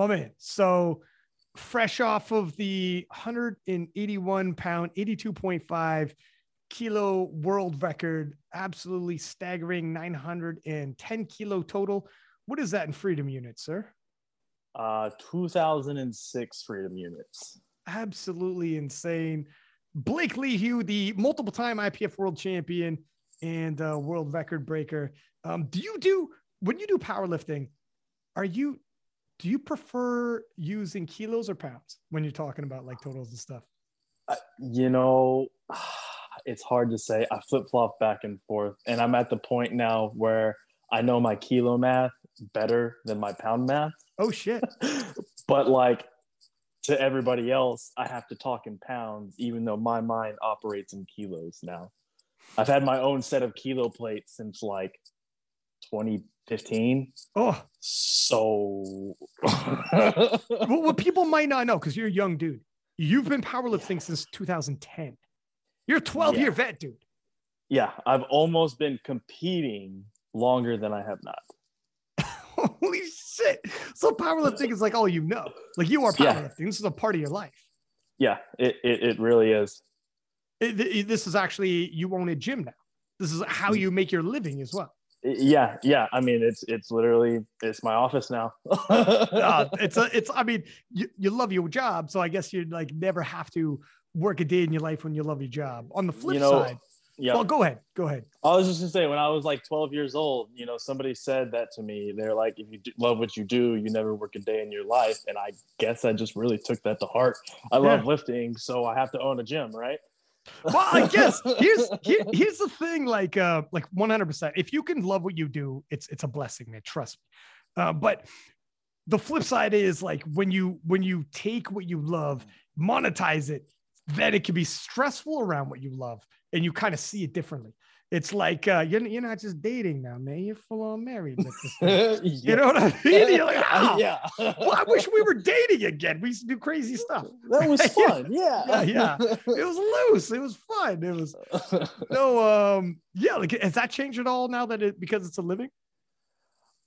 my man. So fresh off of the 181 pound, 82.5 kilo world record, absolutely staggering 910 kilo total. What is that in freedom units, sir? Uh, 2006 freedom units. Absolutely insane. Blake Lehew, the multiple time IPF world champion and uh, world record breaker. Um, do you do, when you do powerlifting, are you, do you prefer using kilos or pounds when you're talking about like totals and stuff? Uh, you know, it's hard to say. I flip flop back and forth, and I'm at the point now where I know my kilo math better than my pound math. Oh shit! but like to everybody else, I have to talk in pounds, even though my mind operates in kilos now. I've had my own set of kilo plates since like 2015. Oh, so well, what people might not know because you're a young dude, you've been powerlifting yeah. since 2010. You're a 12 yeah. year vet, dude. Yeah, I've almost been competing longer than I have not. Holy shit. So powerlifting is like all you know. Like you are powerlifting. Yeah. This is a part of your life. Yeah, it, it, it really is. It, it, this is actually, you own a gym now. This is how mm. you make your living as well. Yeah, yeah. I mean, it's it's literally it's my office now. uh, it's a it's. I mean, you, you love your job, so I guess you like never have to work a day in your life when you love your job. On the flip you know, side, yeah. Well, go ahead. Go ahead. I was just gonna say, when I was like 12 years old, you know, somebody said that to me. They're like, if you love what you do, you never work a day in your life. And I guess I just really took that to heart. I yeah. love lifting, so I have to own a gym, right? Well, I guess here's here, here's the thing, like uh, like 100. percent If you can love what you do, it's it's a blessing, man. Trust me. Uh, but the flip side is like when you when you take what you love, monetize it, then it can be stressful around what you love and you kind of see it differently. It's like uh, you're, you're not just dating now, man. You're full on married. yeah. You know what I mean? You're like, oh, yeah. well, I wish we were dating again. We used to do crazy stuff. That was fun. yeah. yeah. yeah. It was loose. It was fun. It was no, um, yeah. Like, has that changed at all now that it because it's a living?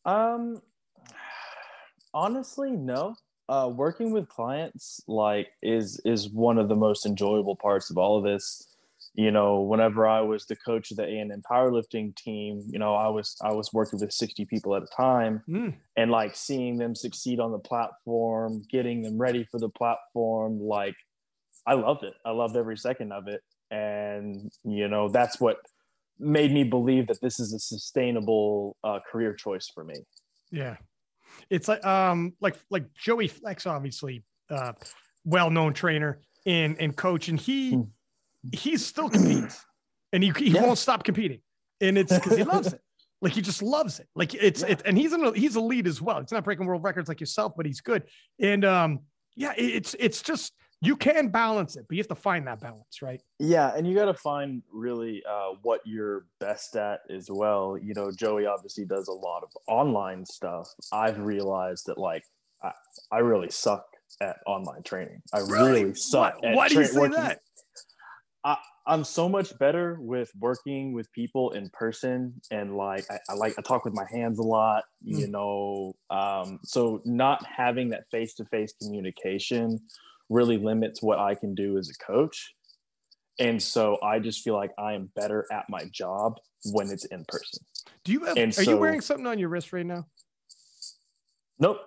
Um, honestly, no uh, working with clients like is is one of the most enjoyable parts of all of this you know whenever i was the coach of the a&m powerlifting team you know i was i was working with 60 people at a time mm. and like seeing them succeed on the platform getting them ready for the platform like i loved it i loved every second of it and you know that's what made me believe that this is a sustainable uh, career choice for me yeah it's like um like like Joey Flex, obviously, uh, well-known trainer and and coach, and he mm. He's still competes, and he he yeah. won't stop competing, and it's because he loves it. Like he just loves it. Like it's yeah. it, and he's an he's a lead as well. He's not breaking world records like yourself, but he's good. And um, yeah, it's it's just you can balance it, but you have to find that balance, right? Yeah, and you got to find really uh, what you're best at as well. You know, Joey obviously does a lot of online stuff. I've realized that like I, I really suck at online training. I really, really suck. Why, why do you say working. that? I, I'm so much better with working with people in person and like I, I like I talk with my hands a lot, mm. you know. Um, so not having that face to face communication really limits what I can do as a coach. And so I just feel like I am better at my job when it's in person. Do you have, and are so, you wearing something on your wrist right now? Nope.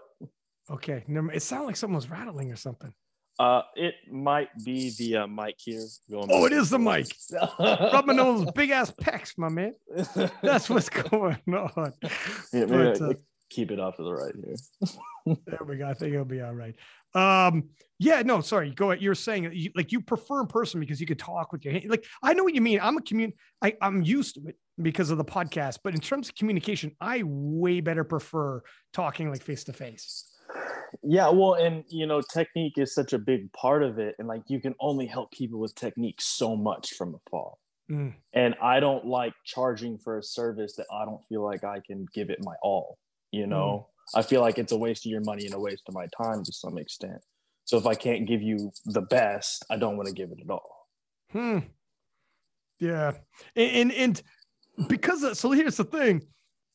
Okay. It sounded like someone was rattling or something. Uh, it might be the uh, mic here. Going oh, it is the mic. Rubbing those big ass pecs, my man. That's what's going on. Yeah, but, uh, keep it off to the right here. there we go. I think it'll be all right. Um, yeah, no, sorry. Go ahead. You're saying you, like you prefer in person because you could talk with your hand. Like I know what you mean. I'm a commun. I, I'm used to it because of the podcast. But in terms of communication, I way better prefer talking like face to face. Yeah, well, and you know, technique is such a big part of it, and like you can only help people with technique so much from afar. Mm. And I don't like charging for a service that I don't feel like I can give it my all. You know, mm. I feel like it's a waste of your money and a waste of my time to some extent. So if I can't give you the best, I don't want to give it at all. Hmm. Yeah. And and, and because of, so here's the thing.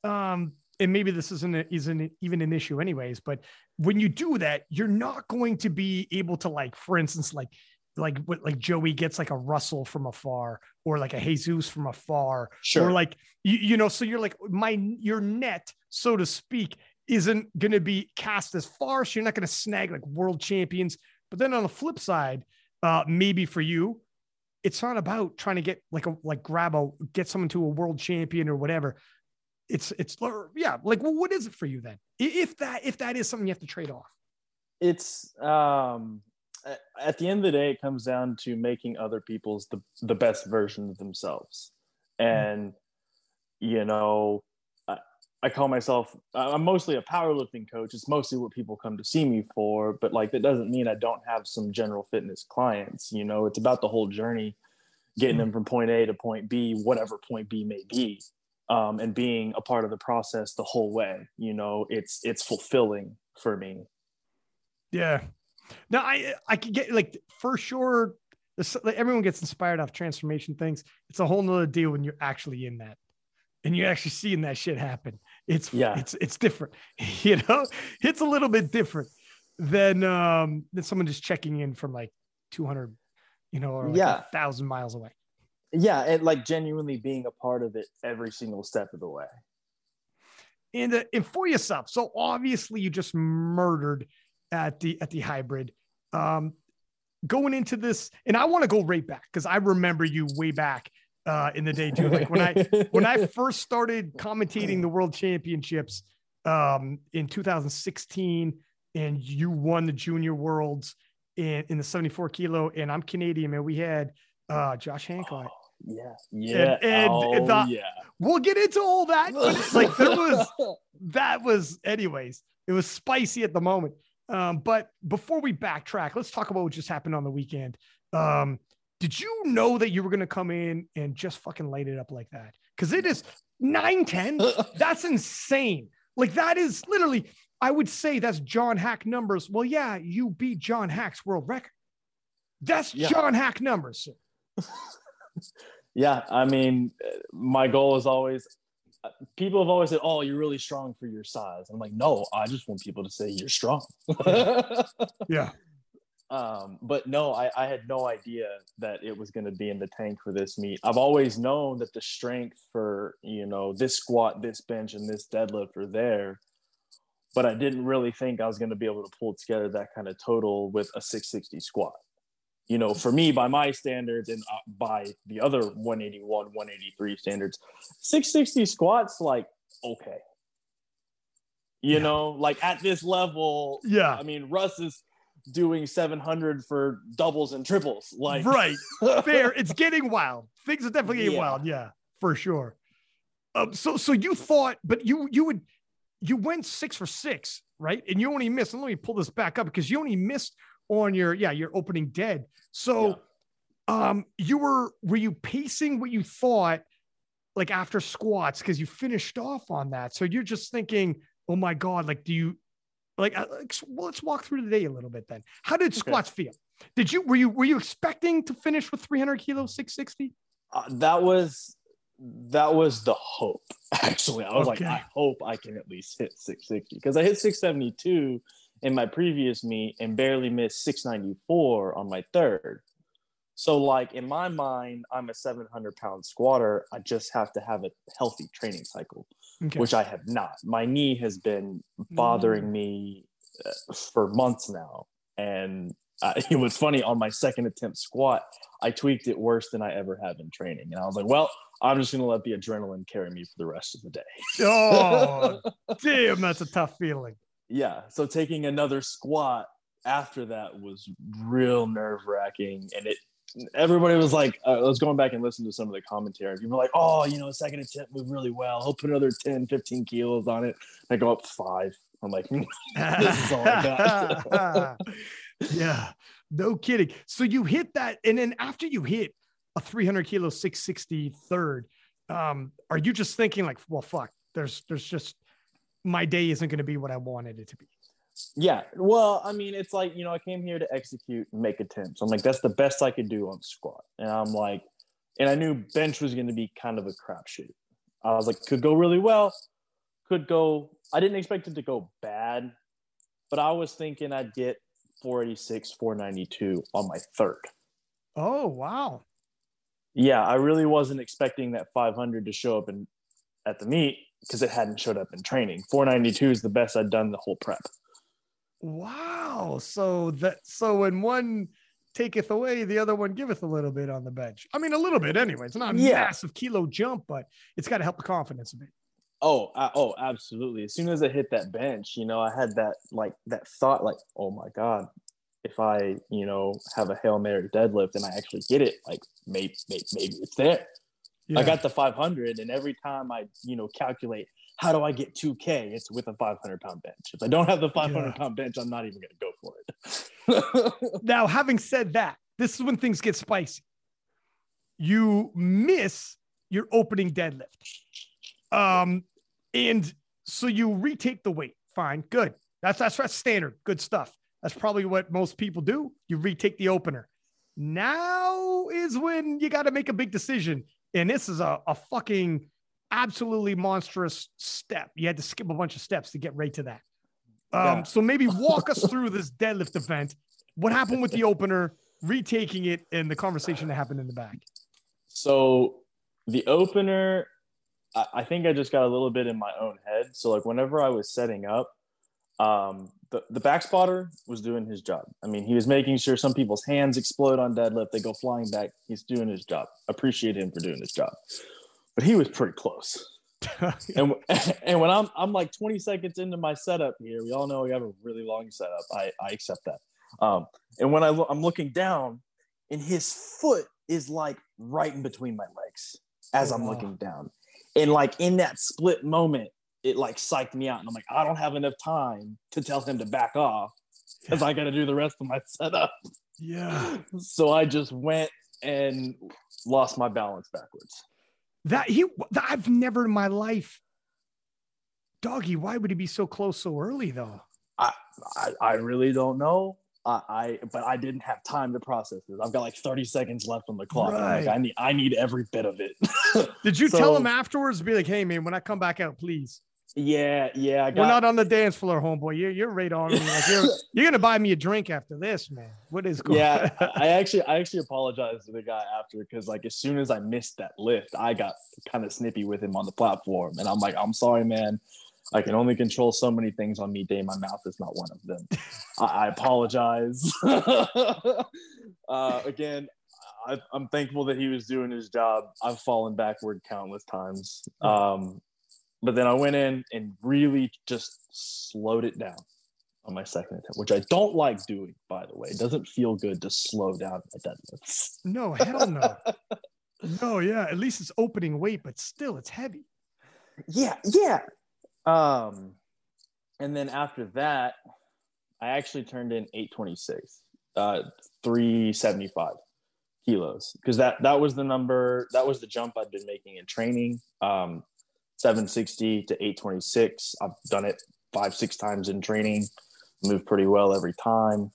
Um, and maybe this isn't a, isn't even an issue anyways, but when you do that, you're not going to be able to like, for instance, like like what like Joey gets like a Russell from afar or like a Jesus from afar. Sure. Or like you, you know, so you're like my your net, so to speak, isn't gonna be cast as far. So you're not gonna snag like world champions. But then on the flip side, uh, maybe for you, it's not about trying to get like a like grab a get someone to a world champion or whatever. It's it's yeah, like well, what is it for you then? If that if that is something you have to trade off. It's um at the end of the day, it comes down to making other people's the, the best version of themselves. Hmm. And, you know, I, I call myself, I'm mostly a powerlifting coach. It's mostly what people come to see me for. But like, that doesn't mean I don't have some general fitness clients. You know, it's about the whole journey, getting them from point A to point B, whatever point B may be. Um, and being a part of the process the whole way, you know, it's it's fulfilling for me. Yeah, now I I could get like for sure. This, like, everyone gets inspired off transformation things. It's a whole nother deal when you're actually in that, and you're actually seeing that shit happen. It's yeah, it's it's different. You know, it's a little bit different than um than someone just checking in from like 200, you know, or like yeah, a thousand miles away. Yeah, and like genuinely being a part of it every single step of the way. And, uh, and for yourself, so obviously you just murdered at the at the hybrid. Um, going into this, and I want to go right back because I remember you way back uh, in the day too. Like when I when I first started commentating the World Championships um, in 2016, and you won the Junior Worlds in in the 74 kilo, and I'm Canadian, and we had uh, Josh Hancock. Yeah, yeah, and, and oh, the, yeah. We'll get into all that. But like there was that was, anyways. It was spicy at the moment. Um, but before we backtrack, let's talk about what just happened on the weekend. Um, did you know that you were going to come in and just fucking light it up like that? Because it is 9 10. That's insane. Like, that is literally, I would say that's John Hack numbers. Well, yeah, you beat John Hack's world record. That's yeah. John Hack numbers. yeah. I mean, my goal is always people have always said, "Oh, you're really strong for your size." I'm like, no, I just want people to say you're strong. yeah. Um, but no, I, I had no idea that it was going to be in the tank for this meet. I've always known that the strength for you know this squat, this bench, and this deadlift are there, but I didn't really think I was going to be able to pull together that kind of total with a 660 squat you know, for me, by my standards and uh, by the other 181, 183 standards, 660 squats, like, okay. You yeah. know, like at this level, yeah. I mean, Russ is doing 700 for doubles and triples. Like, right. Fair. It's getting wild. Things are definitely getting yeah. wild. Yeah, for sure. Um, so, so you thought, but you, you would, you went six for six, right? And you only missed, and let me pull this back up because you only missed on your yeah your opening dead. So, yeah. um, you were were you pacing what you thought like after squats because you finished off on that? So you're just thinking, oh my god, like do you like? Uh, well, let's walk through the day a little bit then. How did squats okay. feel? Did you were you were you expecting to finish with 300 kilo 660? Uh, that was that was the hope actually i was okay. like i hope i can at least hit 660 because i hit 672 in my previous meet and barely missed 694 on my third. So, like in my mind, I'm a 700 pound squatter. I just have to have a healthy training cycle, okay. which I have not. My knee has been bothering mm. me uh, for months now. And uh, it was funny on my second attempt squat, I tweaked it worse than I ever have in training. And I was like, well, I'm just going to let the adrenaline carry me for the rest of the day. oh, damn, that's a tough feeling yeah so taking another squat after that was real nerve wracking and it everybody was like uh, I was going back and listening to some of the commentary people were like oh you know second attempt moved really well he'll put another 10 15 kilos on it. I go up five. I'm like this is all i got. Yeah no kidding. So you hit that and then after you hit a 300 kilo 660 third um are you just thinking like well fuck there's there's just my day isn't going to be what I wanted it to be. Yeah. Well, I mean, it's like, you know, I came here to execute and make attempts. I'm like, that's the best I could do on squat. And I'm like, and I knew bench was going to be kind of a crapshoot. I was like, could go really well, could go. I didn't expect it to go bad, but I was thinking I'd get 486, 492 on my third. Oh wow! Yeah, I really wasn't expecting that 500 to show up in at the meet because it hadn't showed up in training. 492 is the best I'd done the whole prep. Wow! So that so when one taketh away, the other one giveth a little bit on the bench. I mean, a little bit anyway. It's not a Yeah. massive kilo jump, but it's got to help the confidence a bit. Oh, I, oh, absolutely. As soon as I hit that bench, you know, I had that like that thought, like, oh my god, if I, you know, have a hail mary deadlift and I actually get it, like maybe maybe, maybe it's there. I got the 500, and every time I, you know, calculate how do I get 2K, it's with a 500 pound bench. If I don't have the 500 Yeah. pound bench, I'm not even going to go for it. Now, having said that, this is when things get spicy. You miss your opening deadlift. Um, and so you retake the weight. Fine, good. That's that's that's standard. Good stuff. That's probably what most people do. You retake the opener. Now is when you got to make a big decision. And this is a, a fucking absolutely monstrous step. You had to skip a bunch of steps to get right to that. Um, Yeah. So maybe walk us through this deadlift event. What happened with the opener, retaking it, and the conversation that happened in the back? So the opener, I, I think I just got a little bit in my own head. So like whenever I was setting up, um, the, the back spotter was doing his job. I mean, he was making sure some people's hands explode on deadlift, they go flying back. He's doing his job. Appreciate him for doing his job. But he was pretty close. and and when I'm I'm like 20 seconds into my setup here, we all know we have a really long setup. I I accept that. Um, and when I look, I'm looking down, and his foot is like right in between my legs as Oh, I'm wow. looking down, and like in that split moment, it like psyched me out, and I'm like, I don't have enough time to tell him to back off because I got to do the rest of my setup. yeah. So I just went and lost my balance backwards. That he that I've never in my life. Doggy, why would he be so close so early though? I, I really don't know. I, I but I didn't have time to process this. I've got like 30 seconds left on the clock. I'm Right. like I need I need every bit of it. Did you tell him afterwards? Be like, hey man, when I come back out, please. Yeah, yeah. I We're not on the dance floor, homeboy. You're you're right on me. Like you're you're gonna buy me a drink after this, man. What is going? yeah. I actually I actually apologized to the guy after because like as soon as I missed that lift, I got kind of snippy with him on the platform, and I'm like, I'm sorry, man. I can only control so many things on me day. My mouth is not one of them. I, I apologize. uh, again, I, I'm thankful that he was doing his job. I've fallen backward countless times. Um, but then I went in and really just slowed it down on my second attempt, which I don't like doing, by the way. It doesn't feel good to slow down my deadlifts. no, hell no. No, yeah. At least it's opening weight, but still it's heavy. Yeah, yeah. Um, and then after that, I actually turned in 826, uh, 375 kilos, because that that was the number, that was the jump I'd been making in training. Um, 760 to 826. I've done it five, six times in training, moved pretty well every time.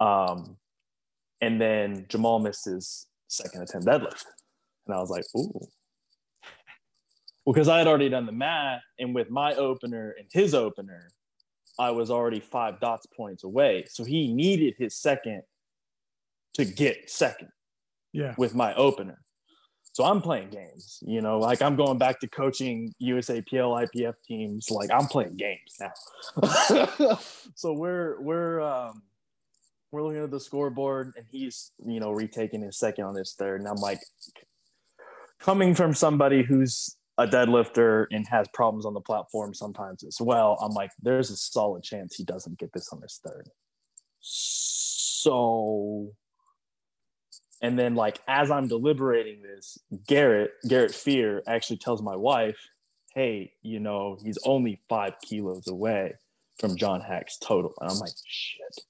Um, and then Jamal missed his second attempt deadlift. And I was like, ooh. Well, because I had already done the math, and with my opener and his opener, I was already five dots points away. So he needed his second to get second Yeah. with my opener. So I'm playing games, you know, like I'm going back to coaching USAPL IPF teams. Like I'm playing games now. so we're we're um we're looking at the scoreboard and he's, you know, retaking his second on his third. And I'm like coming from somebody who's a deadlifter and has problems on the platform sometimes as well, I'm like, there's a solid chance he doesn't get this on his third. So and then like as I'm deliberating this, Garrett, Garrett Fear actually tells my wife, Hey, you know, he's only five kilos away from John Hack's total. And I'm like, shit.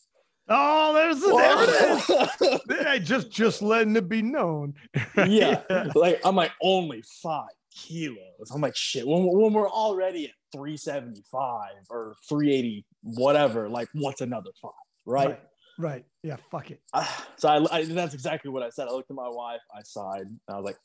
Oh, there's the there it is. Hey, just just letting it be known. yeah. Like I'm like only five kilos. I'm like shit. When, when we're already at 375 or 380, whatever, like what's another five? Right. right. Right. Yeah. Fuck it. Uh, so I, I that's exactly what I said. I looked at my wife, I sighed, and I was like,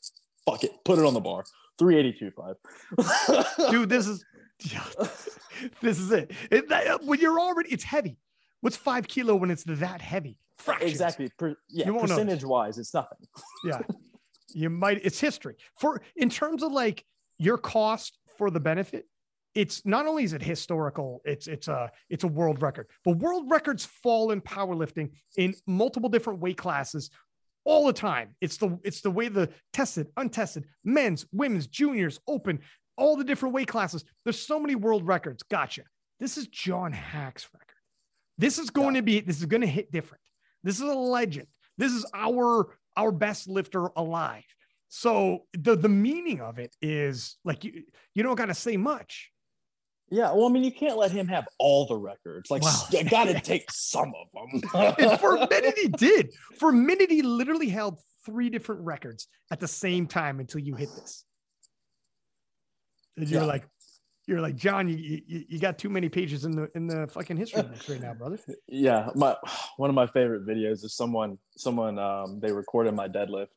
fuck it, put it on the bar. 382 five. Dude, this is Yeah. this is it. it that, when you're already, it's heavy. What's five kilo when it's that heavy? Fractions. Exactly. Per, yeah. You won't know. Percentage wise, it's nothing. Yeah. You might, it's history. For in terms of like your cost for the benefit, it's not only is it historical, it's it's a it's a world record. But world records fall in powerlifting in multiple different weight classes all the time. It's the it's the way the tested, untested, men's, women's, juniors, open, all the different weight classes. There's so many world records. Gotcha. This is John Hack's record. This is going Yeah. to be this is going to hit different. This is a legend. This is our our best lifter alive. So the the meaning of it is like you you don't got to say much. Yeah. Well, I mean, you can't let him have all the records. Like, Wow. you got to take some of them. And for a minute he did. For a minute he literally held three different records at the same time until you hit this. And you're Yeah. like, you're like John. You, you you got too many pages in the in the fucking history books right now, brother. yeah my one of my favorite videos is someone someone um they recorded my deadlift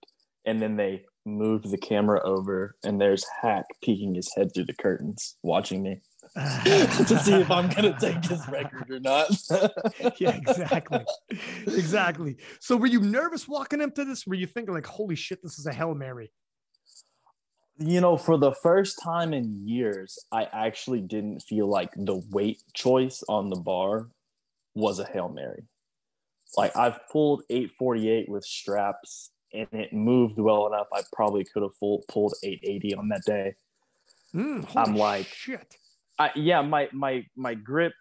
and then they moved the camera over and there's hack peeking his head through the curtains watching me to see if i'm gonna take his record or not yeah, exactly. exactly. So were you nervous walking into this? Were you thinking like, holy shit, this is a Hail Mary? you know for the first time in years i actually didn't feel like the weight choice on the bar was a hail mary like i've pulled 848 with straps and it moved well enough i probably could have full, pulled 880 on that day Mm, I'm like- shit. I, yeah, my my my grip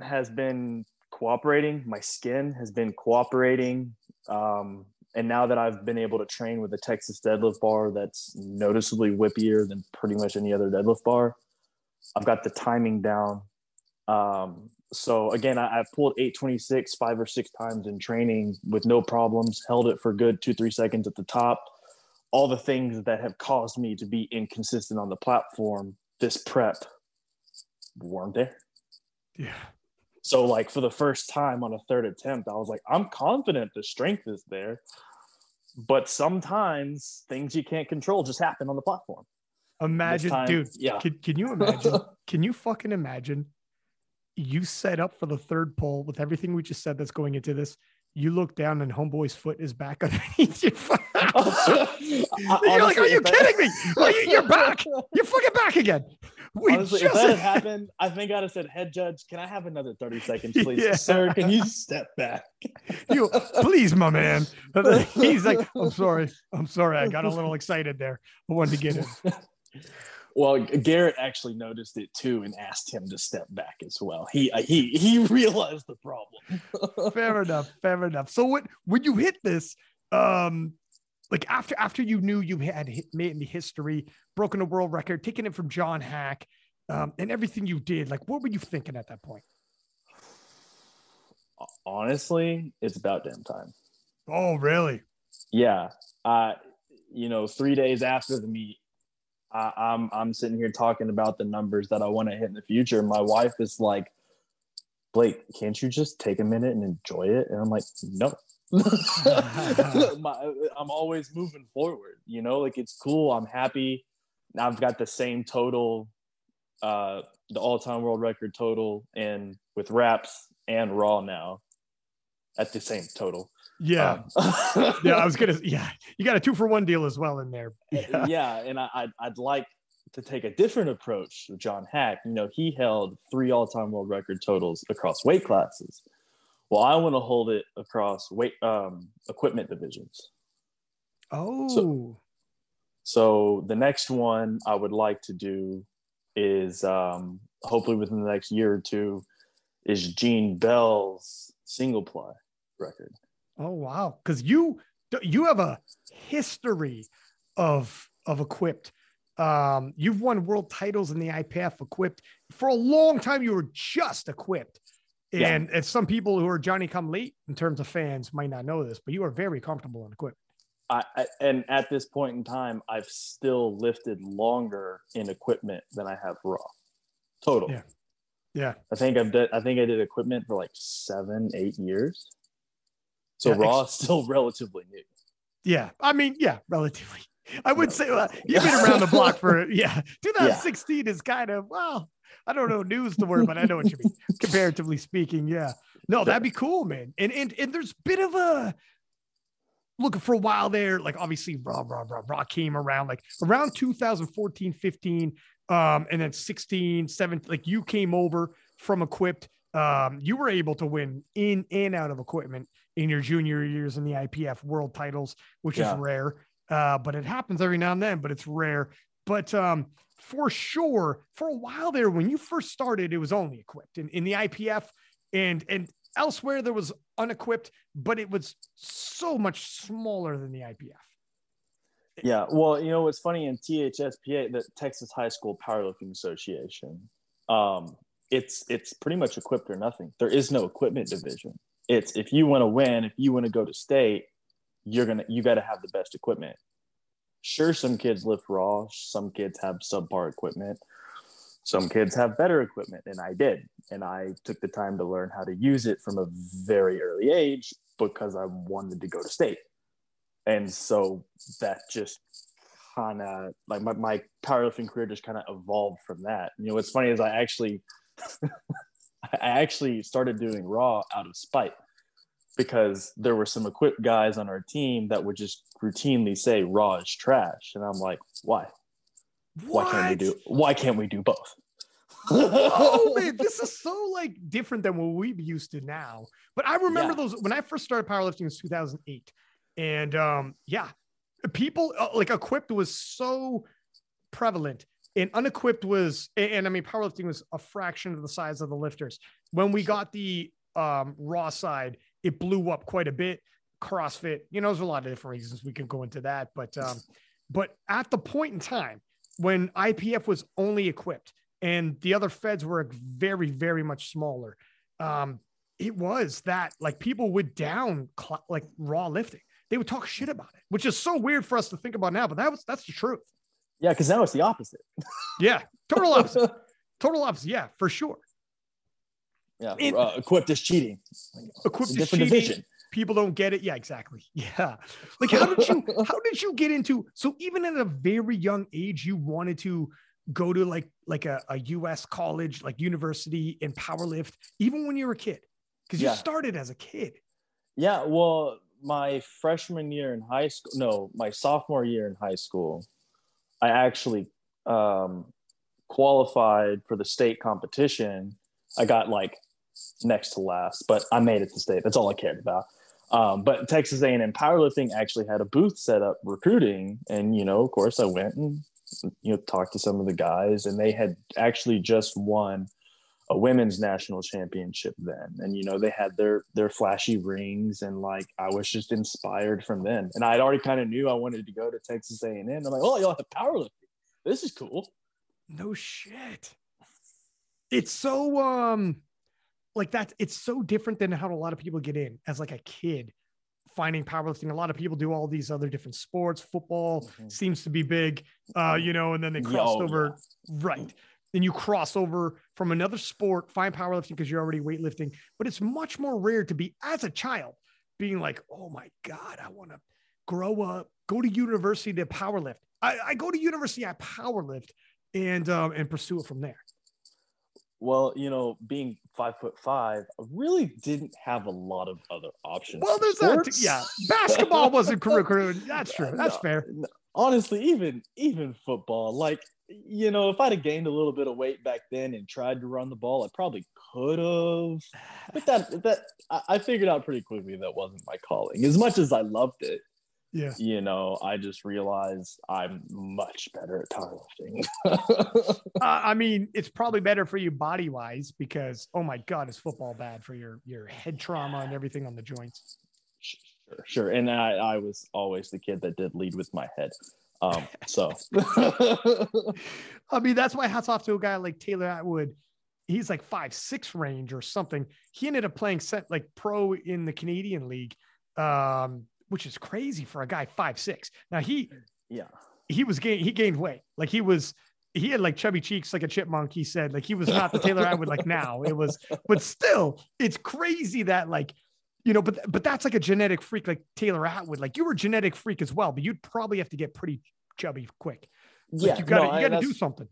has been cooperating. My skin has been cooperating. Um, and now that I've been able to train with a Texas deadlift bar that's noticeably whippier than pretty much any other deadlift bar, I've got the timing down. Um, so again, I, I pulled 826 five or six times in training with no problems, held it for good two, three seconds at the top. All the things that have caused me to be inconsistent on the platform, this prep weren't there. Yeah. So like for the first time on a third attempt, I was like, I'm confident the strength is there. But sometimes things you can't control just happen on the platform. Imagine, time- dude. Yeah. Can, can you imagine? can you fucking imagine? You set up for the third pole with everything we just said that's going into this. You look down and homeboy's foot is back underneath your foot. You're like, are you kidding me? You, you're back. You're fucking back again. We Honestly, if just that had happened, I think I'd have said, "Head judge, can I have another thirty seconds, please, Yeah. sir? Can you step back?" you please, my man. He's like, I'm sorry. I'm sorry. I got a little excited there. I wanted to get it." Well, Garrett actually noticed it too and asked him to step back as well. He uh, he he realized the problem. Fair enough. Fair enough. So when when you hit this, um, like after after you knew you had hit, made the history, broken a world record, taking it from John Hack, um, and everything you did, like what were you thinking at that point? Honestly, it's about damn time. Oh, really? Yeah. Uh, you know, three days after the meet, I, I'm I'm sitting here talking about the numbers that I want to hit in the future. My wife is like, Blake, can't you just take a minute and enjoy it? And I'm like, no. My, I'm always moving forward, you know, like it's cool. I'm happy. Now I've got the same total, uh, the all-time world record total, and with wraps and raw now, at the same total. Yeah. Um, yeah. I was gonna. Yeah. You got a two for one deal as well in there. Yeah. yeah, and I, I'd, I'd like to take a different approach with John Hack. You know, he held three all-time world record totals across weight classes. Well, I want to hold it across weight um, equipment divisions. Oh. So so, the next one I would like to do is um, hopefully within the next year or two is Gene Bell's single ply record. Oh wow! Because you you have a history of of equipped. Um, you've won world titles in the IPF equipped for a long time. You were just equipped, Yeah. and and some people who are Johnny come late in terms of fans might not know this, but you are very comfortable in equipment. I, I, and at this point in time, I've still lifted longer in equipment than I have raw. Total. Yeah. Yeah, I think I've done, I think I did equipment for like seven, eight years. So Yeah, raw is still relatively new. yeah. I mean, yeah, relatively. I would say uh, you've been around the block for yeah. 2016 is kind of well. I don't know news the word, but I know what you mean. Comparatively speaking, yeah. No, that'd be cool, man. And and and there's a bit of a look for a while there. Like obviously, raw, raw, raw, raw came around like around 2014, 15, um, and then 16, 17. Like you came over from equipped. Um, you were able to win in and out of equipment in your junior years in the IPF world titles, which yeah. is rare. Uh, but it happens every now and then, but it's rare. But um, for sure, for a while there, when you first started, it was only equipped in, in the IPF and and elsewhere there was unequipped, but it was so much smaller than the IPF. Yeah, well, you know what's funny in THSPA, the Texas High School Powerlifting Association, um, it's it's pretty much equipped or nothing. There is no equipment division. It's if you want to win, if you want to go to state, you're gonna you got to have the best equipment. Sure, some kids lift raw, some kids have subpar equipment, some kids have better equipment, and I did, and I took the time to learn how to use it from a very early age because I wanted to go to state, and so that just kind of like my, my powerlifting career just kind of evolved from that. You know, what's funny is I actually I actually started doing raw out of spite because there were some equipped guys on our team that would just routinely say raw is trash. And i'm like why? What? why can't we do why can't we do both? Oh man this is so like different than what we've used to now. But i remember yeah. those when i first started powerlifting in 2008 and um yeah people uh, like equipped was so prevalent and unequipped was and, and i mean powerlifting was a fraction of the size of the lifters. When we got the um, raw side it blew up quite a bit. CrossFit, you know, there's a lot of different reasons we can go into that, but um, but at the point in time when IPF was only equipped and the other feds were very very much smaller, um, it was that like people would down cl- like raw lifting. They would talk shit about it, which is so weird for us to think about now, but that was that's the truth. Yeah, because now it's the opposite. yeah, total opposite. total opposite. Yeah, for sure. Yeah, it, uh, equipped is cheating. Equipped is cheating. Division. People don't get it. Yeah, exactly. Yeah. Like how did you how did you get into so even at a very young age you wanted to go to like like a, a US college, like university in powerlift, even when you were a kid? Because you yeah. started as a kid. Yeah, well, my freshman year in high school, no, my sophomore year in high school, I actually um, qualified for the state competition. I got like next to last, but I made it to state. That's all I cared about. Um, but Texas A&M powerlifting actually had a booth set up recruiting, and you know, of course, I went and you know talked to some of the guys, and they had actually just won a women's national championship then, and you know they had their their flashy rings, and like I was just inspired from them, and I'd already kind of knew I wanted to go to Texas A&M. I'm like, oh, y'all have powerlifting. This is cool. No shit. It's so um like that it's so different than how a lot of people get in as like a kid finding powerlifting. A lot of people do all these other different sports. Football mm-hmm. seems to be big uh you know and then they cross over yeah. right. Then you cross over from another sport find powerlifting because you're already weightlifting. But it's much more rare to be as a child being like oh my god i want to grow up go to university to powerlift. I, I go to university i powerlift and um and pursue it from there well, you know, being five foot five, I really didn't have a lot of other options. Well, there's sports. that. Yeah, basketball wasn't curriculum. That's true. That's no, fair. No. Honestly, even even football, like you know, if I'd have gained a little bit of weight back then and tried to run the ball, I probably could have. But that that I figured out pretty quickly that wasn't my calling. As much as I loved it, yeah. you know i just realized i'm much better at powerlifting. Uh, i mean it's probably better for you body wise because oh my god is football bad for your your head trauma and everything on the joints? Sure sure. And i i was always the kid that did lead with my head. Um so. I mean that's why hats off to a guy like taylor atwood. He's like five six range or something. He ended up playing set like pro in the canadian league. Um which is crazy for a guy five six. Now he, yeah, he was gain he gained weight. Like he was, he had like chubby cheeks like a chipmunk. He said like he was not the Taylor Atwood like now. It was, but still, it's crazy that like, you know, but but that's like a genetic freak like Taylor Atwood. Like you were a genetic freak as well, but you'd probably have to get pretty chubby quick. Like, yeah, you got to no, you got to do something.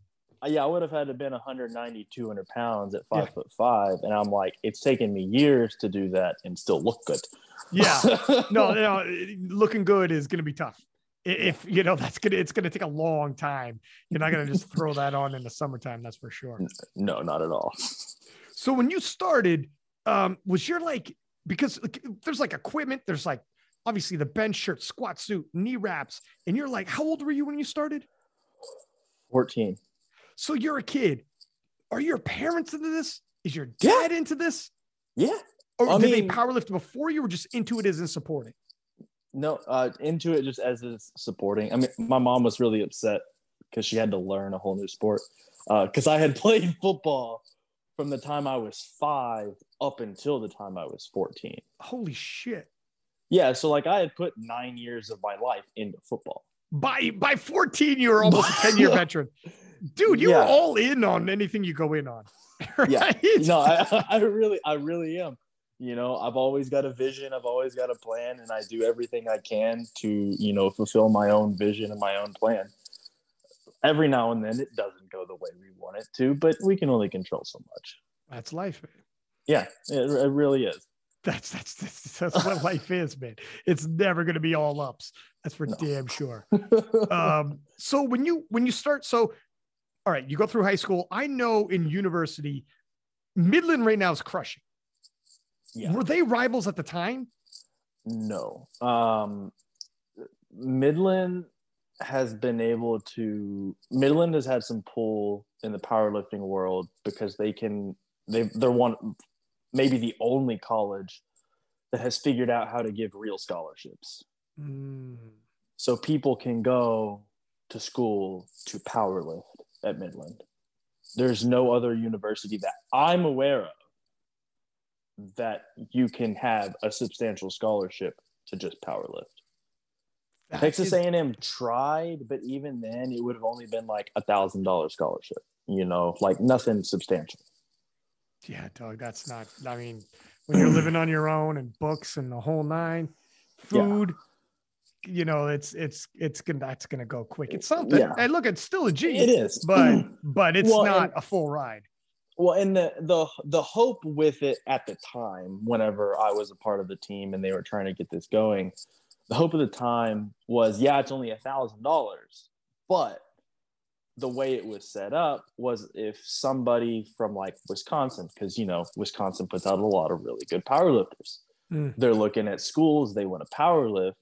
Yeah, I would have had to been 190, 200 pounds at five yeah. foot five. And I'm like, it's taken me years to do that and still look good. Yeah. no, no, looking good is going to be tough. If you know that's gonna, it's gonna take a long time. You're not gonna just throw that on in the summertime. That's for sure. No, not at all. So when you started, um, was your like because there's like equipment, there's like obviously the bench shirt, squat suit, knee wraps, and you're like, how old were you when you started? 14. So you're a kid. Are your parents into this? Is your dad yeah. into this? Yeah. Or I did mean, they powerlift before you were just into it as in supporting? No, uh, into it just as is supporting. I mean, my mom was really upset because she had to learn a whole new sport. Because uh, I had played football from the time I was five up until the time I was 14. Holy shit. Yeah. So, like, I had put nine years of my life into football. By by 14, you were almost a 10 year veteran. Dude, you yeah. were all in on anything you go in on. Right? Yeah. No, I, I really, I really am. You know, I've always got a vision, I've always got a plan, and I do everything I can to, you know, fulfill my own vision and my own plan every now and then it doesn't go the way we want it to, but we can only control so much. That's life. Man. Yeah, it, it really is. That's, that's that's that's what life is, man. It's never going to be all ups. That's for no. damn sure. um, so when you when you start, so all right, you go through high school. I know in university, Midland right now is crushing. Yeah. Were they rivals at the time? No. Um, Midland has been able to Midland has had some pull in the powerlifting world because they can they they're one maybe the only college that has figured out how to give real scholarships. Mm. So people can go to school to powerlift at Midland. There's no other university that I'm aware of that you can have a substantial scholarship to just powerlift. Texas A&M tried, but even then, it would have only been like a thousand dollar scholarship. You know, like nothing substantial. Yeah, dog. That's not. I mean, when you're living on your own and books and the whole nine, food. Yeah. You know, it's it's it's gonna that's gonna go quick. It's something. Yeah. And look, it's still a G. It is, but but it's well, not and, a full ride. Well, and the the the hope with it at the time, whenever I was a part of the team and they were trying to get this going, the hope of the time was yeah it's only a thousand dollars but the way it was set up was if somebody from like wisconsin because you know wisconsin puts out a lot of really good powerlifters mm. they're looking at schools they want to powerlift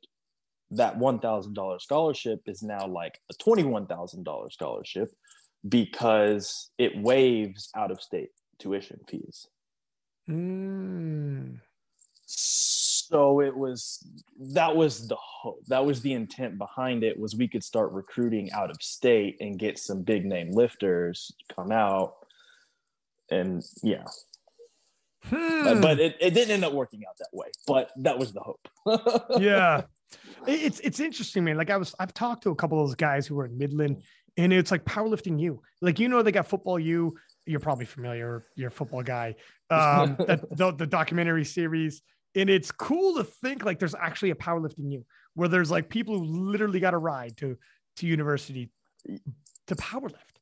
that $1000 scholarship is now like a $21000 scholarship because it waives out of state tuition fees. Mm. So it was that was the hope that was the intent behind it was we could start recruiting out of state and get some big name lifters come out and yeah. Hmm. but, but it, it didn't end up working out that way but that was the hope. Yeah it's it's interesting man. Like i was i've talked to a couple of those guys who were in midland and it's like powerlifting you. Like you know they got football you you're probably familiar you're a football guy. Um the, the documentary series. And it's cool to think like there's actually a powerlifting you where there's like people who literally got a ride to to university to powerlift.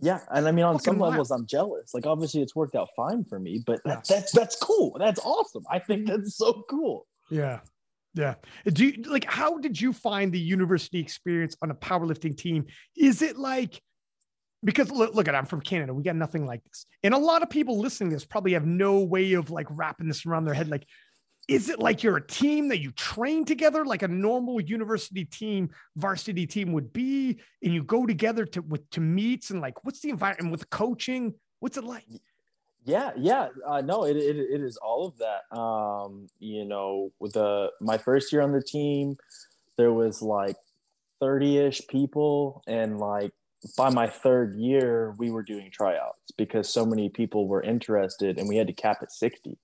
Yeah and i mean on Fucking some wild. levels i'm jealous. Like obviously it's worked out fine for me but that, that's that's cool. That's awesome. I think that's so cool. Yeah yeah do you like how did you find the university experience on a powerlifting team is it like because look, look at I'm from Canada. We got nothing like this. And a lot of people listening to this probably have no way of like wrapping this around their head. Like, is it like you're a team that you train together like a normal university team varsity team would be and you go together to with to meets and like what's the environment with coaching what's it like yeah yeah uh, no it, it, it is all of that um you know with the my first year on the team there was like 30ish people and like by my third year we were doing tryouts because so many people were interested and we had to cap at 60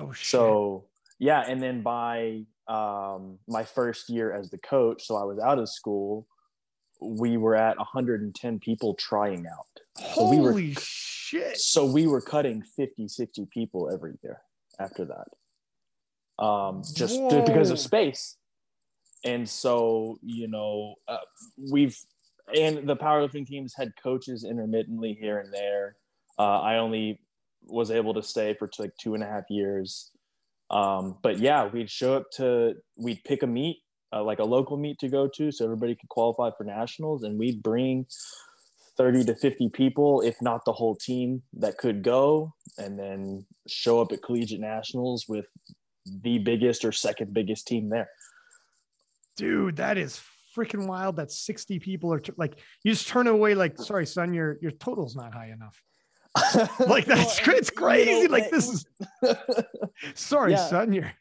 oh shit. so yeah and then by um, my first year as the coach so i was out of school we were at 110 people trying out holy so we were, shit so we were cutting 50 60 people every year after that um, just Whoa. because of space and so you know uh, we've and the powerlifting teams had coaches intermittently here and there. Uh, I only was able to stay for like two and a half years. Um, but yeah, we'd show up to, we'd pick a meet, uh, like a local meet to go to, so everybody could qualify for nationals, and we'd bring 30 to 50 people, if not the whole team, that could go, and then show up at collegiate nationals with the biggest or second biggest team there. Dude, that is freaking wild. That 60 people are t- like, you just turn away, like, sorry, son, your your total's not high enough. like that's well, it's crazy. You know, like this is sorry, yeah. son. You're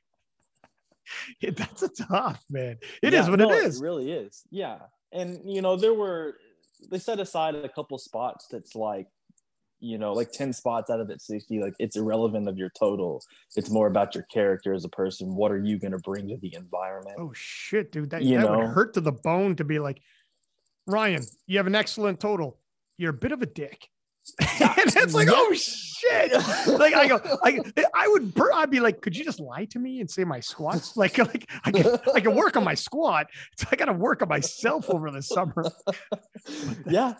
it, that's a tough man. It yeah, is what no, it is. It really is. Yeah. And you know, there were they set aside a couple spots that's like, you know, like 10 spots out of that 60, like it's irrelevant of your total. It's more about your character as a person. What are you gonna bring to the environment? Oh shit, dude. That, you that know? would hurt to the bone to be like, Ryan, you have an excellent total. You're a bit of a dick. and it's like, oh shit! Like I go, I, I would, I'd be like, could you just lie to me and say my squats? Like, like I can, I can work on my squat. So I got to work on myself over the summer. yeah,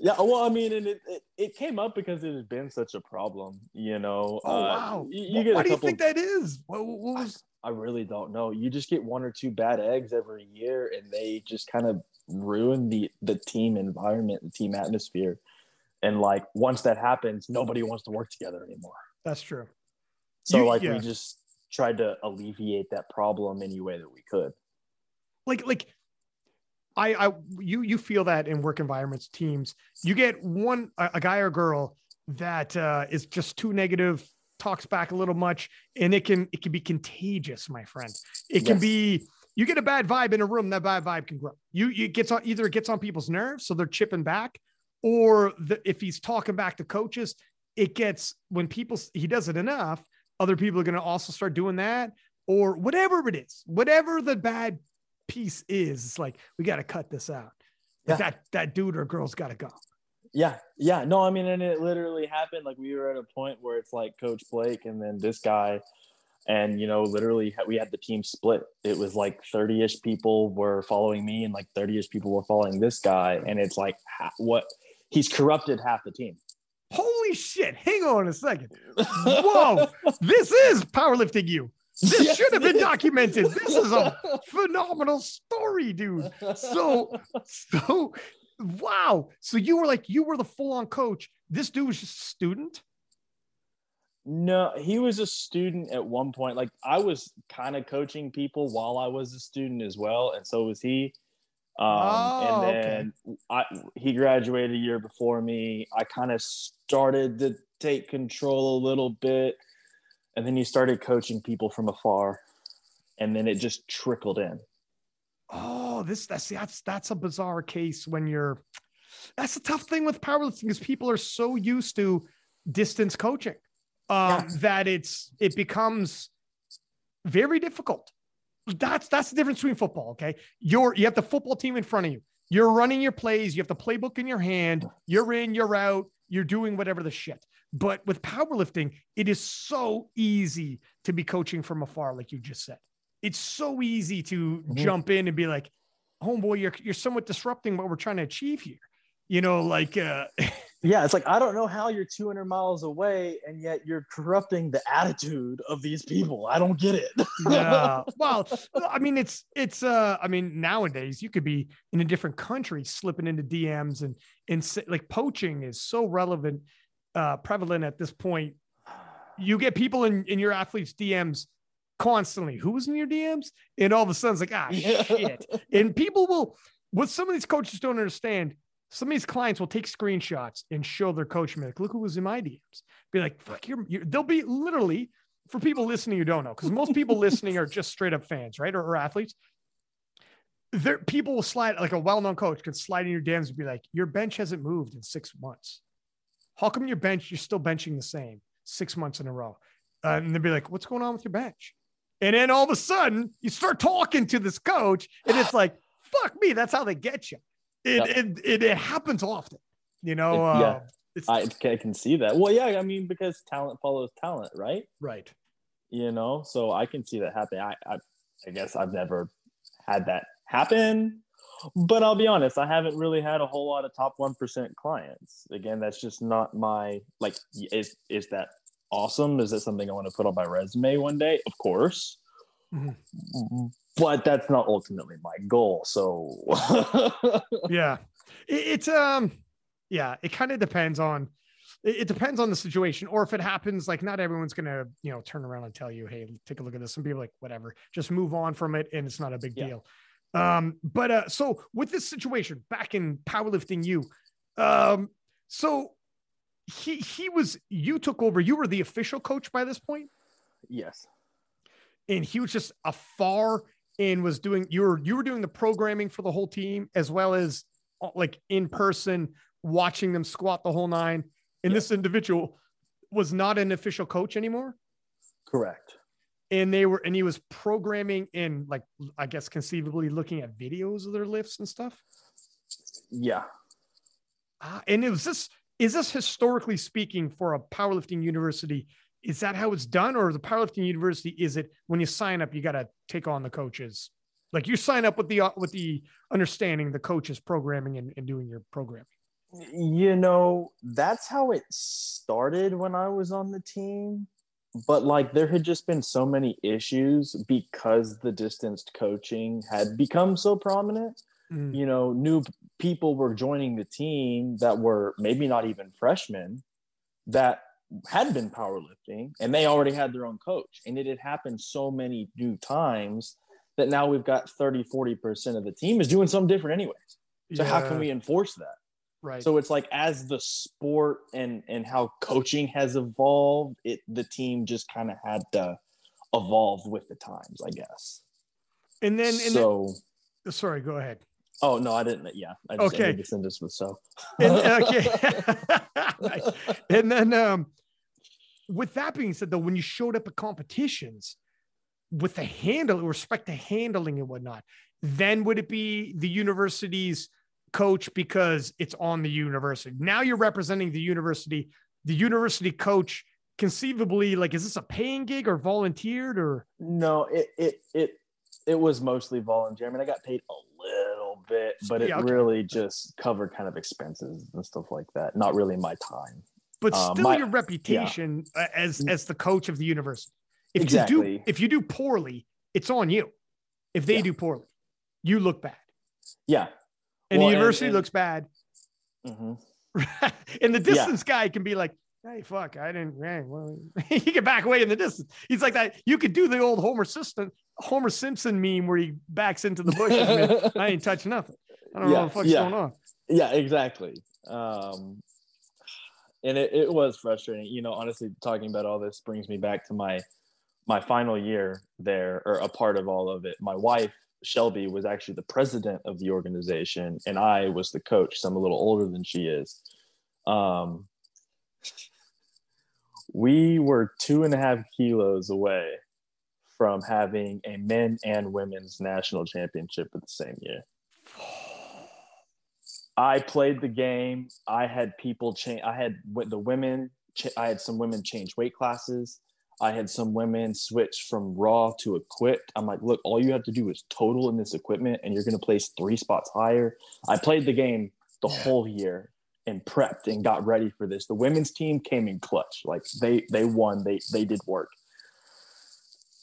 yeah. Well, I mean, and it, it, it came up because it has been such a problem. You know. Oh uh, wow! You, you get Why do you think that is? What, what was? I, I really don't know. You just get one or two bad eggs every year, and they just kind of ruin the the team environment, the team atmosphere and like once that happens nobody wants to work together anymore. That's true. So you, like yeah. we just tried to alleviate that problem any way that we could. Like like I, I you you feel that in work environments teams. You get one a, a guy or girl that uh, is just too negative talks back a little much and it can it can be contagious my friend. It can be you get a bad vibe in a room that bad vibe can grow. You it gets on either it gets on people's nerves so they're chipping back or the, if he's talking back to coaches, it gets when people he does it enough, other people are going to also start doing that, or whatever it is, whatever the bad piece is. It's like we got to cut this out. Yeah. that that dude or girl's got to go. Yeah, yeah, no, I mean, and it literally happened. Like we were at a point where it's like Coach Blake and then this guy, and you know, literally we had the team split. It was like thirty-ish people were following me, and like thirty-ish people were following this guy, and it's like what he's corrupted half the team. Holy shit. Hang on a second. Whoa. this is powerlifting you. This yes, should have been documented. This is a phenomenal story, dude. So, so wow. So you were like, you were the full on coach. This dude was just a student. No, he was a student at one point. Like I was kind of coaching people while I was a student as well. And so was he. Um, oh, and then okay. I, he graduated a year before me. I kind of started to take control a little bit, and then he started coaching people from afar, and then it just trickled in. Oh, this that's that's that's a bizarre case when you're. That's a tough thing with powerlifting because people are so used to distance coaching um, yeah. that it's it becomes very difficult that's that's the difference between football. Okay, you're you have the football team in front of you. You're running your plays. You have the playbook in your hand. You're in. You're out. You're doing whatever the shit. But with powerlifting, it is so easy to be coaching from afar, like you just said. It's so easy to mm-hmm. jump in and be like, "Homeboy, you're you're somewhat disrupting what we're trying to achieve here." You know, like uh, yeah, it's like I don't know how you're 200 miles away and yet you're corrupting the attitude of these people. I don't get it. yeah. Well, I mean, it's it's uh, I mean, nowadays you could be in a different country slipping into DMs and and like poaching is so relevant, uh, prevalent at this point. You get people in in your athletes' DMs constantly. Who's in your DMs? And all of a sudden it's like, ah, shit. and people will. What some of these coaches don't understand some of these clients will take screenshots and show their coach like, look who was in my DMs. Be like, fuck, you're they'll be literally for people listening who don't know, because most people listening are just straight up fans, right? Or, or athletes. There, people will slide like a well-known coach can slide in your DMs and be like, your bench hasn't moved in six months. How come your bench, you're still benching the same six months in a row? Uh, and they'll be like, what's going on with your bench? And then all of a sudden you start talking to this coach and it's like, fuck me. That's how they get you it, yep. it, it, it, happens often, you know. It, yeah, uh, I, I can see that. Well, yeah, I mean, because talent follows talent, right? Right. You know, so I can see that happen. I, I, I guess I've never had that happen. but I'll be honest, I haven't really had a whole lot of top 1% clients. Again, that's just not my like is is that awesome? Is that something I want to put on my resume one day? Of course. Mm-hmm. But that's not ultimately my goal. So yeah. It, it's um yeah, it kind of depends on it, depends on the situation or if it happens like not everyone's gonna you know turn around and tell you hey take a look at this and be like whatever just move on from it and it's not a big yeah. deal um, but uh, so with this situation back in powerlifting, you, um, so he he was you took over. You were the official coach by this point. Yes. And he was just a far and was doing you were you were doing the programming for the whole team as well as uh, like in person watching them squat the whole nine. And this individual was not an official coach anymore. Correct and they were and he was programming and like i guess conceivably looking at videos of their lifts and stuff yeah uh, and it was this is this historically speaking for a powerlifting university is that how it's done or the powerlifting university is it when you sign up you got to take on the coaches? Like you sign up with the uh, with the understanding the coaches programming and, and doing your programming. You know that's how it started when i was on the team but like there had just been so many issues because the distanced coaching had become so prominent. Mm. you know new people were joining the team that were maybe not even freshmen that had been powerlifting and they already had their own coach and it had happened so many new times that now we've got 30 40% of the team is doing something different anyways so yeah. how can we enforce that Right. So it's like as the sport and and how coaching has evolved, it the team just kind of had to evolve with the times, I guess. And then and so then, sorry, go ahead. Oh no, I didn't. Yeah, I just okay. sentence with so. and, okay. and then um, with that being said, though, when you showed up at competitions with the handle, respect to handling and whatnot, then would it be the university's coach because it's on the university. Now you're representing the university. The university coach conceivably like is this a paying gig or volunteered or no it it it it was mostly volunteer i mean i got paid a little bit but it yeah, okay. really just covered kind of expenses and stuff like that not really my time but um, still my, your reputation yeah. as as the coach of the university if exactly. you do if you do poorly it's on you if they yeah. do poorly you look bad yeah and well, the university and, and, looks bad. Mm-hmm. and the distance yeah. guy can be like, "Hey, fuck, I didn't." Hey, well, he can back away in the distance. He's like that. You could do the old Homer Simpson, Homer Simpson meme where he backs into the bushes. I ain't touching nothing. I don't yeah, know what the fuck's yeah. going on. Yeah, exactly. Um, and it, it was frustrating. You know, honestly, talking about all this brings me back to my my final year there, or a part of all of it. My wife Shelby was actually the president of the organization, and I was the coach. So I'm a little older than she is. Um, we were two and a half kilos away from having a men and women's national championship at the same year. I played the game. I had people change. I had the women. I had some women change weight classes. I had some women switch from raw to equipped. I'm like, look, all you have to do is total in this equipment and you're going to place three spots higher. I played the game the yeah. whole year and prepped and got ready for this. The women's team came in clutch. Like they they won. They they did work.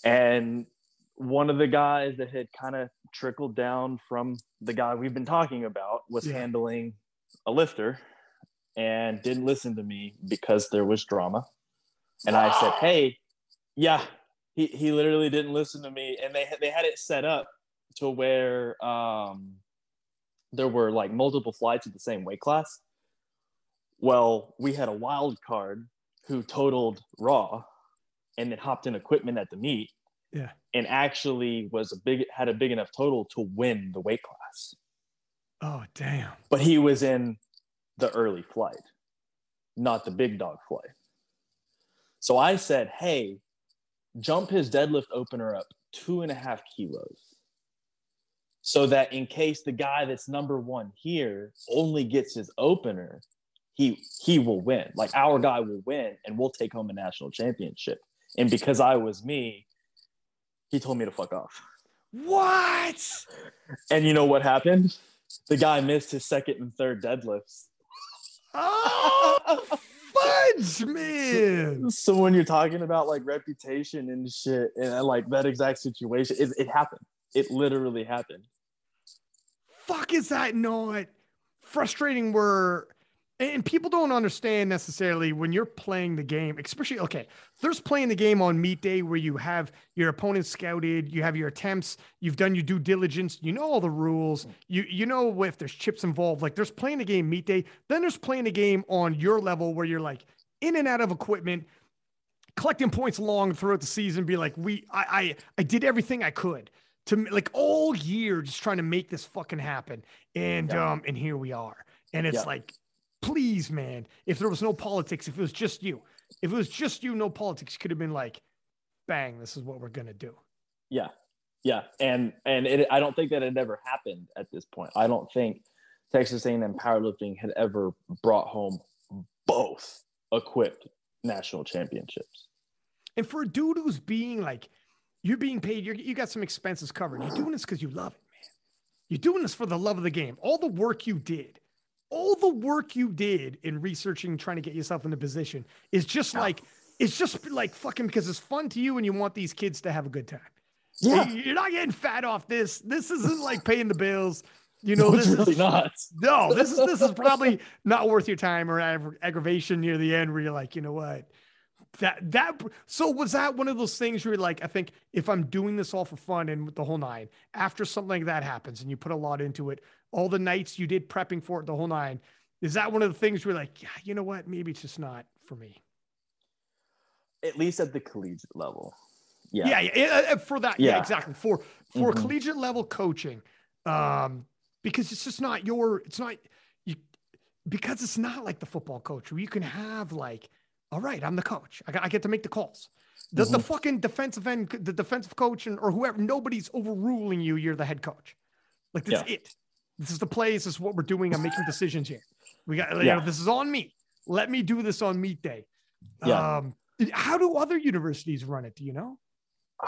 And one of the guys that had kind of trickled down from the guy we've been talking about was yeah. handling a lifter and didn't listen to me because there was drama. And I said, "Hey, yeah, he, he literally didn't listen to me, and they they had it set up to where um, there were like multiple flights at the same weight class. Well, we had a wild card who totaled raw, and then hopped in equipment at the meet. Yeah, and actually was a big had a big enough total to win the weight class. Oh damn! But he was in the early flight, not the big dog flight. So I said, "Hey, jump his deadlift opener up two and a half kilos so that in case the guy that's number one here only gets his opener he he will win like our guy will win and we'll take home a national championship and because i was me he told me to fuck off What? And you know what happened? The guy missed his second and third deadlifts. Oh, fudge, man. So when you're talking about like reputation and shit, and uh, like that exact situation, it, it happened. It literally happened. Fuck, is that not frustrating? Where and people don't understand necessarily when you're playing the game, especially okay, there's playing the game on meet day where you have your opponent scouted, you have your attempts, you've done your due diligence, you know all the rules, you you know if there's chips involved. Like there's playing the game meet day, then there's playing the game on your level where you're like in and out of equipment, collecting points along throughout the season, be like, we I I, I did everything I could to like all year just trying to make this fucking happen. And Yeah. um and here we are. And it's Yeah. like please, man, if there was no politics, if it was just you, if it was just you, no politics, you could have been like, bang, this is what we're gonna do. Yeah, yeah, and and it, I don't think that it ever happened at this point. I don't think Texas A&M powerlifting had ever brought home both equipped national championships. And for a dude who's being like, you're being paid, you're, you got some expenses covered. You're doing this because you love it, man. You're doing this for the love of the game. All the work you did, all the work you did in researching, trying to get yourself in a position is just Yeah. like, it's just like fucking because it's fun to you and you want these kids to have a good time. Yeah, You- You're not getting fat off this. This isn't like paying the bills. You know, no, this really is not. no, this is this is probably not worth your time or aggra- aggravation near the end where you're like, you know what? That that so was that one of those things where you're like, I think if I'm doing this all for fun and the whole nine, after something like that happens and you put a lot into it, all the nights you did prepping for it, the whole nine, is that one of the things where like, yeah, you know what? Maybe it's just not for me. At least at the collegiate level. Yeah, Yeah, yeah, uh, for that, yeah, Yeah. exactly. For for Mhm. collegiate level coaching, um, because it's just not your, it's not you, because it's not like the football coach where you can have like, all right, I'm the coach, I, I get to make the calls. The, the Mhm. fucking defensive end, the defensive coach and or whoever, nobody's overruling you. You're the head coach. Like that's Yeah. it. This is the plays. This is what we're doing. I'm making decisions here. We got, you Yeah. know, this is on me. Let me do this on meet day. Yeah. Um, how do other universities run it? Do you know?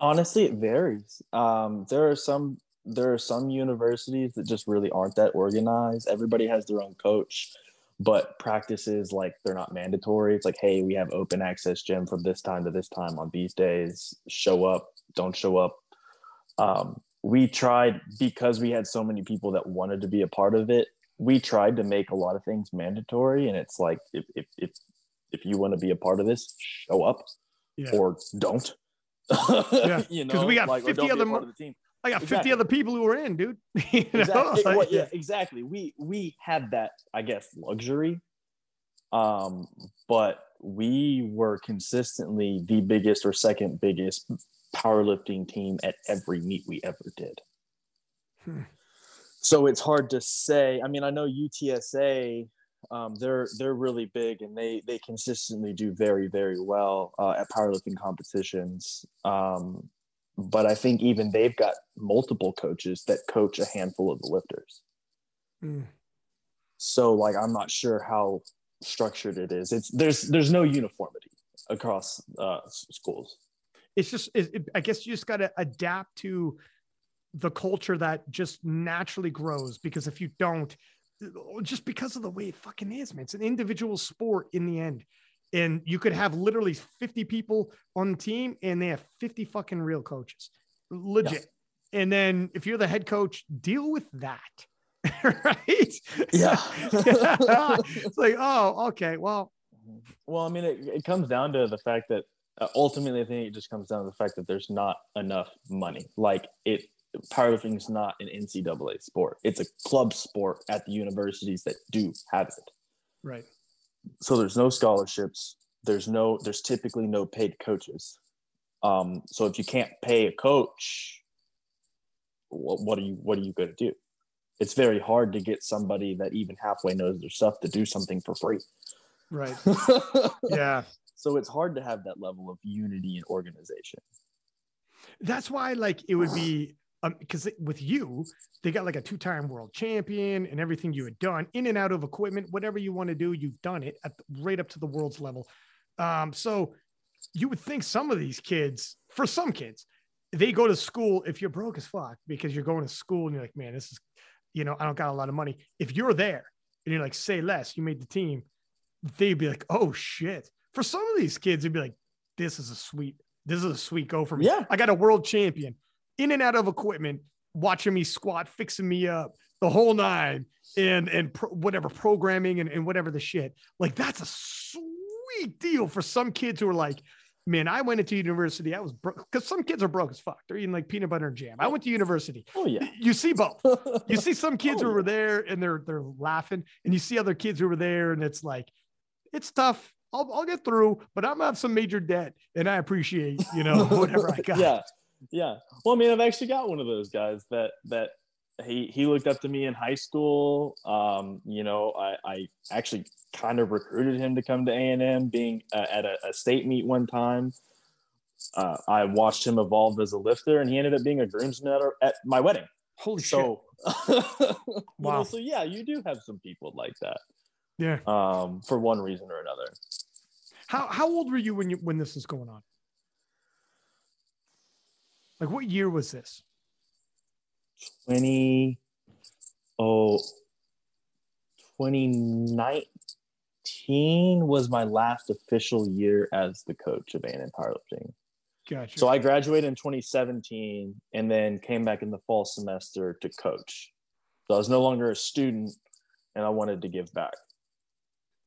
Honestly, it varies. Um, there are some there are some universities that just really aren't that organized. Everybody has their own coach, but practices like they're not mandatory. It's like, hey, we have open access gym from this time to this time on these days. Show up, don't show up. Um, we tried because we had so many people that wanted to be a part of it. We tried to make a lot of things mandatory, and it's like if if if, if you want to be a part of this, show up Yeah. or don't. Yeah, you know, we got like, 50 don't be a other mo- team. I got 50 Exactly. other people who are in, dude. You know? Exactly. Like, Well, yeah, exactly. We we had that, I guess, luxury. Um, but we were consistently the biggest or second biggest powerlifting team at every meet we ever did. Hmm. So it's hard to say. I mean, I know UTSA, um, they're they're really big and they they consistently do very very well uh, at powerlifting competitions. Um, but I think even they've got multiple coaches that coach a handful of the lifters. Hmm. So like I'm not sure how structured it is. It's there's there's no uniformity across uh, schools. It's just, it, I guess you just got to adapt to the culture that just naturally grows because if you don't, just because of the way it fucking is, man, it's an individual sport in the end. And you could have literally 50 people on the team and they have 50 fucking real coaches. Legit. And then if you're the head coach, deal with that. right? Yeah. it's like, oh, okay. Well, Well, I mean, it, it comes down to the fact that uh, ultimately, I think it just comes down to the fact that there's not enough money. Like it, powerlifting is not an NCAA sport. It's a club sport at the universities that do have it. right. so there's no scholarships there's no there's typically no paid coaches um so if you can't pay a coach what, what are you what are you going to do it's very hard to get somebody that even halfway knows their stuff to do something for free Right. Yeah. So it's hard to have that level of unity and organization That's why, like, it would be um because with you, they got like a two-time world champion and everything you had done in and out of equipment, whatever you want to do, you've done it at right up to the world's level. Um, so you would think some of these kids, for some kids, they go to school if you're broke as fuck because you're going to school and you're like, man, this is, you know, I don't got a lot of money. If you're there and you're like, say less, you made the team, they'd be like, oh shit. For some of these kids, it'd be like, this is a sweet, this is a sweet go for me. Yeah. I got a world champion in and out of equipment, watching me squat, fixing me up, the whole nine, and and pro- whatever programming and, and whatever the shit. Like that's a sweet deal for some kids who are like, man, I went into university. I was broke because some kids are broke as fuck. They're eating like peanut butter and jam. I went to university. Oh yeah. You see both. You see some kids Oh, who were yeah. there and they're they're laughing, and you see other kids who were there, and it's like, it's tough. I'll, I'll get through, but I'm gonna have some major debt, and I appreciate you know whatever I got. yeah, yeah. Well, I mean, I've actually got one of those guys that that he he looked up to me in high school. Um, you know, I I actually kind of recruited him to come to A and M, being uh, at a, a state meet one time. Uh, I watched him evolve as a lifter, and he ended up being a groomsman at, my wedding. Holy shit! So, you Wow. know, so yeah, you do have some people like that, Yeah. um, for one reason or another. How how old were you when you when this was going on? Like what year was this? 20 oh 2019 was my last official year as the coach of A&M powerlifting. Gotcha. So I graduated in 2017 and then came back in the fall semester to coach. So I was no longer a student and I wanted to give back.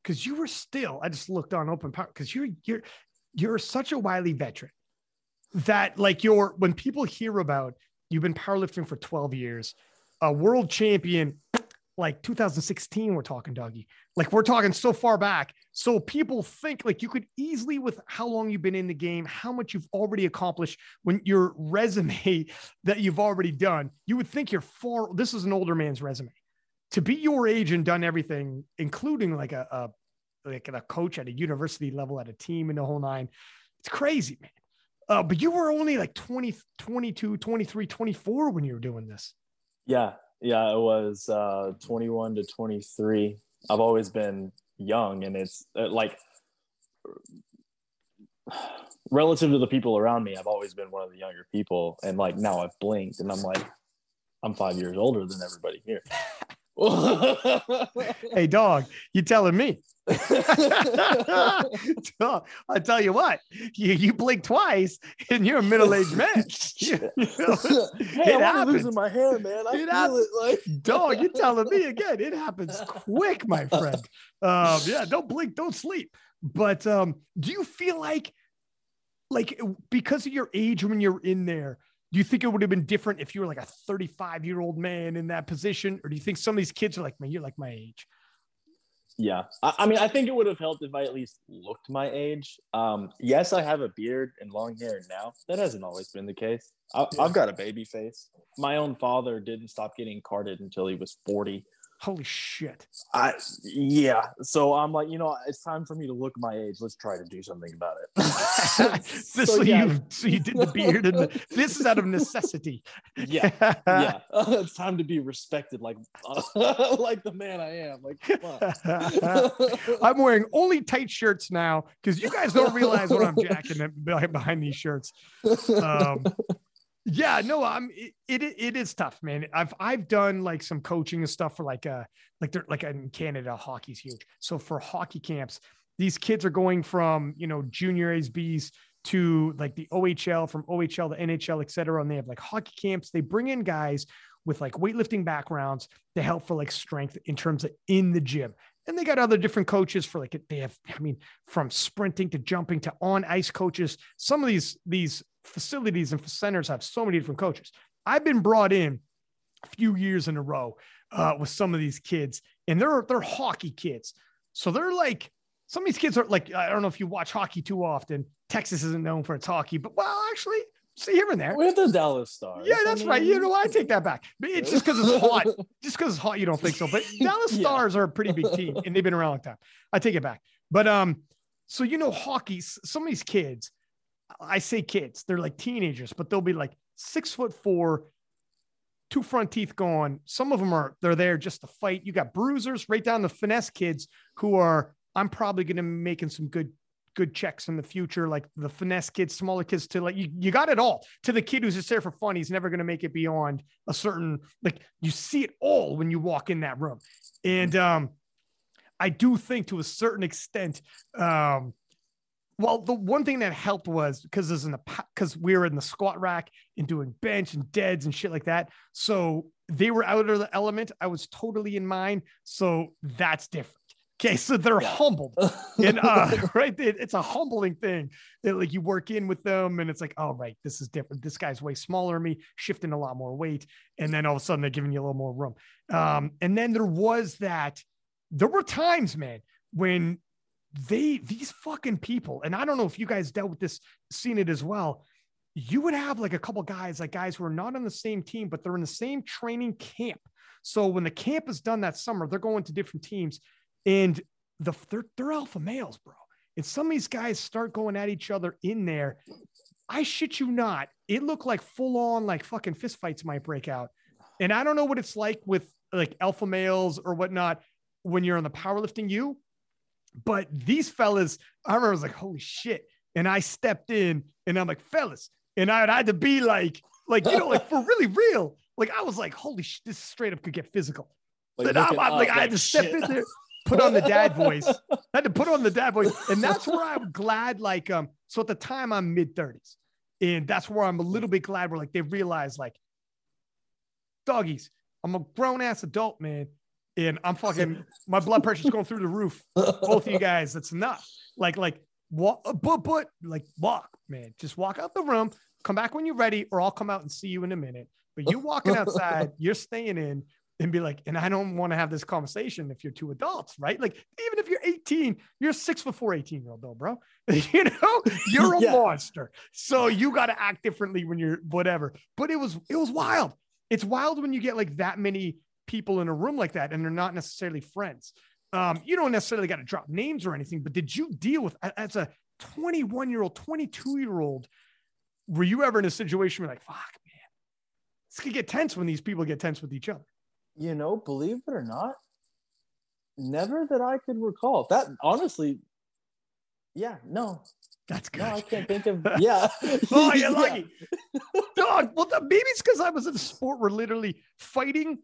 Because you were still i just looked on open power because you're you're you're such a wily veteran that like you're when people hear about you've been powerlifting for 12 years a world champion like 2016 we're talking doggy. Like we're talking so far back. So people think like you could easily with how long you've been in the game how much you've already accomplished when your resume that you've already done you would think you're far this is an older man's resume. To be your age and done everything, including like a, a like a coach at a university level, at a team in the whole nine, it's crazy, man. Uh, but you were only like 20, 22, 23, 24 when you were doing this. Yeah, yeah, it was uh, 21 to 23. I've always been young, and it's uh, like relative to the people around me, I've always been one of the younger people. And like now I've blinked, and I'm like, I'm five years older than everybody here. Hey, dog, you telling me? I tell you what, you, you blink twice and you're a middle aged man. You- you know, hey, I'm happens. losing my hair, man. I It feel happens. it. Like dog, you're telling me again. It happens quick, my friend. Um, yeah, don't blink, don't sleep. But um, do you feel like, like because of your age when you're in there, do you think it would have been different if you were like a 35 year old man in that position, or do you think some of these kids are like, man, you're like my age? Yeah, I, I mean, I think it would have helped if I at least looked my age. Um, yes, I have a beard and long hair now. That hasn't always been the case. I, Yeah. I've got a baby face. My own father didn't stop getting carded until he was forty. Holy shit! I yeah. So I'm like, you know, it's time for me to look my age. Let's try to do something about it. This so, you so you did the beard and the, this is out of necessity. yeah, yeah. it's time to be respected, like like the man I am. Like, come on. I'm wearing only tight shirts now because you guys don't realize what I'm jacking behind behind these shirts. Um, yeah, no, I'm it, it it is tough, man. I've I've done like some coaching and stuff for like uh like they're like in Canada, hockey's huge. So for hockey camps, these kids are going from you know junior A's B's to like the OHL, from OHL to NHL, et cetera. And they have like hockey camps. They bring in guys with like weightlifting backgrounds to help for like strength in terms of in the gym. And they got other different coaches for like they have, I mean, from sprinting to jumping to on ice coaches. Some of these these facilities and centers have so many different coaches. I've been brought in a few years in a row uh, with some of these kids, and they're they're hockey kids. So they're like some of these kids are like I don't know if you watch hockey too often. Texas isn't known for its hockey, but well, actually, see here and there. We're the Dallas Stars. Yeah, I that's right. You know. I take that back. But It's just because it's hot. Just because it's hot, you don't think so. But Dallas Yeah. Stars are a pretty big team, and they've been around a long time. I take it back. But um, so you know, hockey. Some of these kids, I say kids, they're like teenagers, but they'll be like six foot four, two front teeth gone. Some of them are they're there just to fight. You got bruisers right down the finesse kids who are. I'm probably going to be making some good good checks in the future, like the finesse kids, smaller kids to like you, you got it all. To the kid who's just there for fun, he's never going to make it beyond a certain like you see it all when you walk in that room. And um I do think to a certain extent, um, well, the one thing that helped was because there's in the because we were in the squat rack and doing bench and deads and shit like that. So they were out of the element. I was totally in mine. So that's different. Okay, so they're yeah. humbled, and uh, right, it, it's a humbling thing that like you work in with them, and it's like, oh right, this is different. This guy's way smaller than me, shifting a lot more weight, and then all of a sudden they're giving you a little more room. Um, and then there was that. There were times, man, when they these fucking people, and I don't know if you guys dealt with this, seen it as well. You would have like a couple guys, like guys who are not on the same team, but they're in the same training camp. So when the camp is done that summer, they're going to different teams, and the they're, they're alpha males, bro. And some of these guys start going at each other in there. I shit you not. It looked like full on like fucking fistfights might break out. And I don't know what it's like with like alpha males or whatnot when you're on the powerlifting you, but these fellas, I remember I was like, holy shit. And I stepped in and I'm like, fellas. And I had to be like, like, you know, like for really real. Like I was like, holy shit, this straight up could get physical. Like, I'm, I'm like, I had to step shit. in there, put on the dad voice. I had to put on the dad voice. And that's where I'm glad, like, um, so at the time I'm mid 30s. And that's where I'm a little bit glad where like they realize, like, doggies, I'm a grown ass adult, man and I'm fucking my blood pressure's going through the roof. Both of you guys, that's enough. Like, like walk, but, but like walk, man. Just walk out the room, come back when you're ready, or I'll come out and see you in a minute. But you walking outside, you're staying in and be like, and I don't want to have this conversation if you're two adults, right? Like, even if you're 18, you're six foot four, 18 year old though, bro. you know, you're a yeah. monster. So you got to act differently when you're whatever. But it was, it was wild. It's wild when you get like that many people in a room like that and they're not necessarily friends. Um, you don't necessarily got to drop names or anything, but did you deal with as a 21 year old, 22 year old? Were you ever in a situation where like, fuck, man, this could get tense when these people get tense with each other? You know, believe it or not, never that I could recall. That honestly, yeah, no, that's good. No, I can't think of. Yeah. oh, you're lucky. Dog. Well, maybe it's because I was in a sport where literally fighting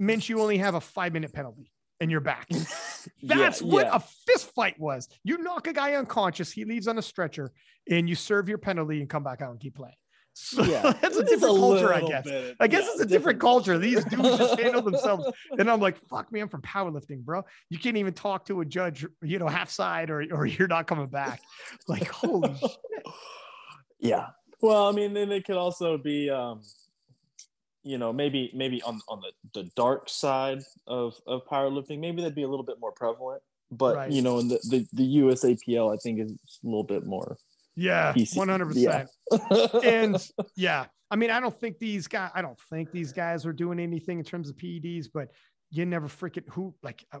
meant you only have a five minute penalty and you're back. That's yeah, what yeah. a fist fight was. You knock a guy unconscious, he leaves on a stretcher, and you serve your penalty and come back out and keep playing. So yeah, that's a different a culture, I guess. Bit, I guess yeah, it's a different, different culture. These dudes just handle themselves. And I'm like, fuck me, I'm from powerlifting, bro. You can't even talk to a judge, you know, half side or, or you're not coming back. Like, holy shit. Yeah. Well, I mean, then it could also be um you know maybe maybe on on the, the dark side of of powerlifting maybe that'd be a little bit more prevalent but right. you know in the, the the usapl i think is a little bit more yeah PC. 100% yeah. and yeah i mean i don't think these guys i don't think these guys are doing anything in terms of peds but you never freaking who like uh,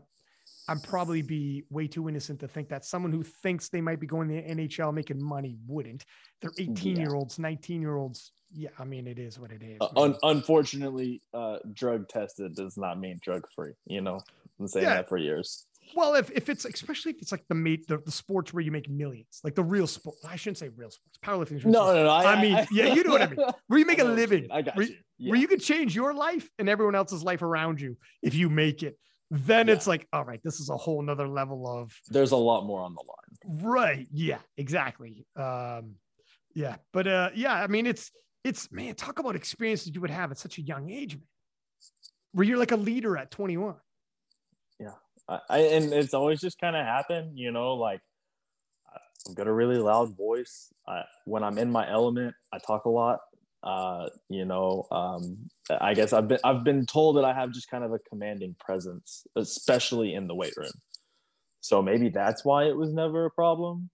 I'd probably be way too innocent to think that someone who thinks they might be going to the NHL making money wouldn't. They're 18 yeah. year olds, 19 year olds. Yeah, I mean, it is what it is. Uh, un- unfortunately, uh, drug tested does not mean drug free. You know, I've been saying yeah. that for years. Well, if, if it's especially if it's like the mate the, the sports where you make millions, like the real sport. I shouldn't say real sports. Powerlifting. No, no, no. I, I mean, I, yeah, you know what I mean. Where you make a living. I got where, you. Yeah. Where you could change your life and everyone else's life around you if you make it then yeah. it's like, all right, this is a whole nother level of. There's a lot more on the line. Right. Yeah. Exactly. Um, yeah. But uh, yeah, I mean, it's it's man, talk about experiences you would have at such a young age, man. Where you're like a leader at 21. Yeah. I, and it's always just kind of happened, you know, like I've got a really loud voice. I, when I'm in my element, I talk a lot. Uh, you know, um, I guess I've been I've been told that I have just kind of a commanding presence, especially in the weight room. So maybe that's why it was never a problem.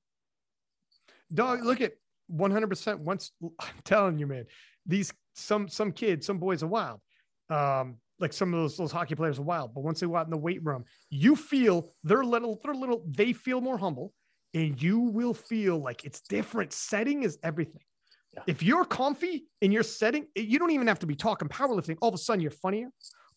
Dog, look at 100%. Once I'm telling you, man, these some some kids, some boys are wild. Um, like some of those those hockey players are wild, but once they go out in the weight room, you feel they're little, they're little, they feel more humble, and you will feel like it's different. Setting is everything. Yeah. If you're comfy in your setting, you don't even have to be talking powerlifting. All of a sudden, you're funnier.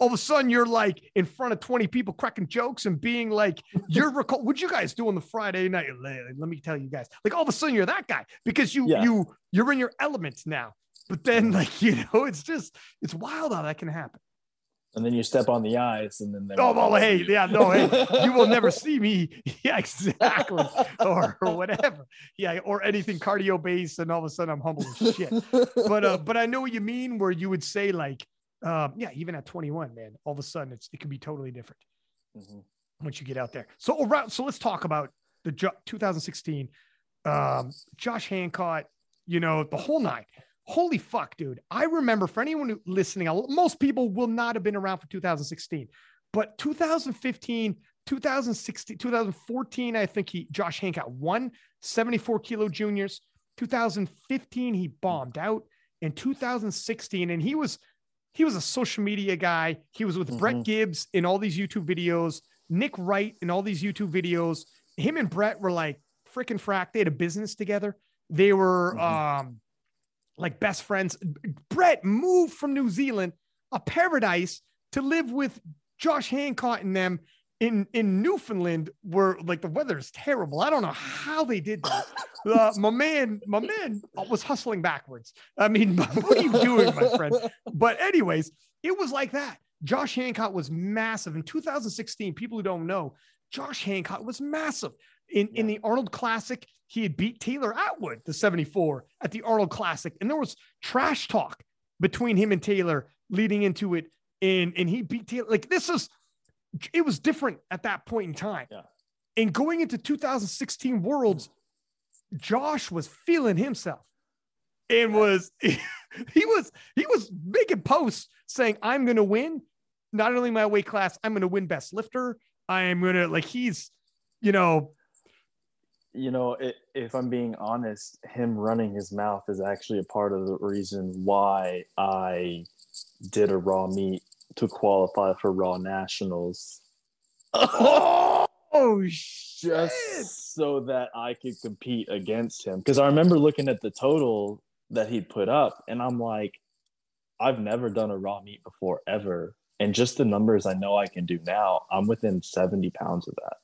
All of a sudden you're like in front of 20 people cracking jokes and being like, you're recall. What'd you guys do on the Friday night? Let me tell you guys. Like all of a sudden you're that guy because you Yeah. you you're in your elements now. But then like you know, it's just it's wild how that can happen. And then you step on the ice, and then they Oh well, hey, you. yeah, no, hey, you will never see me. Yeah, exactly. or, or whatever. Yeah, or anything cardio based, and all of a sudden I'm humble as shit. But uh, but I know what you mean, where you would say like, um, yeah, even at 21, man, all of a sudden it's it can be totally different Mhm. once you get out there. So around, so let's talk about the 2016, um, Josh Hancock. You know the whole nine. Holy fuck, dude! I remember for anyone listening, most people will not have been around for 2016, but 2015, 2016, 2014, I think he Josh Hancock won 74 kilo juniors. 2015, he bombed out. In 2016, and he was he was a social media guy. He was with Brett Mhm. Gibbs in all these YouTube videos, Nick Wright in all these YouTube videos. Him and Brett were like freaking frack. They had a business together. They were Mhm. um like best friends. Brett moved from New Zealand, a paradise, to live with Josh Hancock and them in in Newfoundland, where like the weather is terrible. I don't know how they did that. Uh, my man, my man was hustling backwards. I mean, what are you doing, my friend? But anyways, it was like that. Josh Hancock was massive in 2016. People who don't know, Josh Hancock was massive in in the Arnold Classic. He had beat Taylor Atwood, the 74, at the Arnold Classic, and there was trash talk between him and Taylor leading into it. And and he beat Taylor. Like this is, it was different at that point in time. Yeah. And going into 2016 Worlds, Josh was feeling himself. And was he was he was making posts saying i'm going to win. Not only my weight class i'm going to win best lifter. I am going to like he's you know. You know, i if I'm being honest, him running his mouth is actually a part of the reason why I did a raw meet to qualify for raw nationals. oh shit just so that I could compete against him. Because I remember looking at the total that he'd put up, and I'm like, I've never done a raw meet before ever. And just the numbers I know I can do now, I'm within 70 pounds of that.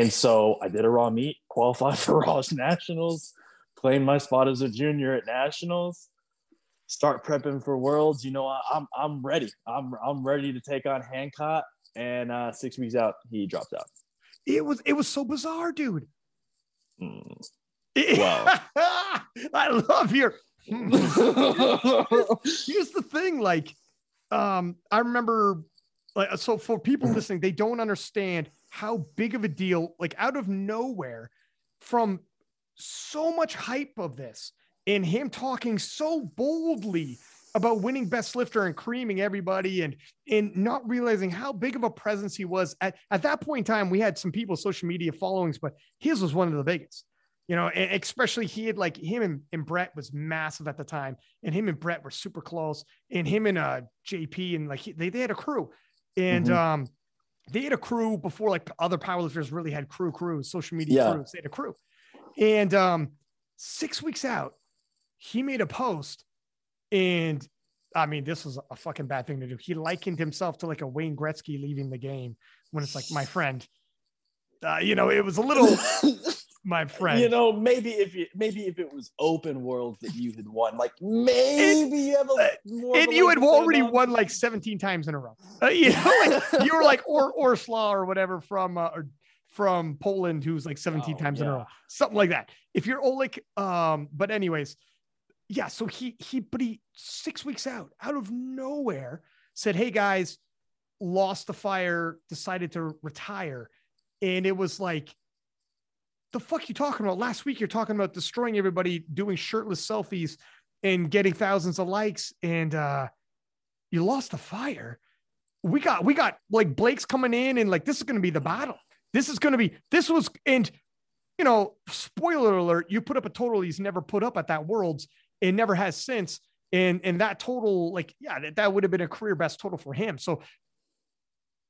And so I did a raw meet, qualified for Raw's Nationals, claimed my spot as a junior at Nationals, start prepping for Worlds. You know, I, I'm I'm ready. I'm I'm ready to take on Hancock. And uh, six weeks out, he dropped out. it was it was so bizarre dude Mm. wow i love your here's the thing like um i remember like so for people listening they don't understand how big of a deal like out of nowhere from so much hype of this and him talking so boldly about winning best lifter and creaming everybody and and not realizing how big of a presence he was at at that point in time we had some people social media followings but his was one of the biggest you know, and especially he had like him and, and Brett was massive at the time, and him and Brett were super close, and him and uh JP and like he, they they had a crew, and Mhm. um they had a crew before like other powerlifters really had crew crews, social media Yeah. crews. They had a crew, and um six weeks out, he made a post, and I mean this was a fucking bad thing to do. He likened himself to like a Wayne Gretzky leaving the game when it's like my friend. Uh, you know, it was a little my friend. You know, maybe if you maybe if it was open world that you had won, like maybe you have a more and you had already on. won like 17 times in a row. Uh, you know, like you were like or or Slaw or whatever from uh, or from Poland, who's like 17 Oh, times in a row, something like that. If you're Oleg, um, but anyways, yeah. So he he, but he six weeks out, out of nowhere, said, "Hey guys, lost the fire, decided to retire," and it was like. The fuck you talking about? Last week you're talking about destroying everybody, doing shirtless selfies, and getting thousands of likes and uh you lost the fire we got we got like blake's coming in and like this is to be the battle this is to be this was and you know spoiler alert you put up a total he's never put up at that worlds and never has since and and that total like yeah that, that would have been a career best total for him so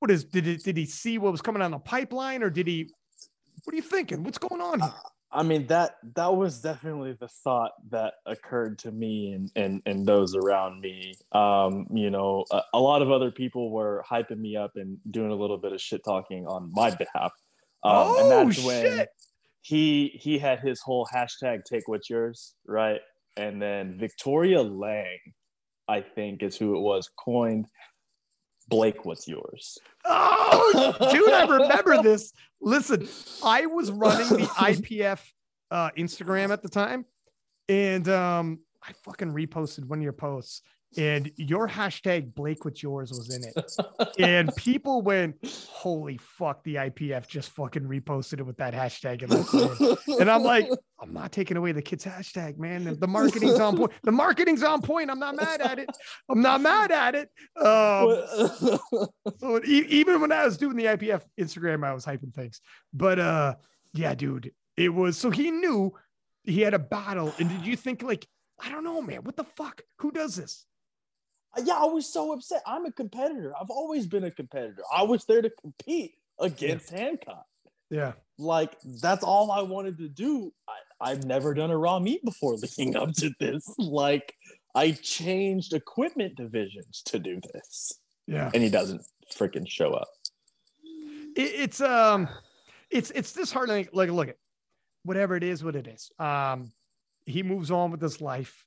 what is did it did he see what was coming on the pipeline or did he what are you thinking what's going on here I mean that that was definitely the thought that occurred to me and and, and those around me. Um, you know, a, a lot of other people were hyping me up and doing a little bit of shit talking on my behalf. Um, oh and that's shit! when he he had his whole hashtag take what's yours, right? And then Victoria Lang, I think is who it was, coined Blake, what's yours? Oh, dude, I remember this. Listen, I was running the IPF uh, Instagram at the time, and um, I fucking reposted one of your posts, and your hashtag Blake with yours was in it. and people went, Holy fuck, the IPF just fucking reposted it with that hashtag. And, and I'm like, I'm not taking away the kid's hashtag, man. The marketing's on point. The marketing's on point. I'm not mad at it. I'm not mad at it. Um, so even when I was doing the IPF Instagram, I was hyping things. But uh, yeah, dude, it was so he knew he had a battle. And did you think like, I don't know, man, what the fuck? Who does this? Yeah, I was so upset. I'm a competitor. I've always been a competitor. I was there to compete against yeah. Hancock. Yeah. Like that's all I wanted to do. I, I've never done a raw meet before leading up to this. Like I changed equipment divisions to do this. Yeah. And he doesn't freaking show up. It, it's um it's it's disheartening. Like look at whatever it is, what it is. Um he moves on with his life,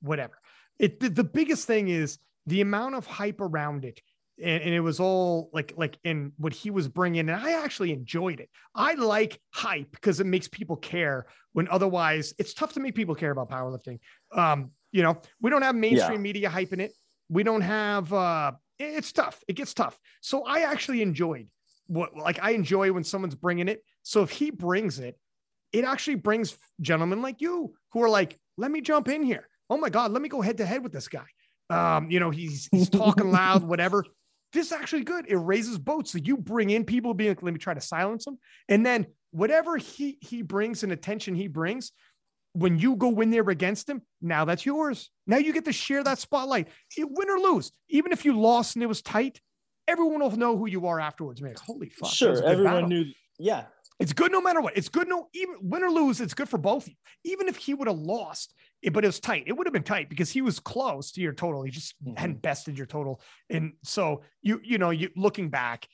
whatever. It the, the biggest thing is the amount of hype around it. And, and, it was all like like in what he was bringing. And i actually enjoyed it. I like hype because it makes people care when otherwise it's tough to make people care about powerlifting. Um you know we don't have mainstream yeah. media hyping it. We don't have uh it's tough. It gets tough. So i actually enjoyed what like i enjoy when someone's bringing it. So if he brings it it actually brings gentlemen like you who are like let me jump in here oh my god let me go head to head with this guy um, you know, he's he's talking loud, whatever. This is actually good. It raises boats. So you bring in people being like, let me try to silence him. And then whatever he he brings and attention he brings, when you go in there against him, now that's yours. Now you get to share that spotlight. It, win or lose, even if you lost and it was tight, everyone will know who you are afterwards. Man, holy fuck! Sure, everyone battle. knew. Yeah, it's good no matter what. It's good no even win or lose. It's good for both. Of you. Even if he would have lost, it, but it was tight. It would have been tight because he was close to your total. He just mm-hmm. hadn't bested your total, and so you you know you looking back,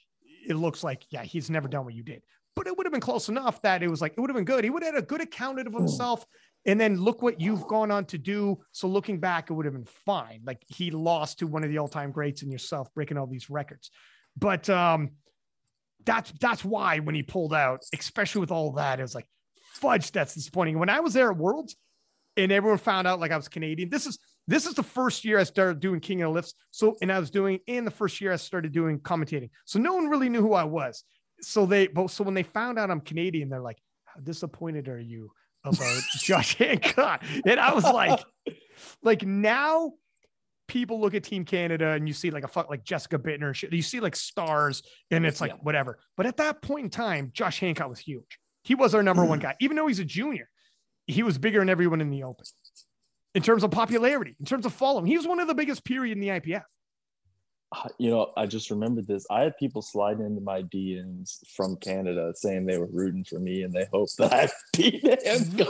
it looks like yeah he's never done what you did. But it would have been close enough that it was like it would have been good. He would have had a good account of himself. And then look what you've gone on to do. So looking back, it would have been fine. Like he lost to one of the all-time greats and yourself breaking all these records. But um, that's that's why when he pulled out, especially with all that, it was like fudge. That's disappointing. When I was there at Worlds, and everyone found out like I was Canadian. This is this is the first year I started doing King of the Lifts. So and I was doing in the first year I started doing commentating. So no one really knew who I was. So they both so when they found out I'm Canadian, they're like, "How disappointed are you about Josh Hancock?" And I was like, like now people look at Team Canada and you see like a fuck like Jessica Buettner, shit. you see like stars, and it's like yeah. whatever. But at that point in time, Josh Hancock was huge. He was our number one mm. guy, even though he's a junior. He was bigger than everyone in the open in terms of popularity, in terms of following. He was one of the biggest period in the IPF. Uh, you know, I just remembered this. I had people slide into my DMs from Canada saying they were rooting for me and they hoped that I beat him.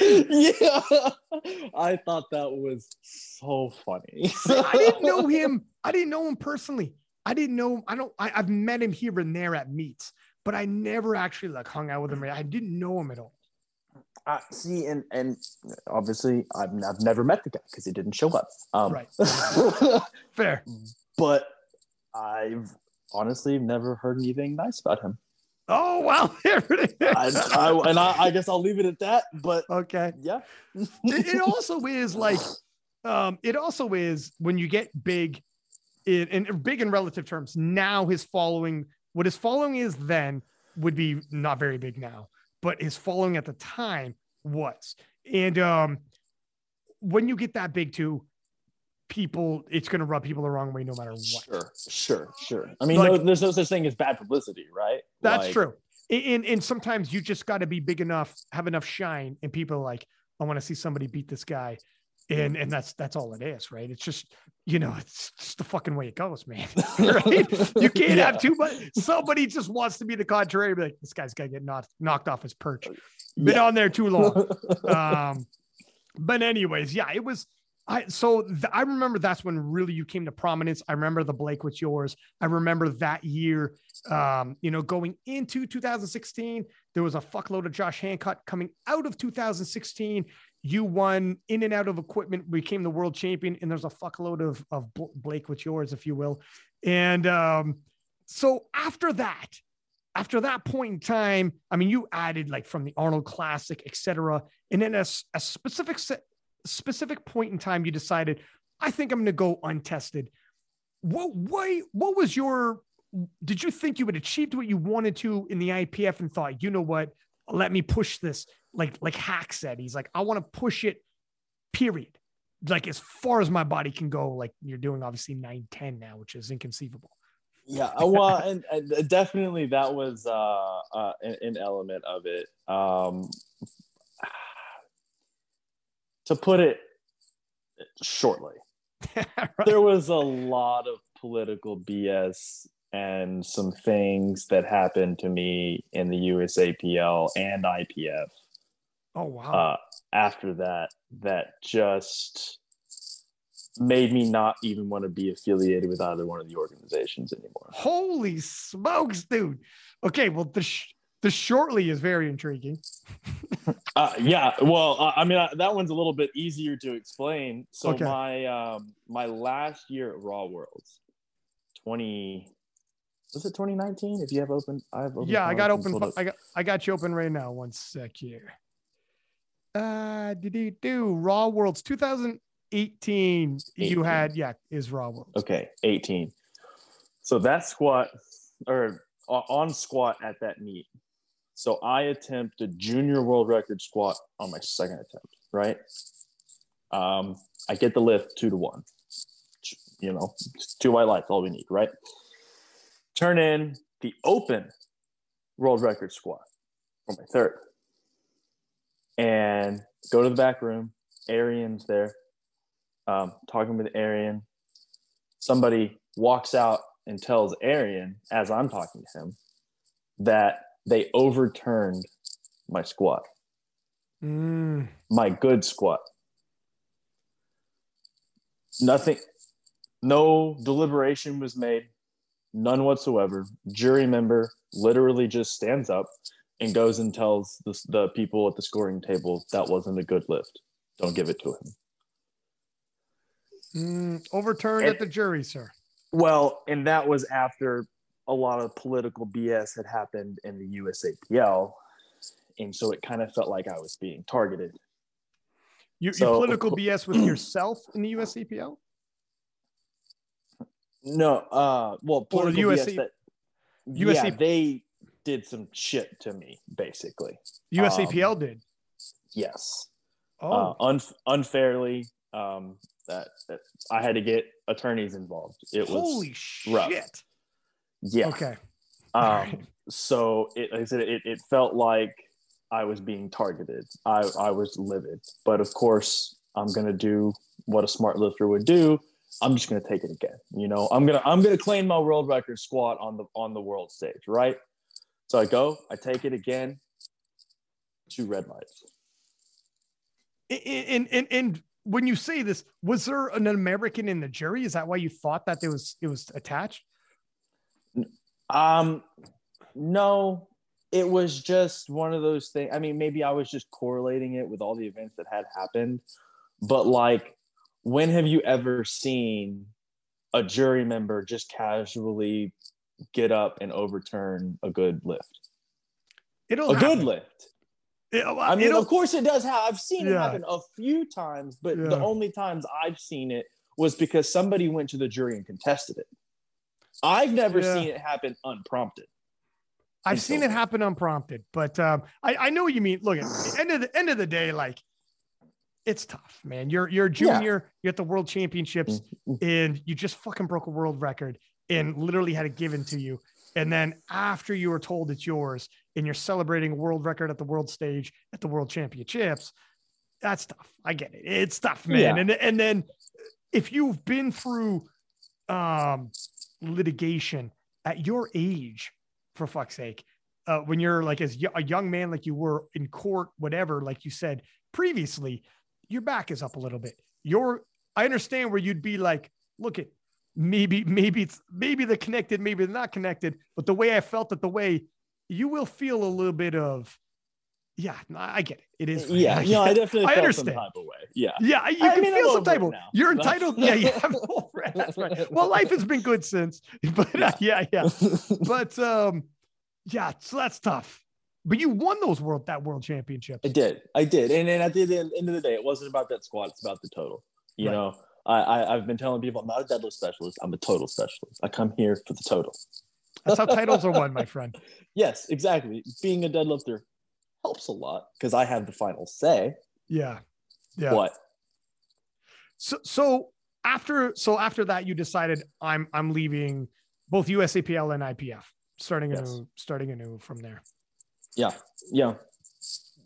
Really? yeah. I thought that was so funny. I didn't know him. I didn't know him personally. I didn't know. I don't, I, have met him here and there at meets, but I never actually like hung out with him. I didn't know him at all. Uh, see, and and obviously, I've, I've never met the guy because he didn't show up. Um, right. Fair but I've honestly never heard anything nice about him. Oh wow! I, I, and I, I, guess I'll leave it at that. But okay, yeah. it, it, also is like, um, it also is when you get big, in, in big in relative terms. Now his following, what his following is then would be not very big now, but his following at the time was. And um, when you get that big too, people it's going to rub people the wrong way no matter what. Sure sure sure. I mean like, no, there's no such thing as bad publicity right? That's like, true. And, and sometimes you just got to be big enough have enough shine and people are like i want to see somebody beat this guy and and that's that's all it is right it's just you know it's just the fucking way it goes man right you can't yeah. have too much somebody just wants to be the contrary be like this guy's got to get knocked knocked off his perch been yeah. on there too long. um, but anyways, yeah, it was. I so th- I remember that's when really you came to prominence. I remember the Blake with yours. I remember that year. Um, you know, going into 2016, there was a fuckload of Josh Hancock coming out of 2016. You won in and out of equipment, became the world champion, and there's a fuckload of of Blake with yours, if you will. And um, so after that, after that point in time, I mean, you added like from the Arnold Classic, etc. And then a, a specific specific point in time, you decided, I think I'm going to go untested. What, why, what was your, did you think you had achieved what you wanted to in the IPF and thought, you know what, let me push this? Like, like Haack said, he's like, I want to push it, period. Like as far as my body can go, like you're doing obviously 910 now, which is inconceivable. Yeah, uh, well, and, and, definitely that was uh, uh, an, an, element of it. Um, to put it shortly, right. there was a lot of political BS and some things that happened to me in the USAPL and IPF. Oh wow! Uh, after that, that just made me not even want to be affiliated with either one of the organizations anymore. Holy smokes, dude. Okay, well, the, sh- the shortly is very intriguing. uh, yeah, well, uh, I mean, uh, that one's a little bit easier to explain. So okay. my um, my last year at Raw Worlds, twenty was it 2019? If you have open, I have open. Yeah, I got open. I got I got you open right now. One sec here. Uh, did he do. Raw Worlds 2000? 18, 18, you had yeah is raw worlds. Okay 18 so that squat or on squat at that meet. So i attempt a junior world record squat on my second attempt right? Um i get the lift two to one. You know two white lights all we need right? Turn in the open world record squat for my third and go to the back room arian's there um, talking with Arian. Somebody walks out and tells Arian, as I'm talking to him, that they overturned my squat, mm. my good squat. Nothing, no deliberation was made, none whatsoever. Jury member literally just stands up and goes and tells the, the people at the scoring table that wasn't a good lift. Don't give it to him. Mm, overturned and, at the jury, sir. Well, and that was after a lot of political BS had happened in the USAPL. And so it kind of felt like I was being targeted. You, so, your political BS with yourself in the USAPL? No, uh, well, political or USC, BS that, yeah, they did some shit to me, basically. USAPL um, did. Yes. Oh, uh, un- unfairly. Um, that, that I had to get attorneys involved. It was holy rough. shit. Yeah. Okay. Um, right. so it, like I said, it, it felt like I was being targeted. I, I was livid, but of course I'm going to do what a smart lifter would do. I'm just going to take it again. You know, I'm going to, I'm going to claim my world record squat on the, on the world stage. Right. So I go, I take it again, two red lights. And, and, and when you say this, was there an American in the jury? Is that why you thought that it was it was attached? Um, no, it was just one of those things. I mean, maybe I was just correlating it with all the events that had happened, but like, when have you ever seen a jury member just casually get up and overturn a good lift? It'll a happen. good lift. It, I mean, of course it does. Have I've seen it happen a few times, but yeah. the only times I've seen it was because somebody went to the jury and contested it. I've never yeah. seen it happen unprompted. I've seen it happen unprompted, but um, I, I know what you mean. Look, at the end of the end of the day, like it's tough, man. You're you're a junior, you're at the world championships, mm-hmm. and you just fucking broke a world record and literally had it given to you. And then after you were told it's yours and you're celebrating a world record at the world stage at the world championships, that's tough. I get it. It's tough, man. Yeah. And, and then if you've been through um, litigation at your age, for fuck's sake, uh, when you're like as y- a young man, like you were in court, whatever, like you said previously, your back is up a little bit. You're, I understand where you'd be like, look at maybe, maybe it's maybe they're connected, maybe they're not connected, but the way I felt it, the way you will feel a little bit of, yeah, no, I get it. It is. Yeah, yeah, I definitely I felt understand. some type of way. Yeah. Yeah, you I can mean, I'm feel some type of. You're entitled. Yeah, yeah. I'm over it. That's right. Well, life has been good since, but uh, yeah, yeah. But um, yeah, so that's tough. But you won those world that world championships. I did. I did. And then at the end end of the day, it wasn't about that squat. It's about the total. You Right. know, I, I, I've been telling people I'm not a deadlift specialist. I'm a total specialist. I come here for the total. That's how titles are won, my friend. Yes, exactly. Being a deadlifter helps a lot because I have the final say. Yeah, yeah. But So, so after, so after that, you decided I'm I'm leaving both USAPL and IPF, starting a Yes. new, starting anew from there. yeah, yeah.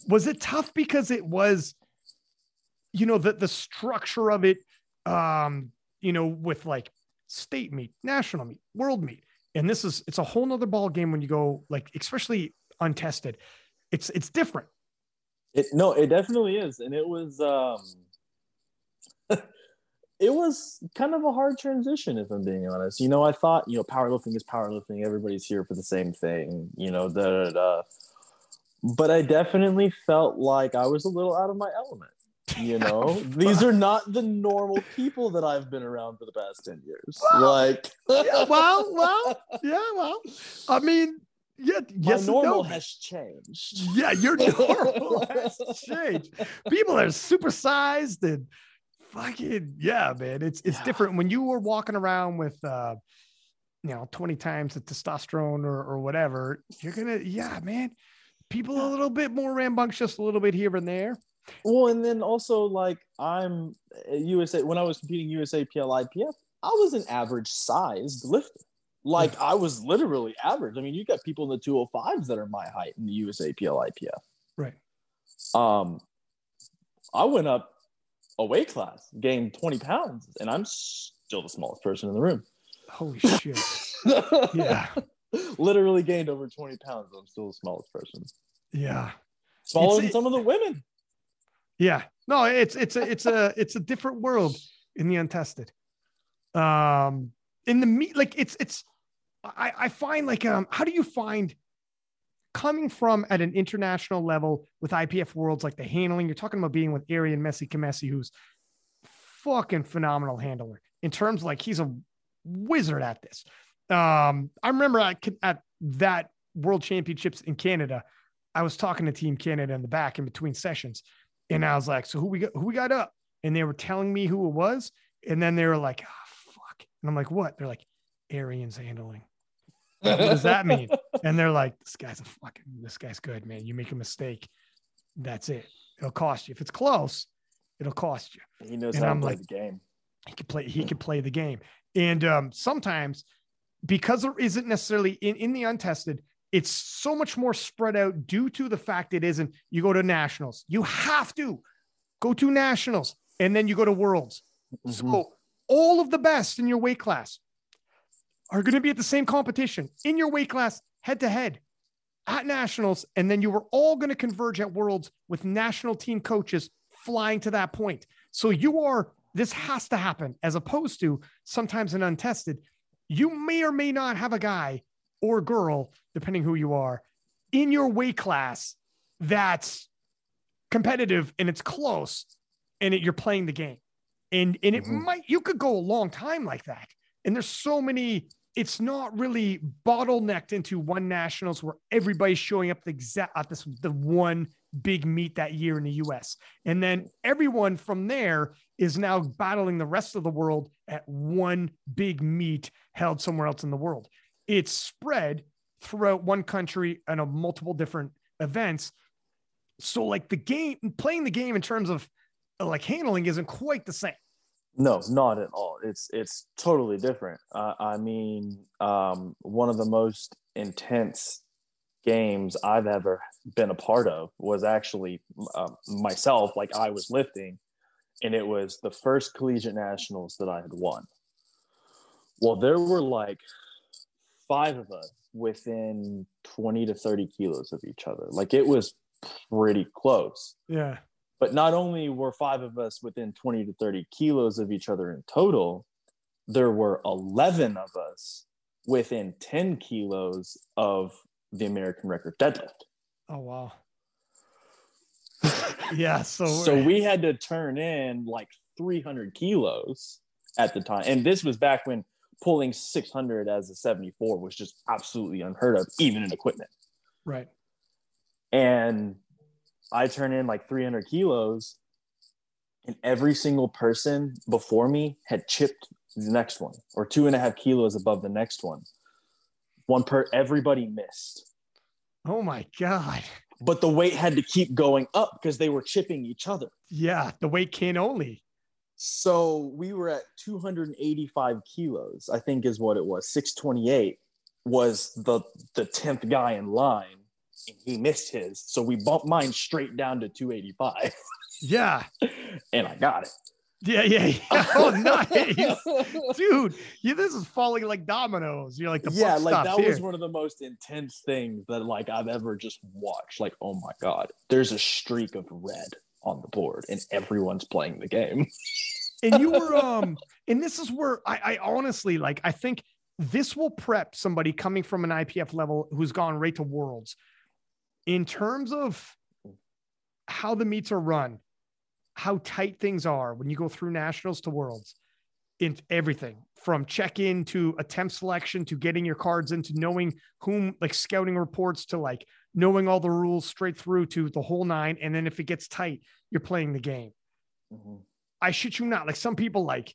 was it tough because it was you know the the structure of it um you know with like state meet national meet world meet and this is it's a whole nother ball game when you go like especially untested it's it's different It no, it definitely is, and it was um, it was kind of a hard transition, if I'm being honest. You know, I thought you know powerlifting is powerlifting. Everybody's here for the same thing. You know, da da da. But I definitely felt like I was a little out of my element. You know, these are not the normal people that I've been around for the past ten years. Well, like, yeah, well well yeah well i mean yeah my yes normal no. has changed. yeah your normal has changed people are supersized and fucking yeah man it's it's Yeah. different when you were walking around with uh you know 20 times the testosterone or, or whatever you're gonna yeah man people a little bit more rambunctious a little bit here and there Well, and then also like I'm USA when I was competing USA PL IPF, I was an average sized lifter. Like I was literally average. I mean, you got people in the 205s that are my height in the USA PL IPF. right Um, I went up a weight class, gained 20 pounds, and I'm still the smallest person in the room. holy shit yeah literally gained over 20 pounds. I'm still the smallest person. yeah Smaller It's- than some of the women. Yeah. No, it's it's a it's a it's a different world in the untested. Um in the meat like it's it's I I find like um how do you find coming from at an international level with IPF worlds like the handling you're talking about being with Arian Messi Kamesi who's fucking phenomenal handler in terms like he's a wizard at this. Um I remember at at that world championships in Canada I was talking to Team Canada in the back in between sessions and I was like, so who we got, who we got up? And they were telling me who it was. And then they were like, oh, fuck. And I'm like, what? They're like, Arian's handling. What does that mean? And they're like, this guy's a fucking, this guy's good, man. You make a mistake. That's it. It'll cost you. If it's close, it'll cost you. He knows And how I'm to play like- the game. He could play, he could play the game. And um, sometimes because there isn't necessarily in, in the untested, it's so much more spread out due to the fact it isn't. You go to nationals, you have to go to nationals, and then you go to worlds. Mhm. So all of the best in your weight class are going to be at the same competition in your weight class, head to head at nationals, and then you were all going to converge at worlds with national team coaches flying to that point. So you are. This has to happen, as opposed to sometimes an untested. You may or may not have a guy or girl, depending who you are, in your weight class that's competitive and it's close and it, you're playing the game. And, and it Mhm. might, you could go a long time like that. And there's so many, it's not really bottlenecked into one nationals where everybody's showing up the exact at this the one big meet that year in the US. And then everyone from there is now battling the rest of the world at one big meet held somewhere else in the world. It's spread throughout one country and a multiple different events. So like the game playing the game in terms of uh, like handling isn't quite the same. No, not at all. It's it's totally different. Uh, I mean, um, one of the most intense games I've ever been a part of was actually um, myself. Like I was lifting, and it was the first collegiate nationals that I had won. Well, there were like five of us within 20 to 30 kilos of each other. Like it was pretty close. Yeah. But not only were five of us within 20 to 30 kilos of each other in total, there were 11 of us within 10 kilos of the American record deadlift. Oh, wow. yeah. So, so we had to turn in like 300 kilos at the time. And this was back when pulling 600 as a 74 was just absolutely unheard of, even in equipment. Right. And I turn in like 300 kilos, and every single person before me had chipped the next one or two and a half kilos above the next one. One per everybody missed. Oh my God. But the weight had to keep going up because they were chipping each other. Yeah, the weight can only. So we were at 285 kilos, I think is what it was. 628 was the the 10th guy in line and he missed his. So we bumped mine straight down to 285. Yeah. and I got it. Yeah, yeah, yeah. Oh, nice, dude. Yeah, this is falling like dominoes. You're like the yeah, like that here. was one of the most intense things that like I've ever just watched. Like, oh my god, there's a streak of red on the board, and everyone's playing the game. and you were um, and this is where I, I honestly like. I think this will prep somebody coming from an IPF level who's gone right to worlds in terms of how the meets are run how tight things are when you go through nationals to worlds in everything from check in to attempt selection to getting your cards into knowing whom like scouting reports to like knowing all the rules straight through to the whole nine. And then if it gets tight, you're playing the game. Mm-hmm. I shit you not. Like some people, like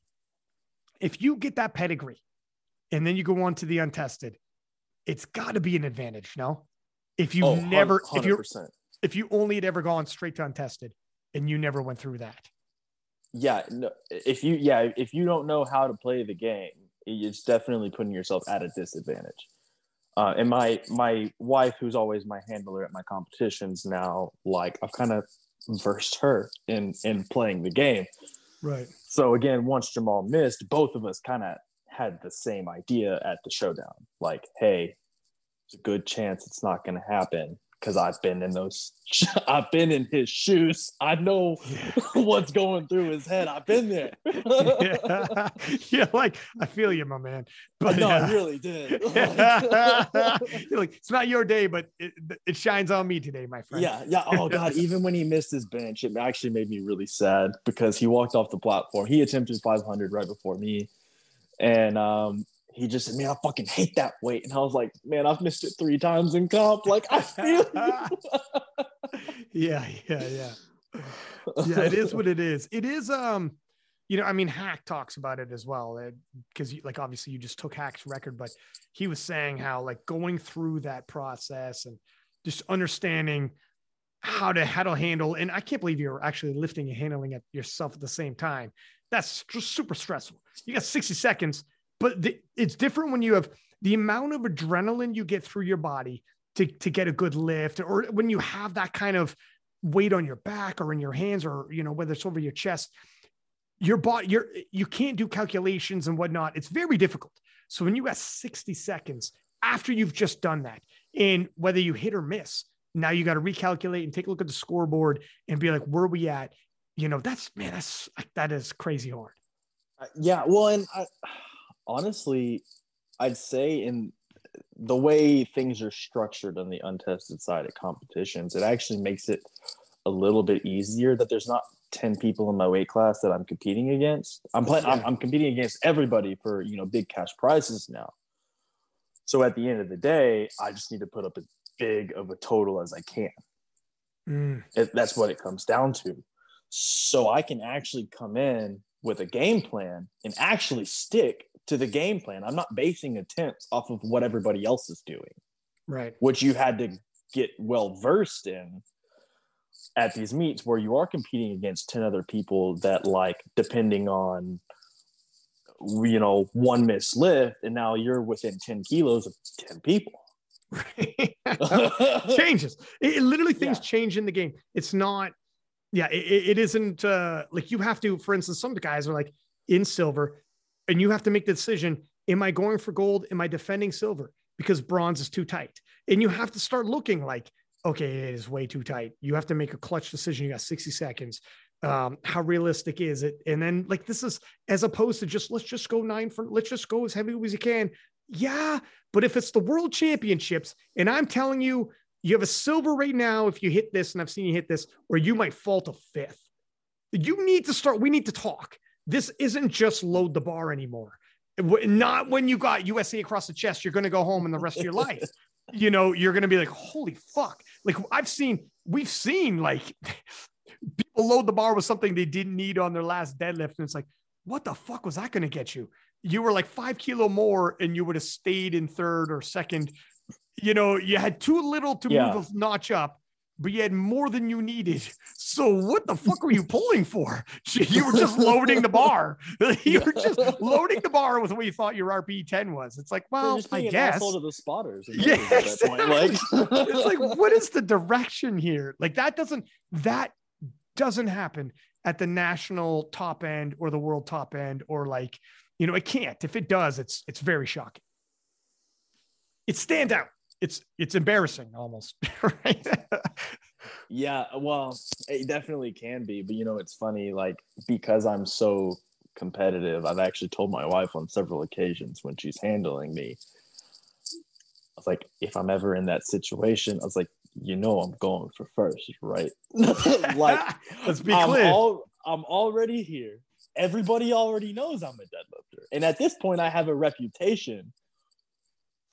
if you get that pedigree and then you go on to the untested, it's got to be an advantage. No, if you oh, never, 100%. if you're, if you only had ever gone straight to untested, and you never went through that. Yeah, no, if you yeah, if you don't know how to play the game, it's definitely putting yourself at a disadvantage. Uh, and my my wife, who's always my handler at my competitions now, like I've kind of versed her in in playing the game. Right. So again, once Jamal missed, both of us kind of had the same idea at the showdown. Like, hey, it's a good chance it's not going to happen because I've been in those. I've been in his shoes. I know what's going through his head. I've been there. yeah. yeah, like I feel you, my man. But no, uh, I really did. like it's not your day, but it, it shines on me today, my friend. Yeah, yeah. Oh God, even when he missed his bench, it actually made me really sad because he walked off the platform. He attempted 500 right before me, and um, he just said, "Man, I fucking hate that weight," and I was like, "Man, I've missed it three times in comp. Like, I feel." yeah, yeah, yeah, yeah. It is what it is. It is. Um, you know, I mean, Haack talks about it as well because, like, obviously, you just took Haack's record, but he was saying how like going through that process and just understanding how to how to handle. And I can't believe you're actually lifting and handling it yourself at the same time. That's just super stressful. You got 60 seconds but the, it's different when you have the amount of adrenaline you get through your body to, to get a good lift, or when you have that kind of weight on your back or in your hands, or you know whether it's over your chest. Your body, you're you can't do calculations and whatnot. It's very difficult. So when you got 60 seconds after you've just done that, and whether you hit or miss, now you got to recalculate and take a look at the scoreboard and be like, where are we at? You know, that's man, that's that is crazy hard. Uh, yeah, well, and I, honestly, I'd say in the way things are structured on the untested side of competitions, it actually makes it a little bit easier that there's not 10 people in my weight class that I'm competing against. I'm playing, I'm, I'm competing against everybody for, you know, big cash prizes now. So at the end of the day, I just need to put up as big of a total as I can. Mm. It, that's what it comes down to. So I can actually come in with a game plan and actually stick to the game plan. I'm not basing attempts off of what everybody else is doing. Right. Which you had to get well versed in at these meets where you are competing against 10 other people that like depending on you know one miss lift and now you're within 10 kilos of 10 people changes it, it literally things yeah. change in the game it's not yeah it, it isn't uh like you have to for instance some guys are like in silver and you have to make the decision am I going for gold? Am I defending silver? because bronze is too tight. And you have to start looking like, okay, it is way too tight. You have to make a clutch decision. You got 60 seconds. Um, how realistic is it? And then like this is as opposed to just let's just go nine for let's just go as heavy as you can. Yeah, but if it's the world championships, and I'm telling you, you have a silver right now if you hit this, and I've seen you hit this, or you might fall to fifth. You need to start, we need to talk. This isn't just load the bar anymore. Not when you got USA across the chest, you're going to go home in the rest of your life. You know, you're going to be like, holy fuck. Like I've seen, we've seen like people load the bar with something they didn't need on their last deadlift. And it's like, what the fuck was that going to get you? You were like five kilo more and you would have stayed in third or second. You know, you had too little to yeah. move a notch up but you had more than you needed. So what the fuck were you pulling for? You were just loading the bar. You were just loading the bar with what you thought your RP 10 was. It's like, well, I guess. to the spotters. Yeah, exactly. Like, it's like, what is the direction here? Like that doesn't that doesn't happen at the national top end or the world top end or like, you know, it can't. If it does, it's it's very shocking. It stands out it's it's embarrassing almost right? Yeah well it definitely can be but you know it's funny like because i'm so competitive i've actually told my wife on several occasions when she's handling me i was like if i'm ever in that situation i was like you know i'm going for first right? Like let's be I'm clear. all, i'm already here. Everybody already knows i'm a deadlifter. And at this point i have a reputation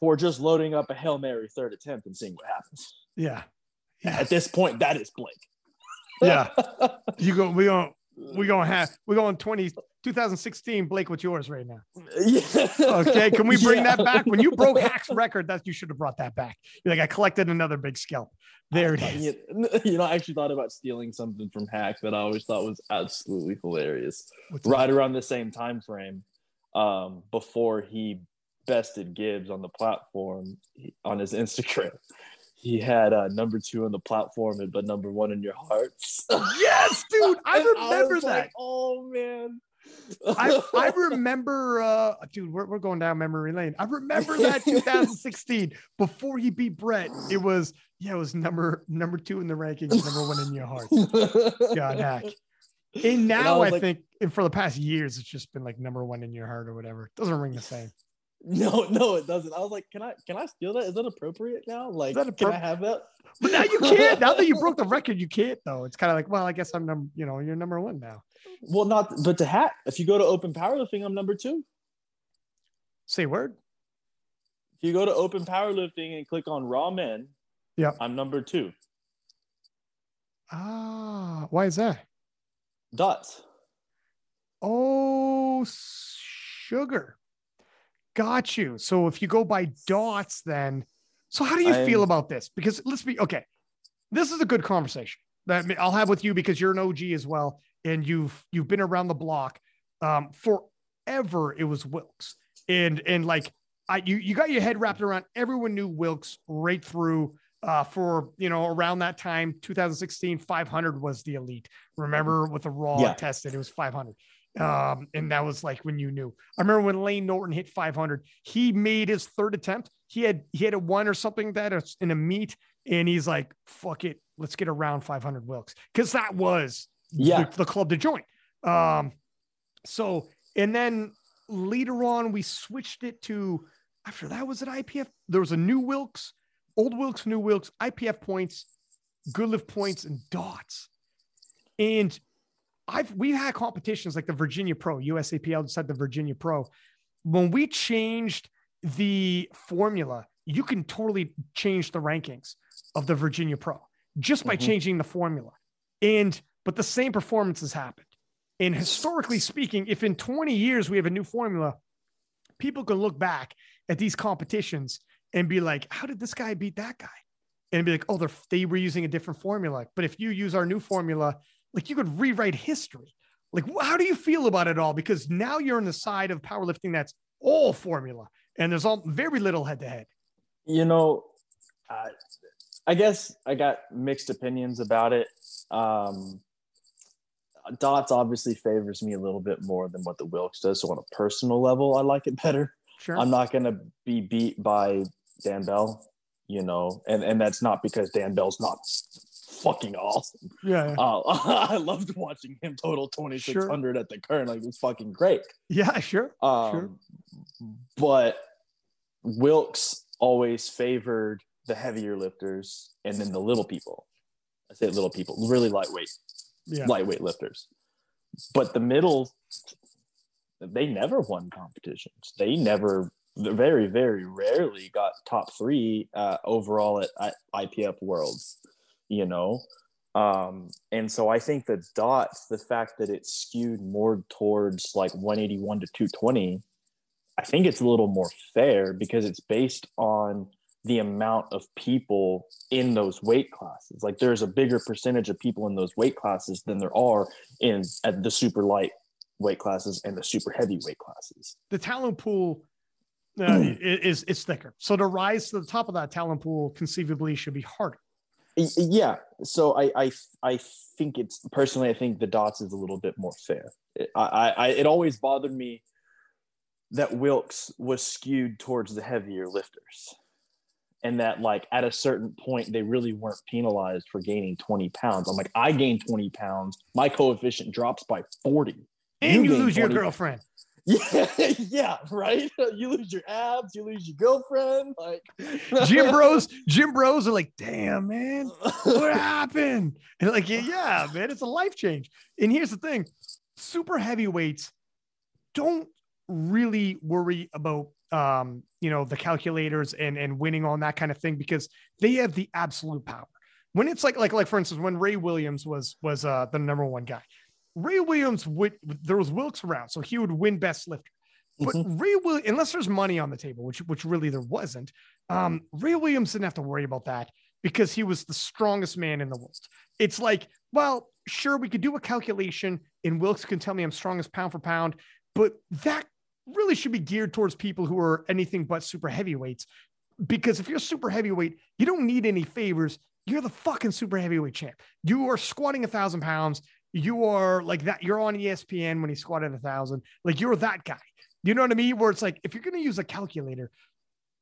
for just loading up a Hail Mary third attempt and seeing what happens. Yeah. yeah. At this point, that is Blake. yeah. You go, we going we gonna have we're going 20 2016 blake what's yours right now yeah. okay can we bring yeah. that back when you broke Haack's record that you should have brought that back You're like i collected another big scalp there it is you know i actually thought about stealing something from Haack that i always thought was absolutely hilarious what's right that? around the same time frame um, before he bested Gibbs on the platform on his Instagram. He had uh, number two on the platform, but number one in your hearts. yes, dude, I remember I that. Like, oh man. I, I remember, uh, dude, we're, we're going down memory lane. I remember that 2016 before he beat Brett. It was, yeah, it was number number two in the rankings, number one in your heart. God Haack. And now and I, I like, think, and for the past years, it's just been like number one in your heart or whatever. It doesn't ring the same. No, no, it doesn't. I was like, can I can I steal that? Is that appropriate now? Like, can I have that? But now you can't. now that you broke the record, you can't though. It's kind of like, well, I guess I'm number, you know, you're number one now. Well, not but to hat. If you go to open powerlifting, I'm number two. Say word. If you go to open powerlifting and click on raw men, yeah, I'm number two. Ah, why is that? Dots. Oh, sugar. Got you. So if you go by dots, then so how do you I'm, feel about this? Because let's be okay. This is a good conversation that I'll have with you because you're an OG as well, and you've you've been around the block um, forever. It was Wilks, and and like I you you got your head wrapped around. Everyone knew Wilks right through. Uh, for you know around that time 2016 500 was the elite remember with the raw yeah. tested it was 500 um, and that was like when you knew. I remember when Layne Norton hit 500, he made his third attempt. He had he had a one or something that in a meet, and he's like, "Fuck it, let's get around 500 Wilks," because that was yeah the, the, club to join. Um, so and then later on we switched it to after that was at IPF. There was a new Wilks, old Wilks, new Wilks, IPF points, good lift points, and dots. And I've we've had competitions like the Virginia Pro, USAPL just had the Virginia Pro. When we changed the formula, you can totally change the rankings of the Virginia Pro just by mm-hmm. changing the formula. And but the same performance has happened. And historically speaking, if in 20 years we have a new formula, people can look back at these competitions and be like, how did this guy beat that guy? And be like, oh, they were using a different formula. But if you use our new formula, like you could rewrite history. Like, how do you feel about it all? Because now you're on the side of powerlifting that's all formula, and there's all very little head to head. You know, uh, I guess I got mixed opinions about it. Um, Dots obviously favors me a little bit more than what the Wilks does. So on a personal level, I like it better. Sure. I'm not going to be beat by Dan Bell, you know, and and that's not because Dan Bell's not fucking awesome. Yeah. yeah. Uh, I loved watching him total 2600 at the Kern. Like, it was fucking great. Yeah, sure. Um, Sure. But Wilks always favored the heavier lifters and then the little people. I say little people, really lightweight, Yeah. lightweight lifters. But the middle, they never won competitions. They never, very, very rarely got top three uh, overall at, at IPF Worlds, you know? Um, and so I think the dots, the fact that it's skewed more towards like 181 to 220, I think it's a little more fair because it's based on the amount of people in those weight classes. Like there's a bigger percentage of people in those weight classes than there are in at the super light weight classes and the super heavy weight classes. the talent pool uh, is is thicker. So to rise to the top of that talent pool conceivably should be harder. Yeah, so I I I think it's personally I think the dots is a little bit more fair. I I, it always bothered me that Wilks was skewed towards the heavier lifters. And that like at a certain point they really weren't penalized for gaining 20 pounds. I'm like, I gained 20 pounds, my coefficient drops by 40. And you, gain lose your 20 girlfriend. Yeah, yeah, right. You lose your abs, you lose your girlfriend. Like Gym bros, Gym bros are like, damn, man, what happened? And like, yeah, yeah, man, it's a life change. And here's the thing super heavyweights don't really worry about um, you know, the calculators and and winning on that kind of thing because they have the absolute power. When it's like like like for instance, when Ray Williams was was uh the number one guy, Ray Williams would there was Wilks around, so he would win best lifter. But Ray Williams, unless there's money on the table, which which really there wasn't, um, Ray Williams didn't have to worry about that because he was the strongest man in the world. It's like, well, sure, we could do a calculation, and Wilks can tell me I'm strongest pound for pound, but that really should be geared towards people who are anything but super heavyweights. Because if you're super heavyweight, you don't need any favors. You're the fucking super heavyweight champ. You are squatting a thousand pounds. You are like that. You're on ESPN when he squatted a thousand. Like you're that guy. You know what I mean? Where it's like, if you're going to use a calculator,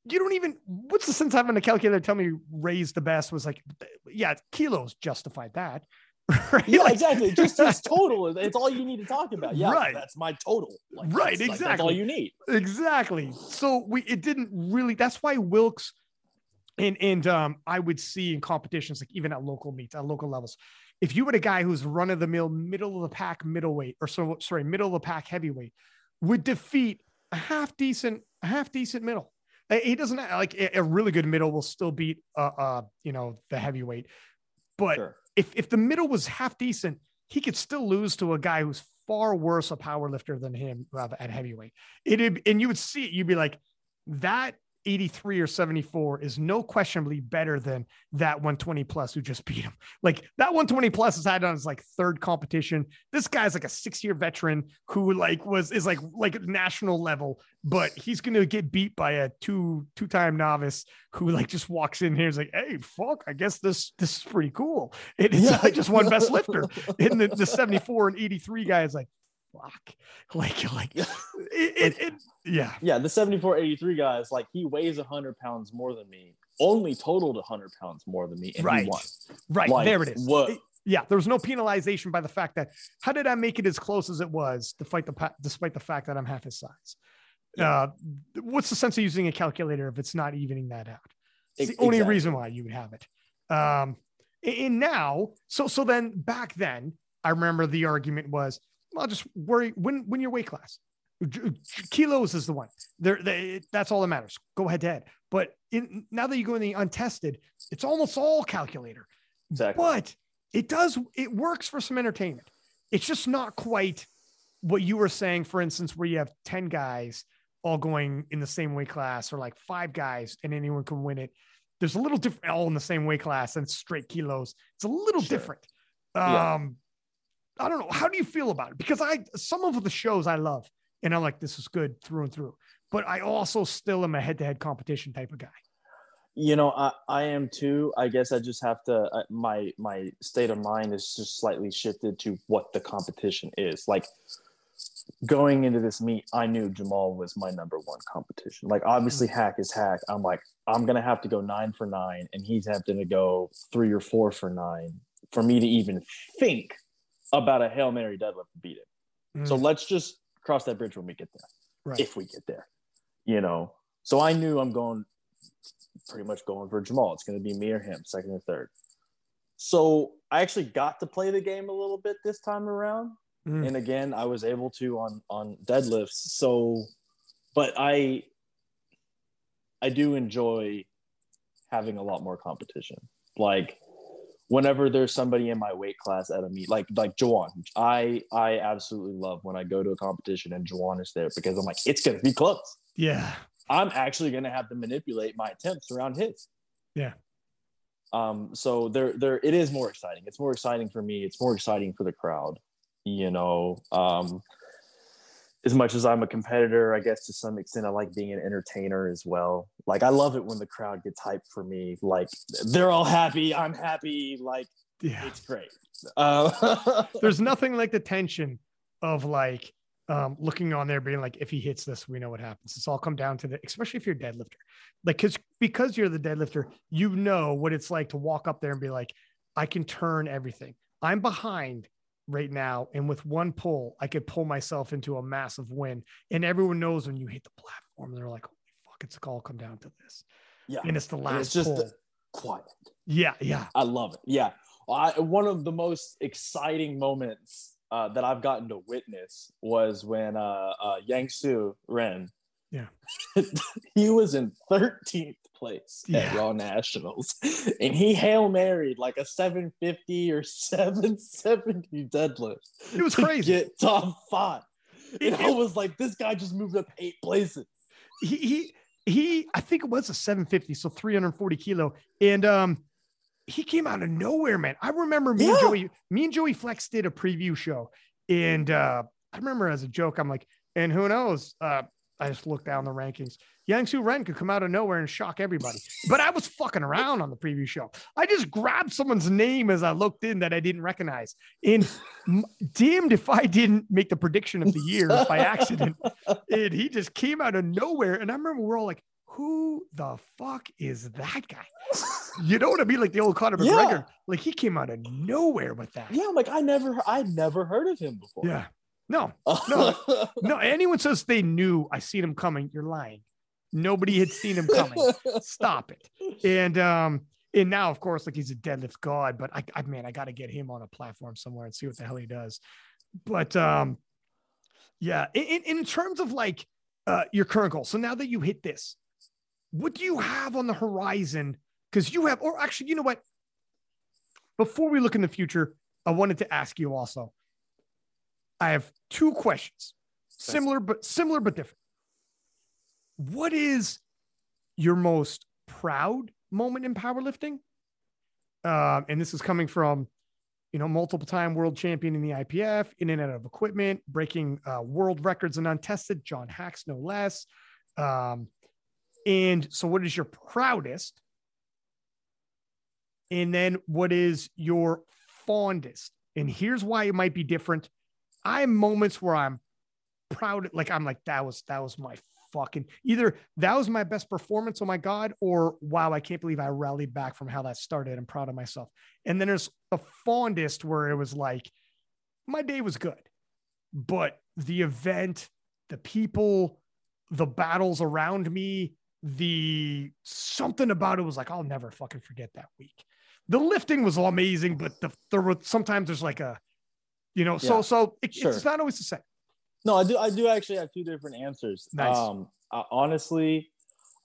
you don't even, what's the sense of having a calculator tell me raise the best was like, yeah, kilos justified that. Right? Yeah, Like- exactly. Just his total. It's all you need to talk about. Yeah, Right. that's my total. Like, Right, that's, like, that's all you need. exactly. So we, it didn't really, that's why Wilks and, and um, I would see in competitions, like even at local meets, at local levels, if you had a guy who's run of the mill, middle of the pack, middleweight, or so, sorry, middle of the pack heavyweight, would defeat a half decent, a half decent middle. Uh, He doesn't like a really good middle will still beat, uh, uh, you know, the heavyweight. But Sure. if if the middle was half decent, he could still lose to a guy who's far worse a power lifter than him uh, at heavyweight. It'd and you would see it, you'd be like, that 83 or 74 is no questionably better than that 120 plus who just beat him. Like that 120 plus has had on his like third competition. This guy's like a six-year veteran who like was is like like national level, but he's gonna get beat by a two two-time novice who like just walks in here and is like, hey, fuck, I guess this this is pretty cool. It's Yeah. I just won best lifter. And the, the 74 and 83 guy is like, fuck. Like, like it, it, it yeah. Yeah, the 74 83 guy is like he weighs 100 pounds more than me, only totaled 100 pounds more than me, and Right. he won. Right. Like, there it is. what- yeah. There was no penalization by the fact that how did I make it as close as it was despite the despite the fact that I'm half his size? Uh, what's the sense of using a calculator if it's not evening that out? It's the Ex- only reason why you would have it. Um, and now, so so then back then, I remember the argument was, well, just worry when win your weight class. Kilos is the one. There, they, that's all that matters. Go head to head. But in, now that you go in the untested, it's almost all calculator. Exactly. But it does, it works for some entertainment. It's just not quite what you were saying, for instance, where you have 10 guys all going in the same weight class, or like five guys and anyone can win it. There's a little different, all in the same weight class and straight kilos. It's a little Sure. different. Yeah. Um, I don't know. How do you feel about it? Because I, some of the shows I love, and I'm like, this is good through and through. But I also still am a head to head competition type of guy. you know i i am too i guess i just have to uh, my my state of mind is just slightly shifted to what the competition is like going into this meet, I knew Jamal was my number one competition. Like obviously Mm. Haack is Haack. I'm like, I'm gonna have to go nine for nine, and he's having to go three or four for nine for me to even think about a Hail Mary deadlift to beat. So Mm, let's just cross that bridge when we get there. right. If we get there. You know. So I knew I'm going pretty much going for Jamal. It's gonna be me or him, second or third. So I actually got to play the game a little bit this time around Mm. and again i was able to on on deadlifts so but i i do enjoy having a lot more competition like whenever there's somebody in my weight class at a meet like like Jawan, i i absolutely love when i go to a competition and Jawan is there because i'm like it's gonna be close. Yeah. i'm actually gonna have to manipulate my attempts around his. Yeah. um so there there it is more exciting. It's more exciting for me. It's more exciting for the crowd you know? Um as much as i'm a competitor i guess to some extent i like being an entertainer as well like i love it when the crowd gets hyped for me like they're all happy i'm happy like Yeah. it's great uh, There's nothing like the tension of like um, looking on there being like, if he hits this, we know what happens. It's all come down to the, especially if you're a deadlifter, like, cause because you're the deadlifter, you know what it's like to walk up there and be like, I can turn everything. I'm behind right now. And with one pull, I could pull myself into a massive win. And everyone knows when you hit the platform, they're like, it's all come down to this. yeah And it's the And last it's just pull. quiet yeah. Yeah. I love it. Yeah. I, one of the most exciting moments uh, that I've gotten to witness was when uh, uh, Yang Su Ren, Yeah. he was in 13th place at Raw Nationals and he Hail Married like a 750 or 770 deadlift. It was crazy. Get top five. It- And I was like, this guy just moved up eight places. he he he I think it was a 750, so 340 kilo. And um he came out of nowhere, man. I remember me and Joey, me and Joey Flex did a preview show. And uh I remember as a joke, I'm like, and who knows? Uh I just looked down the rankings. Yang Su Ren could come out of nowhere and shock everybody. But I was fucking around on the preview show. I just grabbed someone's name as I looked in that I didn't recognize. And damned if I didn't make the prediction of the year by accident and he just came out of nowhere. And I remember we're all like, who the fuck is that guy? You know what I mean? Like the old Conor Yeah. McGregor. Like he came out of nowhere with that. Yeah, I'm like I never, I never heard of him before. Yeah. No, No. no. Anyone says they knew I seen him coming, you're lying. Nobody had seen him coming. Stop it. And um, and now of course, like he's a deadlift god, but I, I man, I got to get him on a platform somewhere and see what the hell he does. But um, yeah, in, in, in terms of like uh, your current goal. So now that you hit this, what do you have on the horizon? Because you have, or actually, you know what? Before we look in the future, I wanted to ask you also. I have two questions, similar but similar but different. What is your most proud moment in powerlifting? Um, and this is coming from, you know, multiple time world champion in the IPF, in and out of equipment, breaking uh, world records and untested, John Haack's, no less. Um, and so, what is your proudest? And then, what is your fondest? And here's why it might be different. I have moments where I'm proud, like I'm like, that was that was my fucking either that was my best performance, oh my God, or wow, I can't believe I rallied back from how that started. I'm proud of myself. And then there's the fondest where it was like, my day was good, but the event, the people, the battles around me, the something about it was like, I'll never fucking forget that week. The lifting was amazing, but the there were sometimes there's like a, you know, so Yeah, so it, sure. it's not always the same. No, I do. I do actually have two different answers. Nice. Um, I, honestly,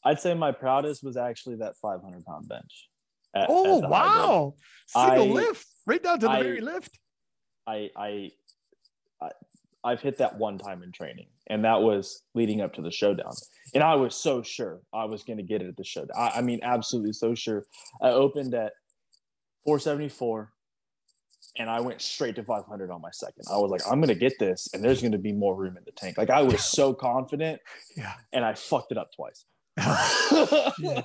I'd say my proudest was actually that 500 pound bench. at- at Oh hybrid. wow, single I- lift right down to the I- very lift. I, I, I, I've hit that one time in training, and that was leading up to the showdown. And I was so sure I was going to get it at the showdown. I, I mean, absolutely so sure. I opened at 474, and I went straight to 500 on my second. I was like, I'm going to get this, and there's going to be more room in the tank. Like I was so confident, Yeah. and I fucked it up twice. Yeah.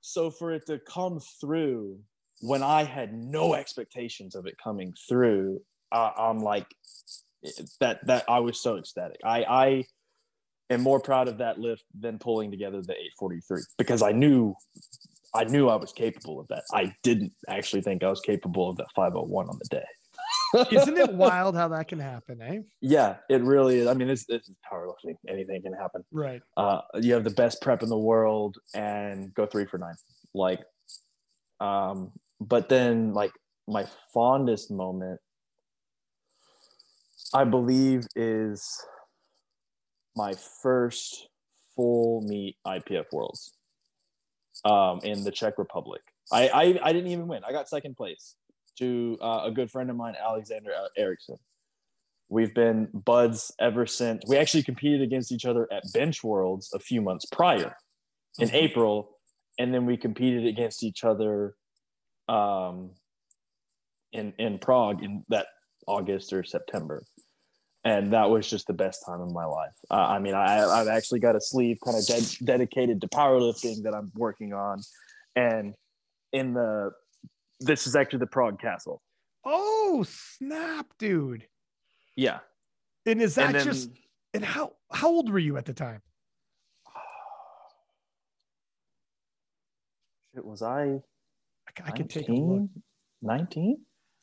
so for it to come through when I had no expectations of it coming through, I'm like, that that I was so ecstatic. I I am more proud of that lift than pulling together the 843 because I knew I knew I was capable of that. I didn't actually think I was capable of that 501 on the day. Isn't it wild how that can happen, eh? Yeah, it really is. I mean, this, is powerlifting. Anything can happen. Right. Uh, you have the best prep in the world and go three for nine. Like, um, but then like my fondest moment, I believe, is my first full meet IPF Worlds um, in the Czech Republic. I, I, I didn't even win. I got second place to uh, a good friend of mine, Alexander Eriksson. We've been buds ever since. We actually competed against each other at Bench Worlds a few months prior in mm-hmm. April, and then we competed against each other um, in in Prague in that August or September and that was just the best time of my life. Uh, I mean, I, I've actually got a sleeve kind of de- dedicated to powerlifting that I'm working on, and in the this is actually the Prague Castle. Oh snap, dude! Yeah, and is that and then, just and how how old were you at the time? Shit, was I? I, I could take a look. 19?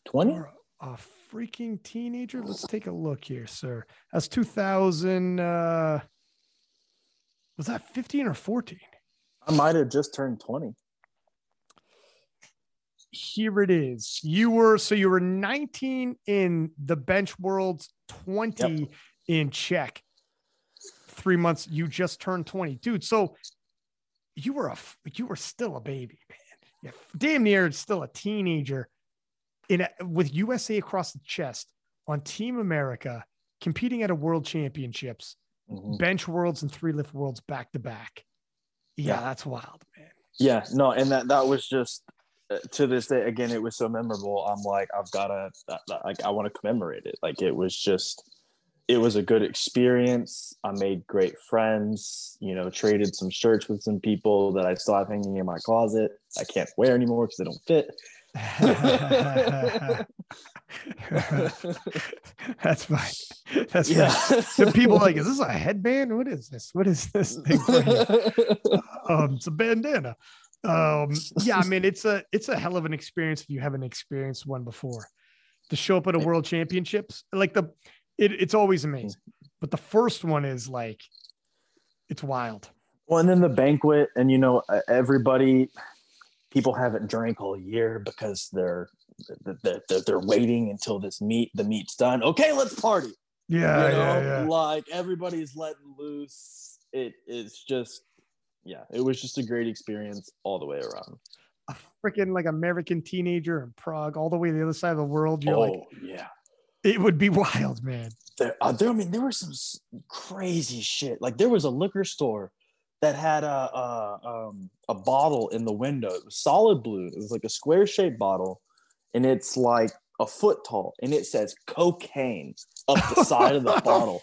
20? A freaking teenager. Let's take a look here, sir. That's 2000. Uh, was that 15 or 14? I might have just turned 20. Here it is. You were so you were 19 in the bench worlds, 20 yep. in Czech. Three months, you just turned 20, dude. So you were a you were still a baby, man. Yeah, damn near still a teenager in with USA across the chest on Team America competing at a World Championships, mm-hmm. bench worlds and three lift worlds back to back. Yeah, that's wild, man. Yeah, no, and that that was just uh, to this day again. It was so memorable. I'm like, I've got to like, I want to commemorate it. Like, it was just. It was a good experience. I made great friends, you know, traded some shirts with some people that I still have hanging in my closet. I can't wear anymore because they don't fit That's fine. That's yeah. fine. people like, is this a headband? What is this? What is this thing? um, it's a bandana. Um, yeah, I mean, it's a it's a hell of an experience if you haven't experienced one before. To show up at a world championships, like the it, it's always amazing. But the first one is like it's wild. Well, and then the banquet, and you know, everybody people haven't drank all year because they're they're, they're, they're waiting until this meet the meet's done. Okay let's party. Yeah, you know? yeah, yeah. like everybody's letting loose. It it's just yeah it was just a great experience all the way around. A freaking like american teenager in prague all the way to the other side of the world you're oh, like yeah. it would be wild man. There, uh, there i mean there was some crazy shit. Like there was a liquor store that had a, a, um, a bottle in the window. It was solid blue. It was like a square shaped bottle, and it's like a foot tall, and it says cocaine up the side of the bottle.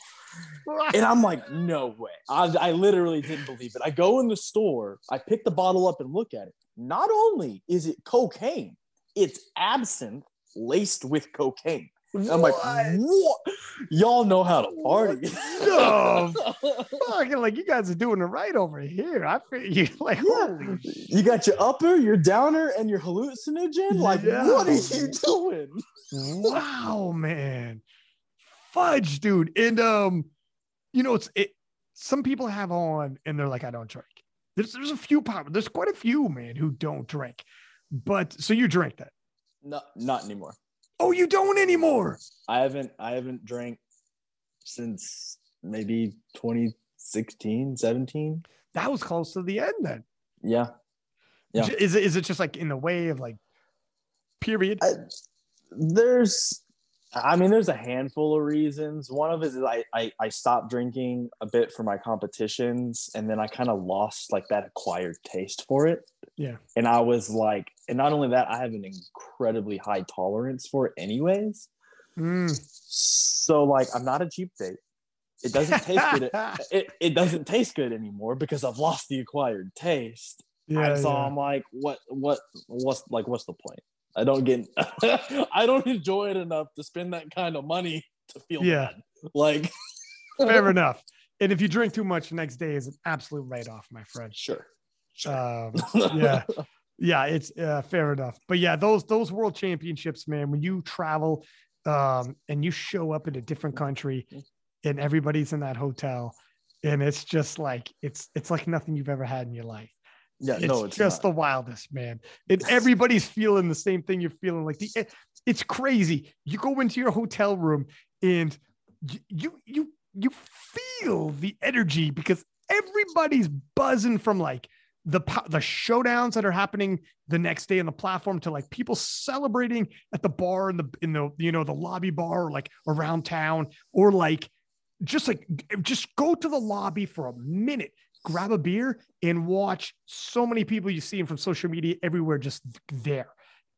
And I'm like, no way. I, I literally didn't believe it. I go in the store, I pick the bottle up and look at it. Not only is it cocaine, it's absinthe laced with cocaine. I'm like, what? Y'all know how to party. no, fucking like you guys are doing it right over here. I feel you like, yeah. you got your upper, your downer, and your hallucinogen. Like, yeah. what are you doing? wow, man, fudge, dude. And um, you know, it's it. Some people have on, and they're like, I don't drink. There's there's a few power. There's quite a few man who don't drink, but so you drink that? No, not anymore. Oh, you don't anymore. I haven't I haven't drank since maybe 2016, 17. That was close to the end then. Yeah. Yeah. Is it is it just like in the way of like period? I, there's I mean, there's a handful of reasons. One of it is I, I, I stopped drinking a bit for my competitions, and then I kind of lost like that acquired taste for it. Yeah. And I was like, and not only that, I have an incredibly high tolerance for it, anyways. Mm. So like, I'm not a cheap date. It doesn't taste good. It, it doesn't taste good anymore because I've lost the acquired taste. Yeah. so yeah. I'm like, what, what, what's like, what's the point? I don't get I don't enjoy it enough to spend that kind of money to feel Yeah. bad. Like Fair enough. And if you drink too much the next day, is an absolute write off, my friend. Sure. Sure. Um, yeah. yeah, it's uh, fair enough. But yeah, those those world championships, man, when you travel um, and you show up in a different country and everybody's in that hotel, and it's just like it's it's like nothing you've ever had in your life. yeah, It's, no, it's just not. the wildest, man. And everybody's feeling the same thing you're feeling. Like the it- it's crazy. You go into your hotel room and y- you you you feel the energy because everybody's buzzing from like the the showdowns that are happening the next day on the platform to like people celebrating at the bar in the in the you know the lobby bar or like around town or like just like just go to the lobby for a minute grab a beer and watch so many people you see from social media everywhere just there.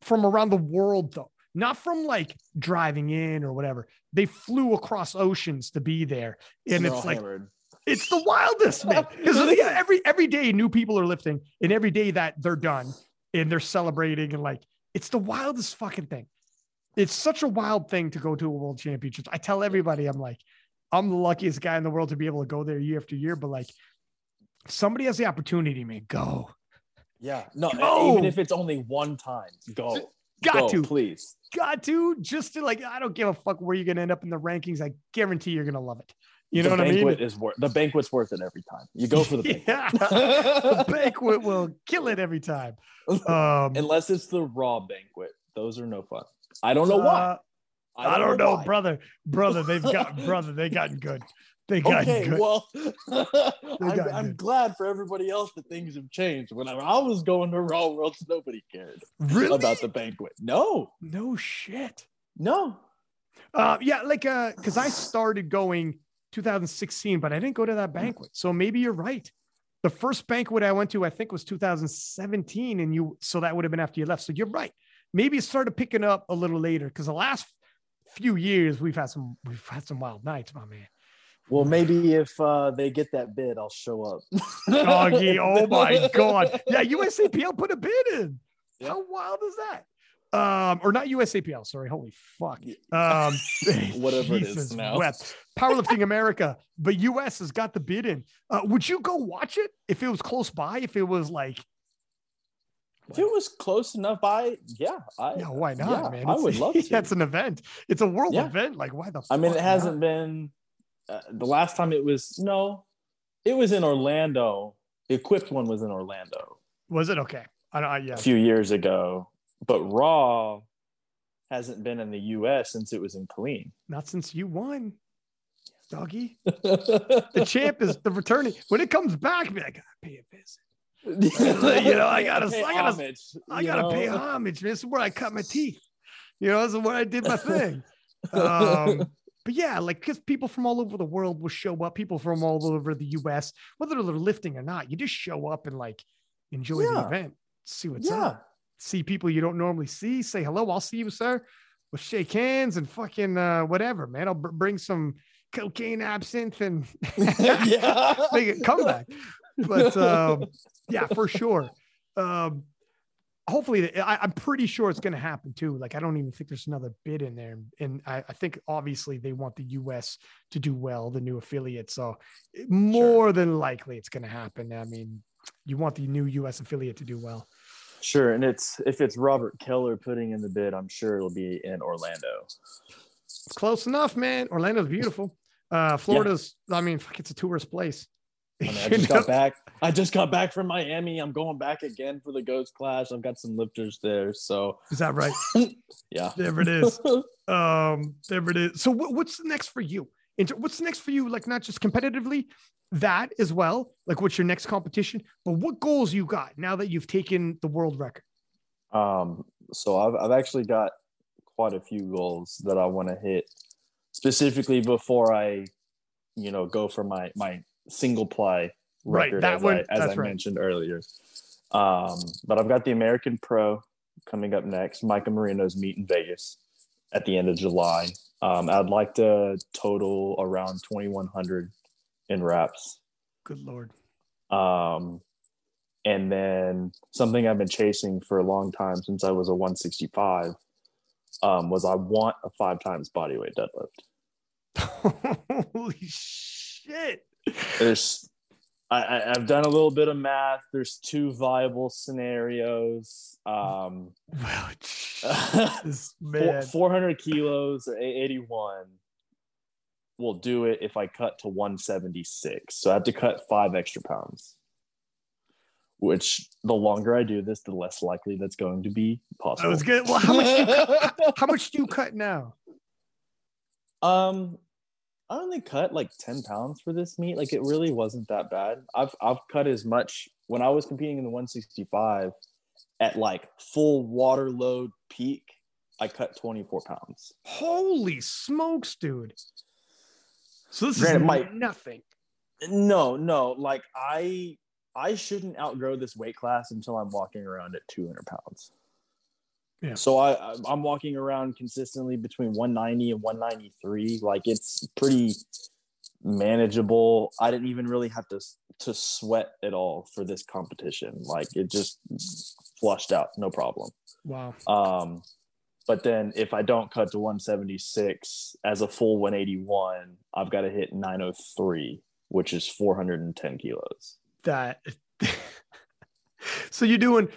From around the world though. Not from like driving in or whatever. They flew across oceans to be there and They're it's like hammered. It's the wildest, man. Because every every day new people are lifting, and every day that they're done and they're celebrating, and like it's the wildest fucking thing. It's such a wild thing to go to a world championships. I tell everybody, I'm like, I'm the luckiest guy in the world to be able to go there year after year. But like, somebody has the opportunity, man, go. Yeah. No, Go. even if it's only one time, go. Got Go, to, please. got to, just to like, I don't give a fuck where you're gonna end up in the rankings. I guarantee you're gonna love it. You know the what I mean? banquet is worth the banquet's worth it every time. You go for the banquet. yeah, the banquet will kill it every time. Um, Unless it's the raw banquet. Those are no fun. I don't know why. uh, I don't know, why. brother. Brother, they've got brother. They gotten good. They got Okay, good. well, I'm, I'm glad for everybody else that things have changed. When I, I was going to Raw Worlds, nobody cared really? about the banquet. No, no shit. no. Uh, yeah, like uh, because I started going 2016, but I didn't go to that banquet. So maybe you're right. The first banquet I went to, I think, was 2017, and you so that would have been after you left. So you're right. Maybe it started picking up a little later because the last few years we've had some we've had some wild nights, my man. Well, maybe if uh, they get that bid, I'll show up. Doggy, oh my god. Yeah, USAPL put a bid in. Yeah. How wild is that? Um, or not USAPL, sorry. Holy fuck. Um Whatever it is now. wept. Powerlifting America, but US has got the bid in. Uh, would you go watch it if it was close by? If it was like If it was close enough by, yeah, I. yeah, why not, yeah, man? I It's- would love to. That's an event. It's a world Yeah. event. Like, why the I mean, it hasn't not? been. Uh, the last time it was no, it was in Orlando. The equipped one was in Orlando was it okay? I don't I, yeah. a few years ago, but Raw hasn't been in the U.S. since it was in Killeen. Not since you won. Doggy. The champ is the returning. When it comes back, man, I gotta pay a visit. You know, I gotta- Pay I gotta- homage, I gotta know? pay homage. This is where I cut my teeth. You know, this is where I did my thing. Um, but yeah, like because people from all over the world will show up, people from all over the US, whether they're lifting or not, you just show up and like enjoy the event, see what's Yeah, up, see people you don't normally see, say hello, I'll see you, sir. We'll shake hands and fucking uh, whatever, man. I'll br- bring some cocaine absinthe and yeah. make it come back. But um, yeah, for sure. Um, hopefully, I, I'm pretty sure it's going to happen too. Like, I don't even think there's another bid in there. And I, I think obviously they want the US to do well, the new affiliate. So more than likely it's going to happen. I mean, you want the new US affiliate to do well. Sure, and it's if it's Robert Keller putting in the bid, I'm sure it'll be in Orlando. It's close enough, man. Orlando's beautiful. Uh, Florida's, I mean, fuck, it's a tourist place. I, mean, I just know? got back. I just got back from Miami. I'm going back again for the Ghost Clash. I've got some lifters there, so Is that right? yeah. There it is. um there it is so what, what's next for you and what's next for you like not just competitively that as well like what's your next competition but what goals you got now that you've taken the world record Um, so I've I've actually got quite a few goals that I want to hit, specifically before I, you know, go for my my single ply Right, record that as one- I, as I right. mentioned earlier. Um, but I've got the American Pro coming up next. Micah Marino's meet in Vegas at the end of July. Um, I'd like to total around 2,100 in reps. good lord Um, and then something I've been chasing for a long time since I was a 165 um, was I want a five times bodyweight deadlift. Holy shit. There's I, have done a little bit of math. There's two viable scenarios. Um, well, Jesus, man. 400 kilos or 81 will do it if I cut to 176. So I have to cut five extra pounds. Which the longer I do this, the less likely that's going to be possible. I was good. Well, how much do you cut, how much do you cut now? Um, I only cut like 10 pounds for this meet. Like it really wasn't that bad. I've I've cut as much when I was competing in the 165 at like full water load peak. I cut 24 pounds. Holy smokes, dude. So this Granted, is my, nothing. No, no. Like I I shouldn't outgrow this weight class until I'm walking around at 200 pounds. Yeah. So I I'm walking around consistently between 190 and 193. Like it's pretty manageable. I didn't even really have to to sweat at all for this competition. Like it just flushed out, no problem. Wow. Um, but then if I don't cut to 176 as a full 181, I've got to hit 903, which is 410 kilos. That. so you're doing.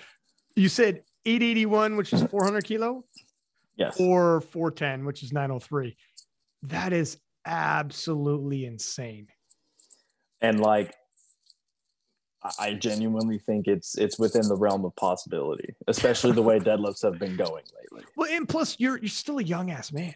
You said 881, which is 400 kilo. Yes. Or 410, which is 903. That is absolutely insane. And like, I genuinely think it's it's within the realm of possibility, especially the way deadlifts have been going lately. Well, and plus you're you're still a young ass man.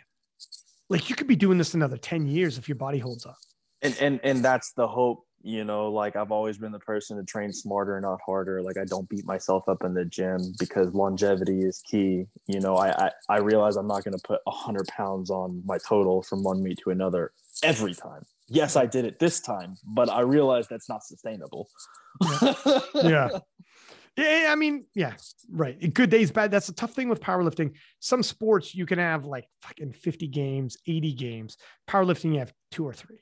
Like you could be doing this another 10 years if your body holds up. And and and that's the hope you know like i've always been the person to train smarter not harder like i don't beat myself up in the gym because longevity is key you know i i, I realize i'm not going to put 100 pounds on my total from one meet to another every time. Yes i did it this time but i realize that's not sustainable. Yeah. Yeah. I mean yeah right. Good days bad that's a tough thing with powerlifting. Some sports you can have like fucking 50 games 80 games. Powerlifting you have two or three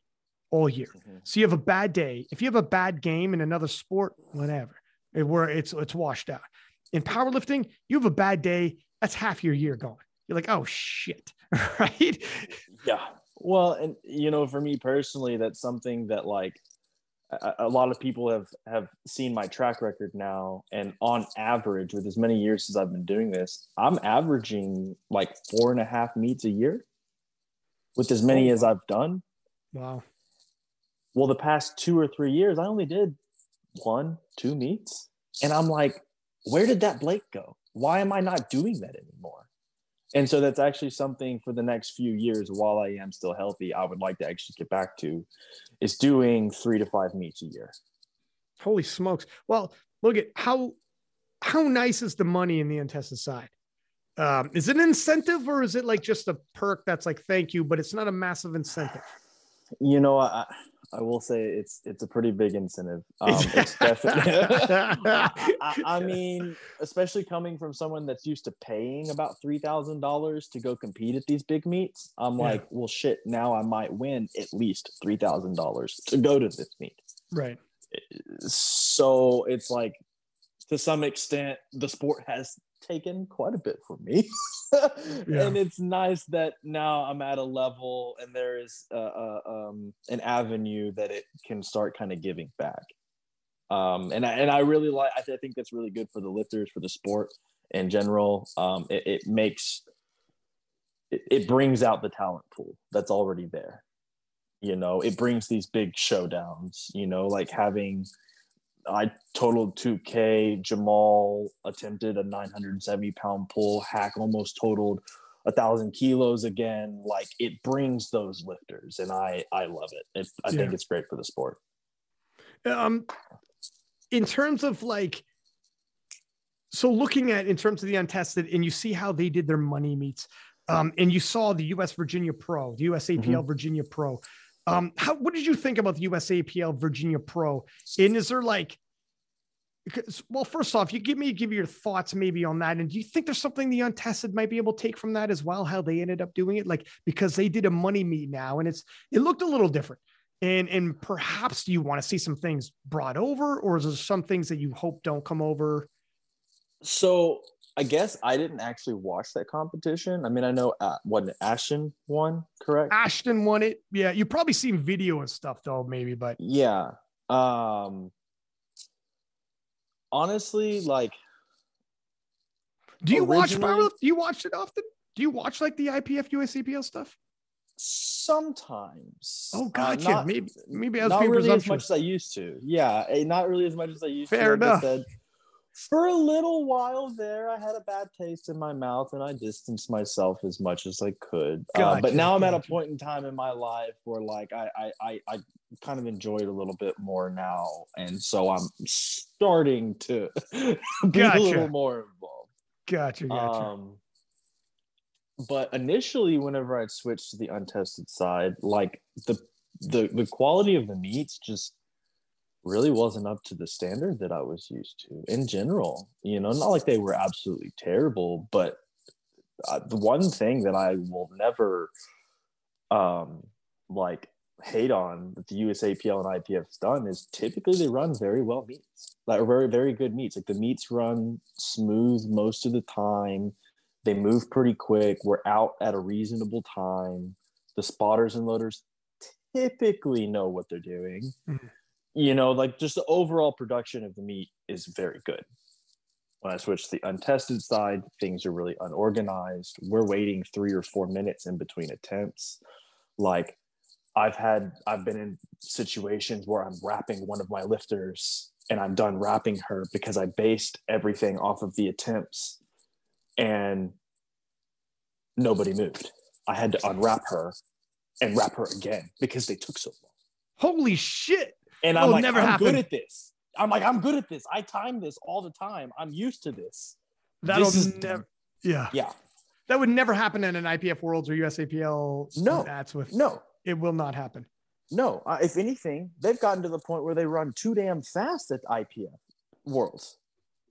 all year. Mm-hmm. So you have a bad day. If you have a bad game in another sport, whatever, it, where it's it's washed out. In powerlifting, you have a bad day. That's half your year gone. You're like, oh shit, right? Yeah. Well, and you know, for me personally, that's something that like a, a lot of people have have seen my track record now, and on average, with as many years as I've been doing this, I'm averaging like four and a half meets a year. With as many oh, as I've done, Wow. Well, the past two or three years, I only did one, two meets. And I'm like, where did that Blake go? Why am I not doing that anymore? And so that's actually something for the next few years while I am still healthy, I would like to actually get back to is doing three to five meets a year. Holy smokes. Well, look at how how nice is the money in the untested side? Um, is it an incentive or is it like just a perk that's like thank you, but it's not a massive incentive? You know, I I will say it's it's a pretty big incentive. Um, it's definitely. I, I, mean, especially coming from someone that's used to paying about three thousand dollars to go compete at these big meets, I'm yeah. like, well, shit. Now I might win at least three thousand dollars to go to this meet. Right. So it's like, to some extent, the sport has taken quite a bit for me. yeah. And it's nice that now I'm at a level and there is a, a, um, an avenue that it can start kind of giving back. Um, and I, and I really like, I, th- I think that's really good for the lifters, for the sport in general. Um, it, it makes, it, it brings out the talent pool that's already there. You know, it brings these big showdowns, you know, like having, I totaled 2K. Jamal attempted a 970 pound pull. Haack almost totaled a thousand kilos again. Like it brings those lifters, and I I love it. it I yeah. think it's great for the sport. Um, in terms of like, so looking at in terms of the untested, and you see how they did their money meets, um, and you saw the U.S. Virginia Pro, the USAPL mm-hmm. Virginia Pro. Um, how what did you think about the USAPL Virginia Pro? And is there like well, first off, you give me give your thoughts maybe on that, and do you think there's something the untested might be able to take from that as well? How they ended up doing it, like because they did a money meet now, and it's it looked a little different, and and perhaps do you want to see some things brought over, or is there some things that you hope don't come over? So I guess I didn't actually watch that competition. I mean, I know uh, what Ashton won, correct? Ashton won it. Yeah, you probably seen video and stuff though, maybe, but yeah. Um honestly, like do you watch Do you watch it often? Do you watch like the IPF USAPL stuff? sometimes. Oh, Uh, gotcha. not- maybe maybe I was not being really as much as I used to. Yeah, eh, not really as much as I used Fair to. I enough. said, for a little while there, I had a bad taste in my mouth, and I distanced myself as much as I could. Uh, but Gotcha, now I'm at a point in time in my life where, like, I, I, I, I kind of enjoy it a little bit more now, and so I'm starting to be Gotcha. a little more involved. Gotcha, gotcha. Um, but initially, whenever I'd switch to the untested side, like the the the quality of the meets just really wasn't up to the standard that I was used to in general. You know, not like they were absolutely terrible, but uh, the one thing that I will never um like hate on that the USAPL and IPF's done is typically they run very well meets, like very very good meets. Like the meets run smooth most of the time. They move pretty quick. We're out at a reasonable time. The spotters and loaders typically know what they're doing. Mhm. You know, like just the overall production of the meet is very good. When I switch to the untested side, things are really unorganized. We're waiting three or four minutes in between attempts. Like I've had, I've been in situations where I'm wrapping one of my lifters and I'm done wrapping her because I based everything off of the attempts and nobody moved. I had to unwrap her and wrap her again because they took so long. Holy shit. And I'm like, never I'm happen. good at this. I'm like, I'm good at this. I time this all the time. I'm used to this. That'll This is- never yeah. Yeah. That would never happen in an IPF Worlds or USAPL. No. That's with No, it will not happen. no. Uh, if anything, they've gotten to the point where they run too damn fast at IPF Worlds.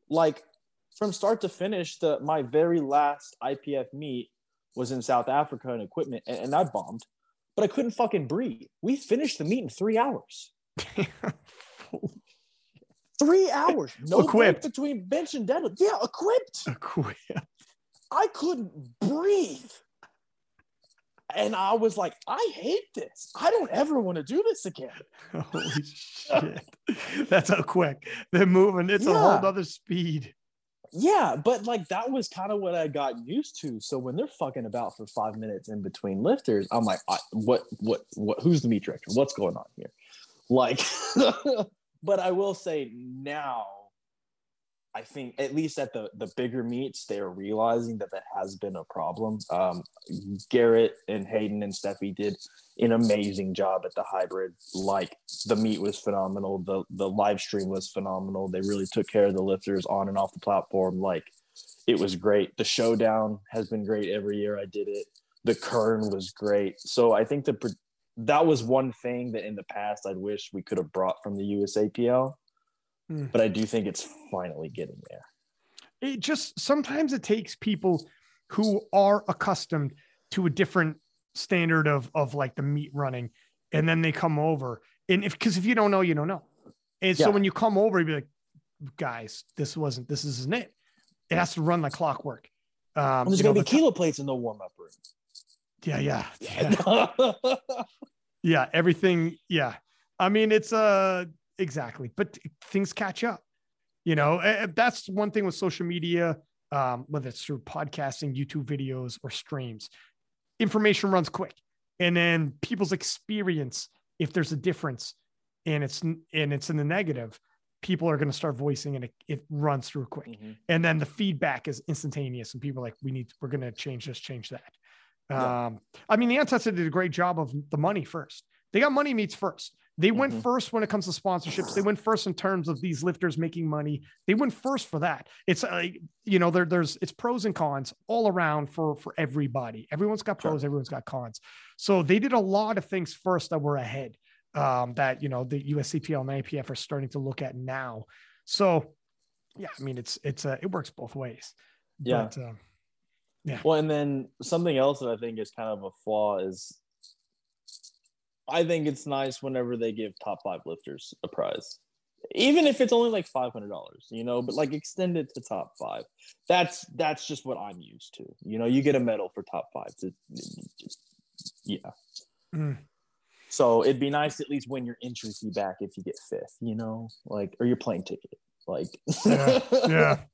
Like from start to finish, the my very last IPF meet was in South Africa and equipment, and, and I bombed, but I couldn't fucking breathe. We finished the meet in three hours. Three hours. No Equipped. break between bench and deadlift. Yeah, equipped. Quit. I couldn't breathe. And I was like, I hate this. I don't ever want to do this again. Holy shit. That's how quick they're moving. It's a whole other speed. Yeah, but like that was kind of what I got used to. So when they're fucking about for five minutes in between lifters, I'm like, I, what, what, what? Who's the meet director? What's going on here? Like, but I will say now, I think at least at the the bigger meets, they're realizing that that has been a problem. Um, Garrett and Hayden and Steffi did an amazing job at the hybrid. Like the meet was phenomenal. The the live stream was phenomenal. They really took care of the lifters on and off the platform. Like it was great. The showdown has been great every year I did it. The Kern was great. So I think the that was one thing that in the past I'd wish we could have brought from the USAPL. Hmm. But I do think it's finally getting there. It just sometimes it takes people who are accustomed to a different standard of of like the meet running, and then they come over. And if because if you don't know, you don't know. And so when you come over, you be like, guys, this wasn't this isn't it. It has to run like clockwork. Um, there's you gonna be kilo plates in the warm up. Yeah, yeah, yeah. yeah everything yeah. I mean it's uh exactly but things catch up you know? That's one thing with social media um whether it's through podcasting youtube videos or streams. Information runs quick and then people's experience if there's a difference and it's and it's in the negative people are going to start voicing and it, it runs through quick. Mhm. and then the feedback is instantaneous and people are like we need we're going to change this change that Yeah. um i mean the untested did a great job of the money first. They got money meets first. They went Mhm. first when it comes to sponsorships. They went first in terms of these lifters making money. They went first for that. It's like you know there, there's it's pros and cons all around for for everybody. Everyone's got Sure. pros everyone's got cons. So they did a lot of things first that were ahead um that you know the usapl and ipf are starting to look at now. So yeah i mean it's it's uh, it works both ways. Yeah. but, um, Well, and then something else that I think is kind of a flaw is I think it's nice whenever they give top five lifters a prize. even if it's only like five hundred dollars, you know, but like extend it to top five. That's that's just what I'm used to. You know, you get a medal for top five. To, yeah. Mm. So it'd be nice to at least win your entry fee back if you get fifth, you know, like or your plane ticket. Like yeah, yeah.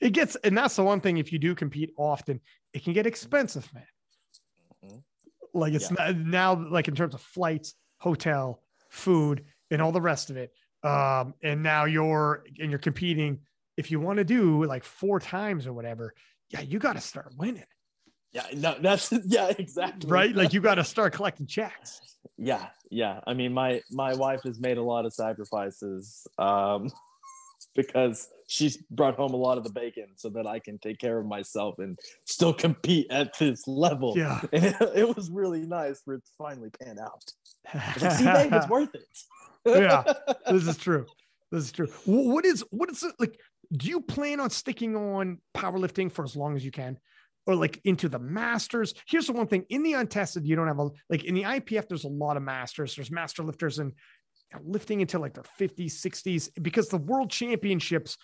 It gets and that's the one thing if you do compete often, it can get expensive, man. Mm-hmm. Like it's yeah. now like in terms of flights, hotel, food, and all the rest of it um, and now you're and you're competing. If you want to do like four times or whatever, yeah, you got to start winning. Yeah, no, that's yeah, exactly. Right, like you got to start collecting checks. Yeah, yeah. I mean, my my wife has made a lot of sacrifices um, because she's brought home a lot of the bacon so that I can take care of myself and still compete at this level. Yeah, and it, it was really nice for it to finally pan out. Like, See, babe, it's worth it yeah, this is true. This is true. What is what is it like? Do you plan on sticking on powerlifting for as long as you can? Or like into the masters. Here's the one thing in the untested, you don't have a like in the IPF, there's a lot of masters. There's master lifters and lifting into like their 50s, 60s, because the world championships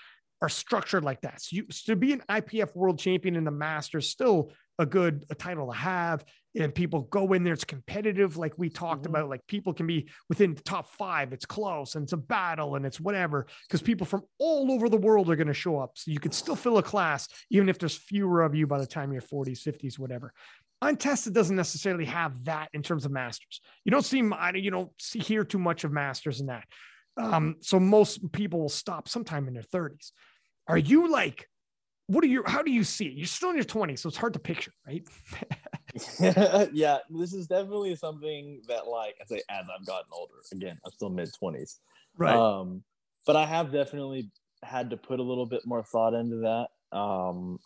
are structured like that. So, you, so to be an IPF world champion in the Masters, still a good a title to have. And people go in there, it's competitive, like we talked mm-hmm. about. Like people can be within the top five, it's close and it's a battle and it's whatever. Because people from all over the world are going to show up. So you can still fill a class, even if there's fewer of you by the time you're 40s, 50s, whatever. Untested doesn't necessarily have that in terms of masters. You don't see, you don't see hear too much of masters in that. Um, so most people will stop sometime in their 30s. Are you like, what are you, how do you see it? You're still in your 20s, so it's hard to picture, right? yeah, this is definitely something that, like I say, as I've gotten older, again, I'm still mid 20s. Right. Um, but I have definitely had to put a little bit more thought into that. Um,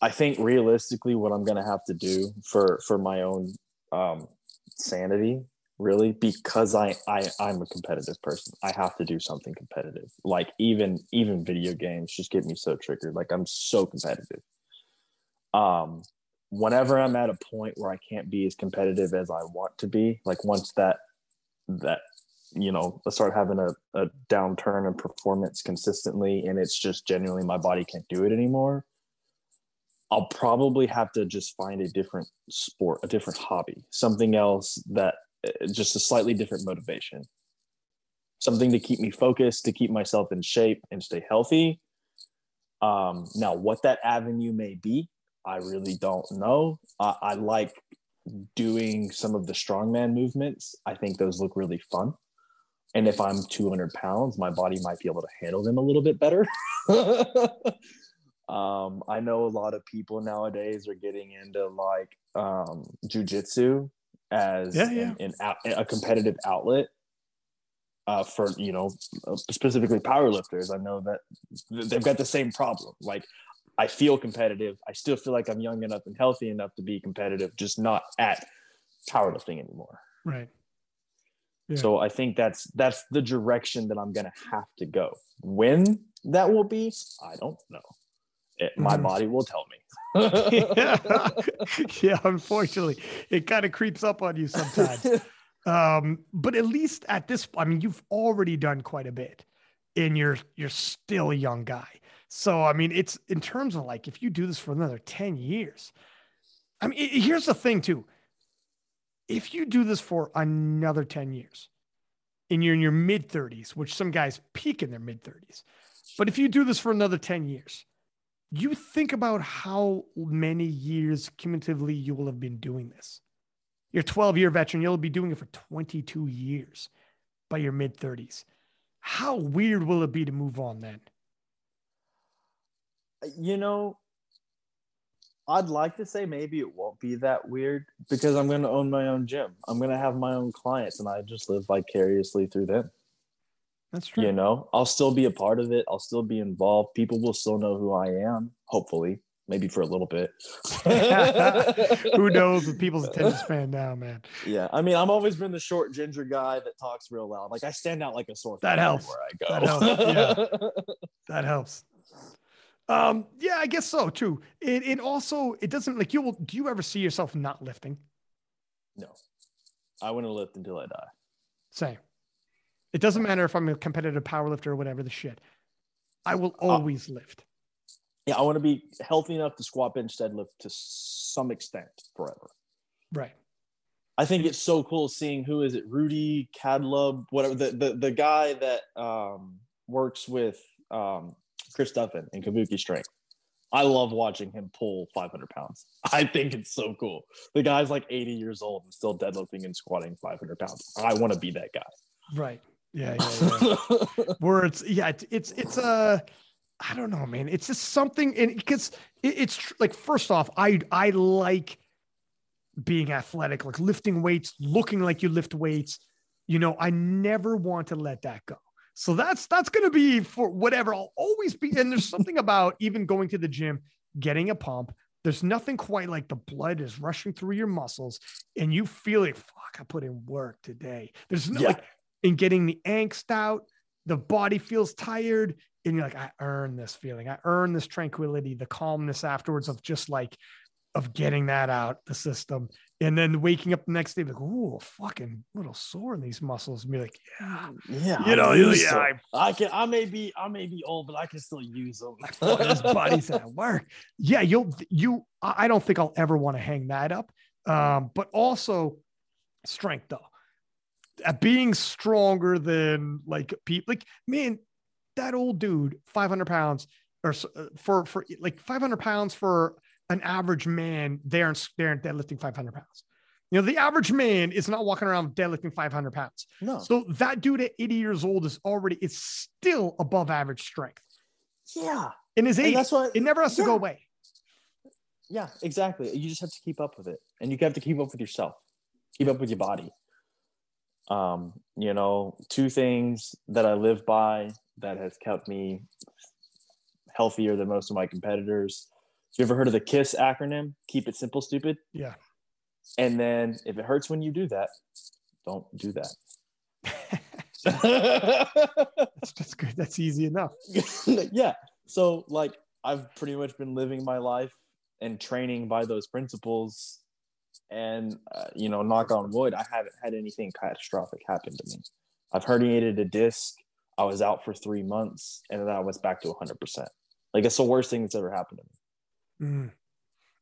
I think realistically, what I'm going to have to do for for my own um, sanity really because I, I i'm a competitive person. I have to do something competitive. Like even even video games just get me so triggered. Like i'm so competitive. Um whenever i'm at a point where i can't be as competitive as i want to be like once that that you know I start having a, a downturn in performance consistently and it's just genuinely my body can't do it anymore I'll probably have to just find a different sport, a different hobby, something else that just a slightly different motivation. Something to keep me focused to keep myself in shape and stay healthy. Um, now what that avenue may be i really don't know. Uh, i like doing some of the strongman movements. I think those look really fun. And if i'm 200 pounds my body might be able to handle them a little bit better. Um, i know a lot of people nowadays are getting into like um, jujitsu as yeah, yeah. An, an, a competitive outlet uh, for you know specifically powerlifters. I know that they've got the same problem. Like I feel competitive. I still feel like I'm young enough and healthy enough to be competitive, just not at powerlifting anymore. Right. Yeah. So I think that's that's the direction that I'm gonna have to go. When that will be, I don't know. It, my mm-hmm. body will tell me yeah. yeah, unfortunately, it kind of creeps up on you sometimes. um, but at least at this, I mean, you've already done quite a bit, and you're you're still a young guy. So I mean, it's in terms of like if you do this for another ten years. I mean, it, here's the thing too. If you do this for another ten years, and you're in your mid 30s, which some guys peak in their mid 30s, but if you do this for another 10 years, you think about how many years cumulatively you will have been doing this. You're a 12 year veteran, you'll be doing it for 22 years by your mid 30s. How weird will it be to move on then? You know, I'd like to say maybe it won't be that weird because I'm going to own my own gym. I'm going to have my own clients and I just live vicariously through them. That's true. You know, I'll still be a part of it. I'll still be involved. People will still know who I am, hopefully, maybe for a little bit. who knows with people's attention span now, man. Yeah. I mean, I've always been the short ginger guy that talks real loud. Like I stand out like a sore that helps. where I go. That helps. Yeah. that helps. Um, yeah, I guess so too. It it also it doesn't like you will do you ever see yourself not lifting? No. I want to lift until I die. Same. It doesn't matter if I'm a competitive powerlifter or whatever the shit. I will always uh, lift. Yeah, I want to be healthy enough to squat, bench, deadlift to some extent forever. Right. I think it's so cool seeing who is it, Rudy Kadlub, whatever the the, the guy that um, works with um, Chris Duffin and Kabuki Strength. I love watching him pull 500 pounds. I think it's so cool. The guy's like 80 years old and still deadlifting and squatting 500 pounds. I want to be that guy. Right. Yeah. yeah, yeah. Where it's yeah, it's it's it's a. Uh, don't know, man. It's just something, and because it, it's tr- like first off, I I like being athletic, like lifting weights, looking like you lift weights. You know, I never want to let that go. So that's that's going to be for whatever. I'll always be. And there's something about even going to the gym, getting a pump. There's nothing quite like the blood is rushing through your muscles, and you feel like fuck. I put in work today. There's no yeah. like in getting the angst out. The body feels tired, and you're like, I earn this feeling. I earn this tranquility, the calmness afterwards of just like of getting that out the system. And then waking up the next day like oh fucking little sore in these muscles. And be like yeah yeah you know yeah I, I, can i may be i may be old but i can still use them his body's at work. Yeah you'll you i don't think i'll ever want to hang that up. Um, but also strength though At uh, being stronger than like people like man that old dude 500 pounds or uh, for for like 500 pounds for an average man there and there deadlifting 500 pounds. You know, the average man is not walking around deadlifting 500 pounds. No. So that dude at 80 years old is already, it's still above average strength. Yeah. In his age, that's what, it never has yeah. to go away. Yeah, exactly. You just have to keep up with it. And you have to keep up with yourself, keep up with your body. Um, you know, two things that I live by that has kept me healthier than most of my competitors you ever heard of the KISS acronym? Keep it simple, stupid. Yeah. And then if it hurts when you do that, don't do that. that's, that's good. That's easy enough. yeah. So like I've pretty much been living my life and training by those principles. And uh, you know, knock on wood, I haven't had anything catastrophic happen to me. I've herniated a disc. I was out for three months, and then I was back to 100. percent Like it's the worst thing that's ever happened to me. Mm.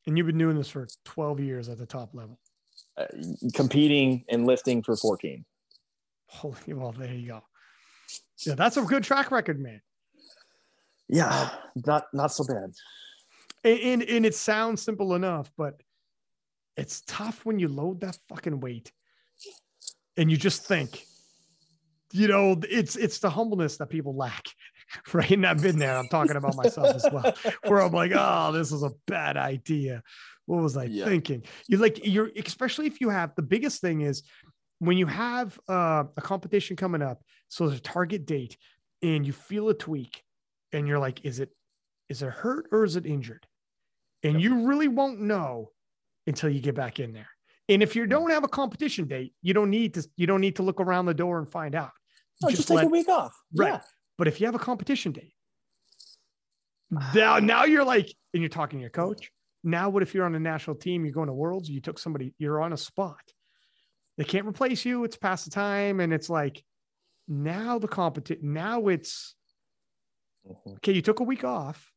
And you've been doing this for 12 years at the top level. Uh, competing and lifting for 14. Holy, well, there you go. Yeah, that's a good track record, man. Yeah, not not so bad. And, and, and it sounds simple enough, but it's tough when you load that fucking weight and you just think, you know, it's it's the humbleness that people lack. right? And I've been there. I'm talking about myself as well, where I'm like, oh, this is a bad idea. What was I yeah. thinking? You like you're especially if you have the biggest thing is when you have uh, a competition coming up, so there's a target date, and you feel a tweak, and you're like, is it is it hurt or is it injured? And yep. you really won't know until you get back in there. And if you don't have a competition date, you don't need to you don't need to look around the door and find out. Oh, just, just take let, a week off. Right. Yeah. But if you have a competition date, now now you're like, and you're talking to your coach. Now, what if you're on a national team? You're going to worlds. You took somebody. You're on a spot. They can't replace you. It's past the time, and it's like now the competition. Now it's mm-hmm. okay. You took a week off.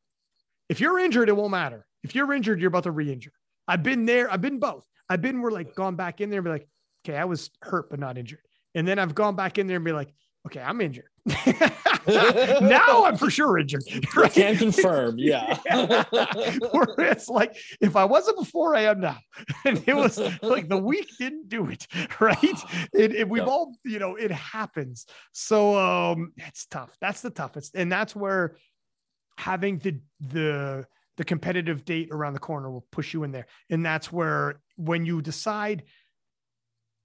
If you're injured, it won't matter. If you're injured, you're about to re-injure. I've been there. I've been both. I've been where like gone back in there and be like, okay, I was hurt but not injured. And then I've gone back in there and be like, okay, I'm injured. now I'm for sure injured. Right? Can confirm, yeah. yeah. Where it's like if I wasn't before, I am now, and it was like the week didn't do it, right? It, it we've all, you know, it happens. So um, it's tough. That's the toughest, and that's where having the the the competitive date around the corner will push you in there, and that's where when you decide.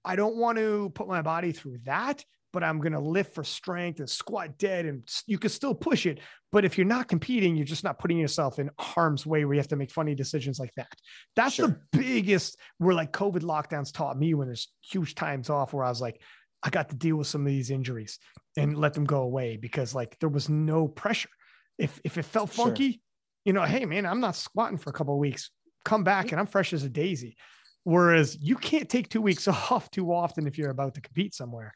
I don't want to put my body through that but I'm going to lift for strength and squat dead and you can still push it. But if you're not competing, you're just not putting yourself in harm's way where you have to make funny decisions like that. That's sure. the biggest where like COVID lockdowns taught me when there's huge times off where I was like, I got to deal with some of these injuries and let them go away because like there was no pressure. If if it felt funky, sure. You know, hey man, I'm not squatting for a couple of weeks. Come back and I'm fresh as a daisy. Whereas you can't take two weeks off too often if you're about to compete somewhere.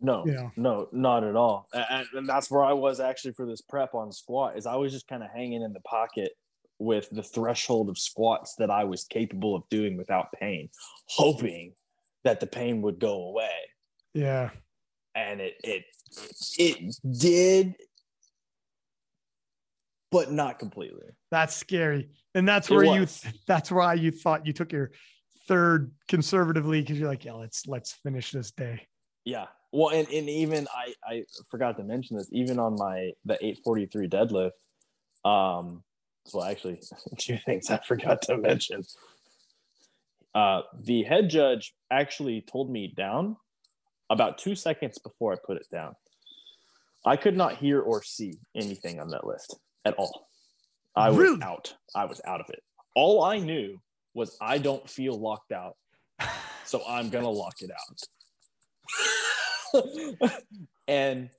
No, Yeah. no, not at all. And, and that's where I was actually for this prep on squat. Is I was just kind of hanging in the pocket with the threshold of squats that I was capable of doing without pain, hoping that the pain would go away. Yeah. And it it it did, but not completely. That's scary. And that's It where you that's why you thought you took your third conservatively because you're like, yeah, let's let's finish this day. Yeah. Well, and, and even I, I forgot to mention this, even on my the 843 deadlift, um, well actually two things I forgot to mention. Uh the head judge actually told me down about two seconds before I put it down. I could not hear or see anything on that lift at all. I was Really? out. I was out of it. All I knew was I don't feel locked out so I'm gonna lock it out. and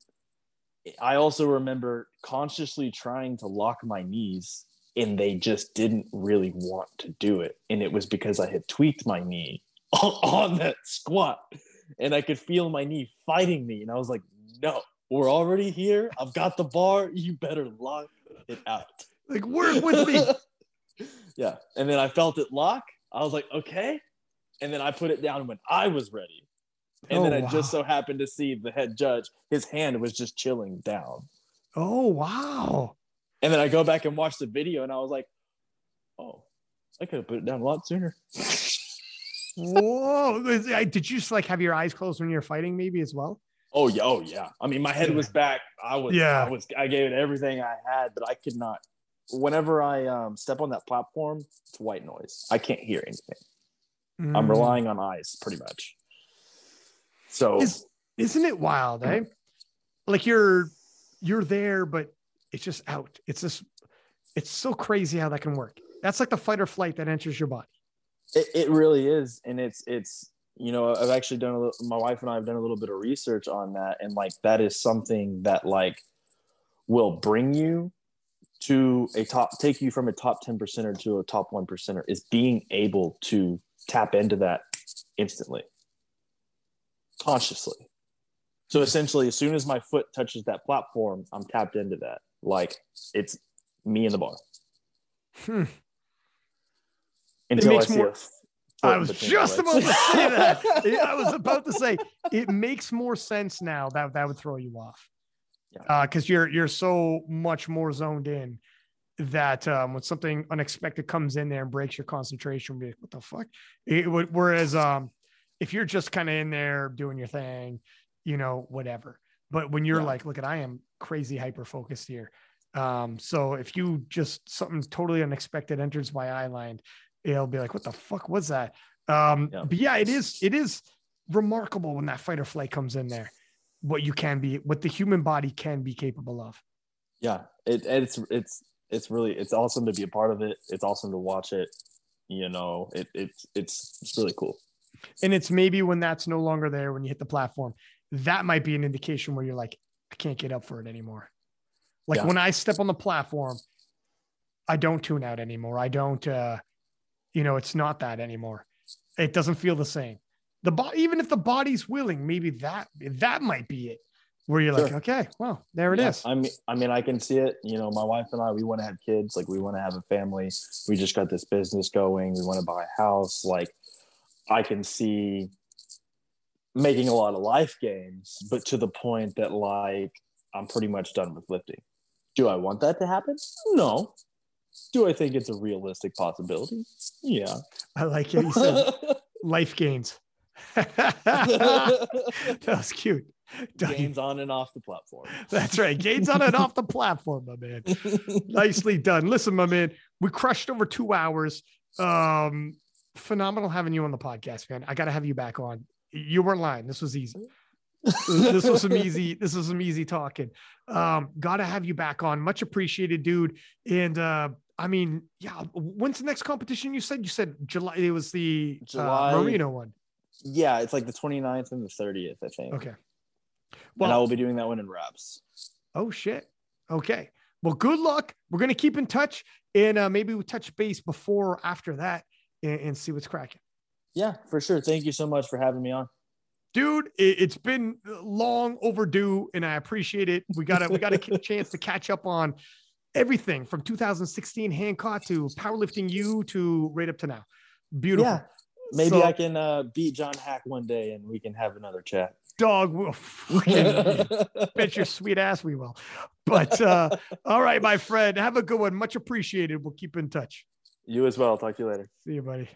I also remember consciously trying to lock my knees, and they just didn't really want to do it. And it was because I had tweaked my knee on that squat, and I could feel my knee fighting me. And I was like, "No, we're already here. I've got the bar. You better lock it out." Like work with me. yeah. And then I felt it lock. I was like, okay. And then I put it down when I was ready. And Oh, then I wow. just so happened to see the head judge, his hand was just chilling down. Oh wow. And then I go back and watch the video and I was like, oh, I could have put it down a lot sooner. Whoa. Did you just like have your eyes closed when you're fighting, maybe as well? Oh yeah, oh yeah. I mean, my head was back. I was, Yeah. I was, I gave it everything I had, but I could not. Whenever I um, step on that platform, it's white noise. I can't hear anything. I'm Mm. relying on eyes pretty much. So Is- Isn't it wild, eh? Like you're you're there, but it's just out. It's just it's so crazy how that can work. That's like the fight or flight that enters your body. It, it really is, and it's it's you know I've actually done a little. My wife and I have done a little bit of research on that, and like that is something that like will bring you to a top, take you from a top ten percenter to a top one percenter. Is being able to tap into that instantly, consciously. So essentially, as soon as my foot touches that platform, I'm tapped into that. Like it's me in the bar Hmm. until I makes see more- a I was just about to say that. I was about to say it makes more sense now that that would throw you off. Yeah. because you're you're so much more zoned in that um, when something unexpected comes in there and breaks your concentration, be like, what the fuck? It would, whereas um, if you're just kind of in there doing your thing, you know, whatever. But when you're Yeah. like, look at, I am crazy hyper focused here. Um, so if you just something totally unexpected enters my eye line, it'll be like, what the fuck was that? Um, Yeah. but yeah, it is, it is remarkable when that fight or flight comes in there, what you can be, what the human body can be capable of. yeah it it's it's it's really it's awesome to be a part of it it's awesome to watch it you know it it's it's it's really cool And it's maybe when that's no longer there, when you hit the platform, that might be an indication where you're like, I can't get up for it anymore. Like Yeah. when I step on the platform, I don't tune out anymore. I don't, uh, you know, it's not that anymore. It doesn't feel the same. The body, even if the body's willing, maybe that that might be it. Where you're like, Sure. okay, well, there it Yeah, is. i mean i mean i can see it you know my wife and i we want to have kids like we want to have a family we just got this business going we want to buy a house like i can see making a lot of life gains but to the point that like i'm pretty much done with lifting do i want that to happen no do i think it's a realistic possibility yeah I like it. You said life gains. that was cute. Gains on and off the platform. That's right. Gains on and off the platform, my man. Nicely done. Listen, my man, we crushed over two hours. Um, phenomenal having you on the podcast, man. I got to have you back on. You weren't lying. This was easy. This was some easy. This was some easy talking. Um, got to have you back on. Much appreciated, dude. And uh, I mean, yeah. When's the next competition? You said you said July. It was the July. uh, Marino one. Yeah, it's like the 29th and the 30th, I think. Okay. and I Well, will be doing that one in reps. Oh shit. Okay. Well, good luck. We're gonna keep in touch, and uh, maybe we touch base before or after that, and, and see what's cracking. Yeah, for sure. Thank you so much for having me on. Dude it, has been long overdue and i appreciate it. We got a we got a chance to catch up on everything from 2016 hancock to powerlifting you to right up to now. Beautiful. Yeah. Maybe so, i can uh, beat John Haack one day and we can have another chat. Dog will bet your sweet ass we will. But uh all right my friend have a good one. Much appreciated. We'll keep in touch. You as well. Talk to you later. See you buddy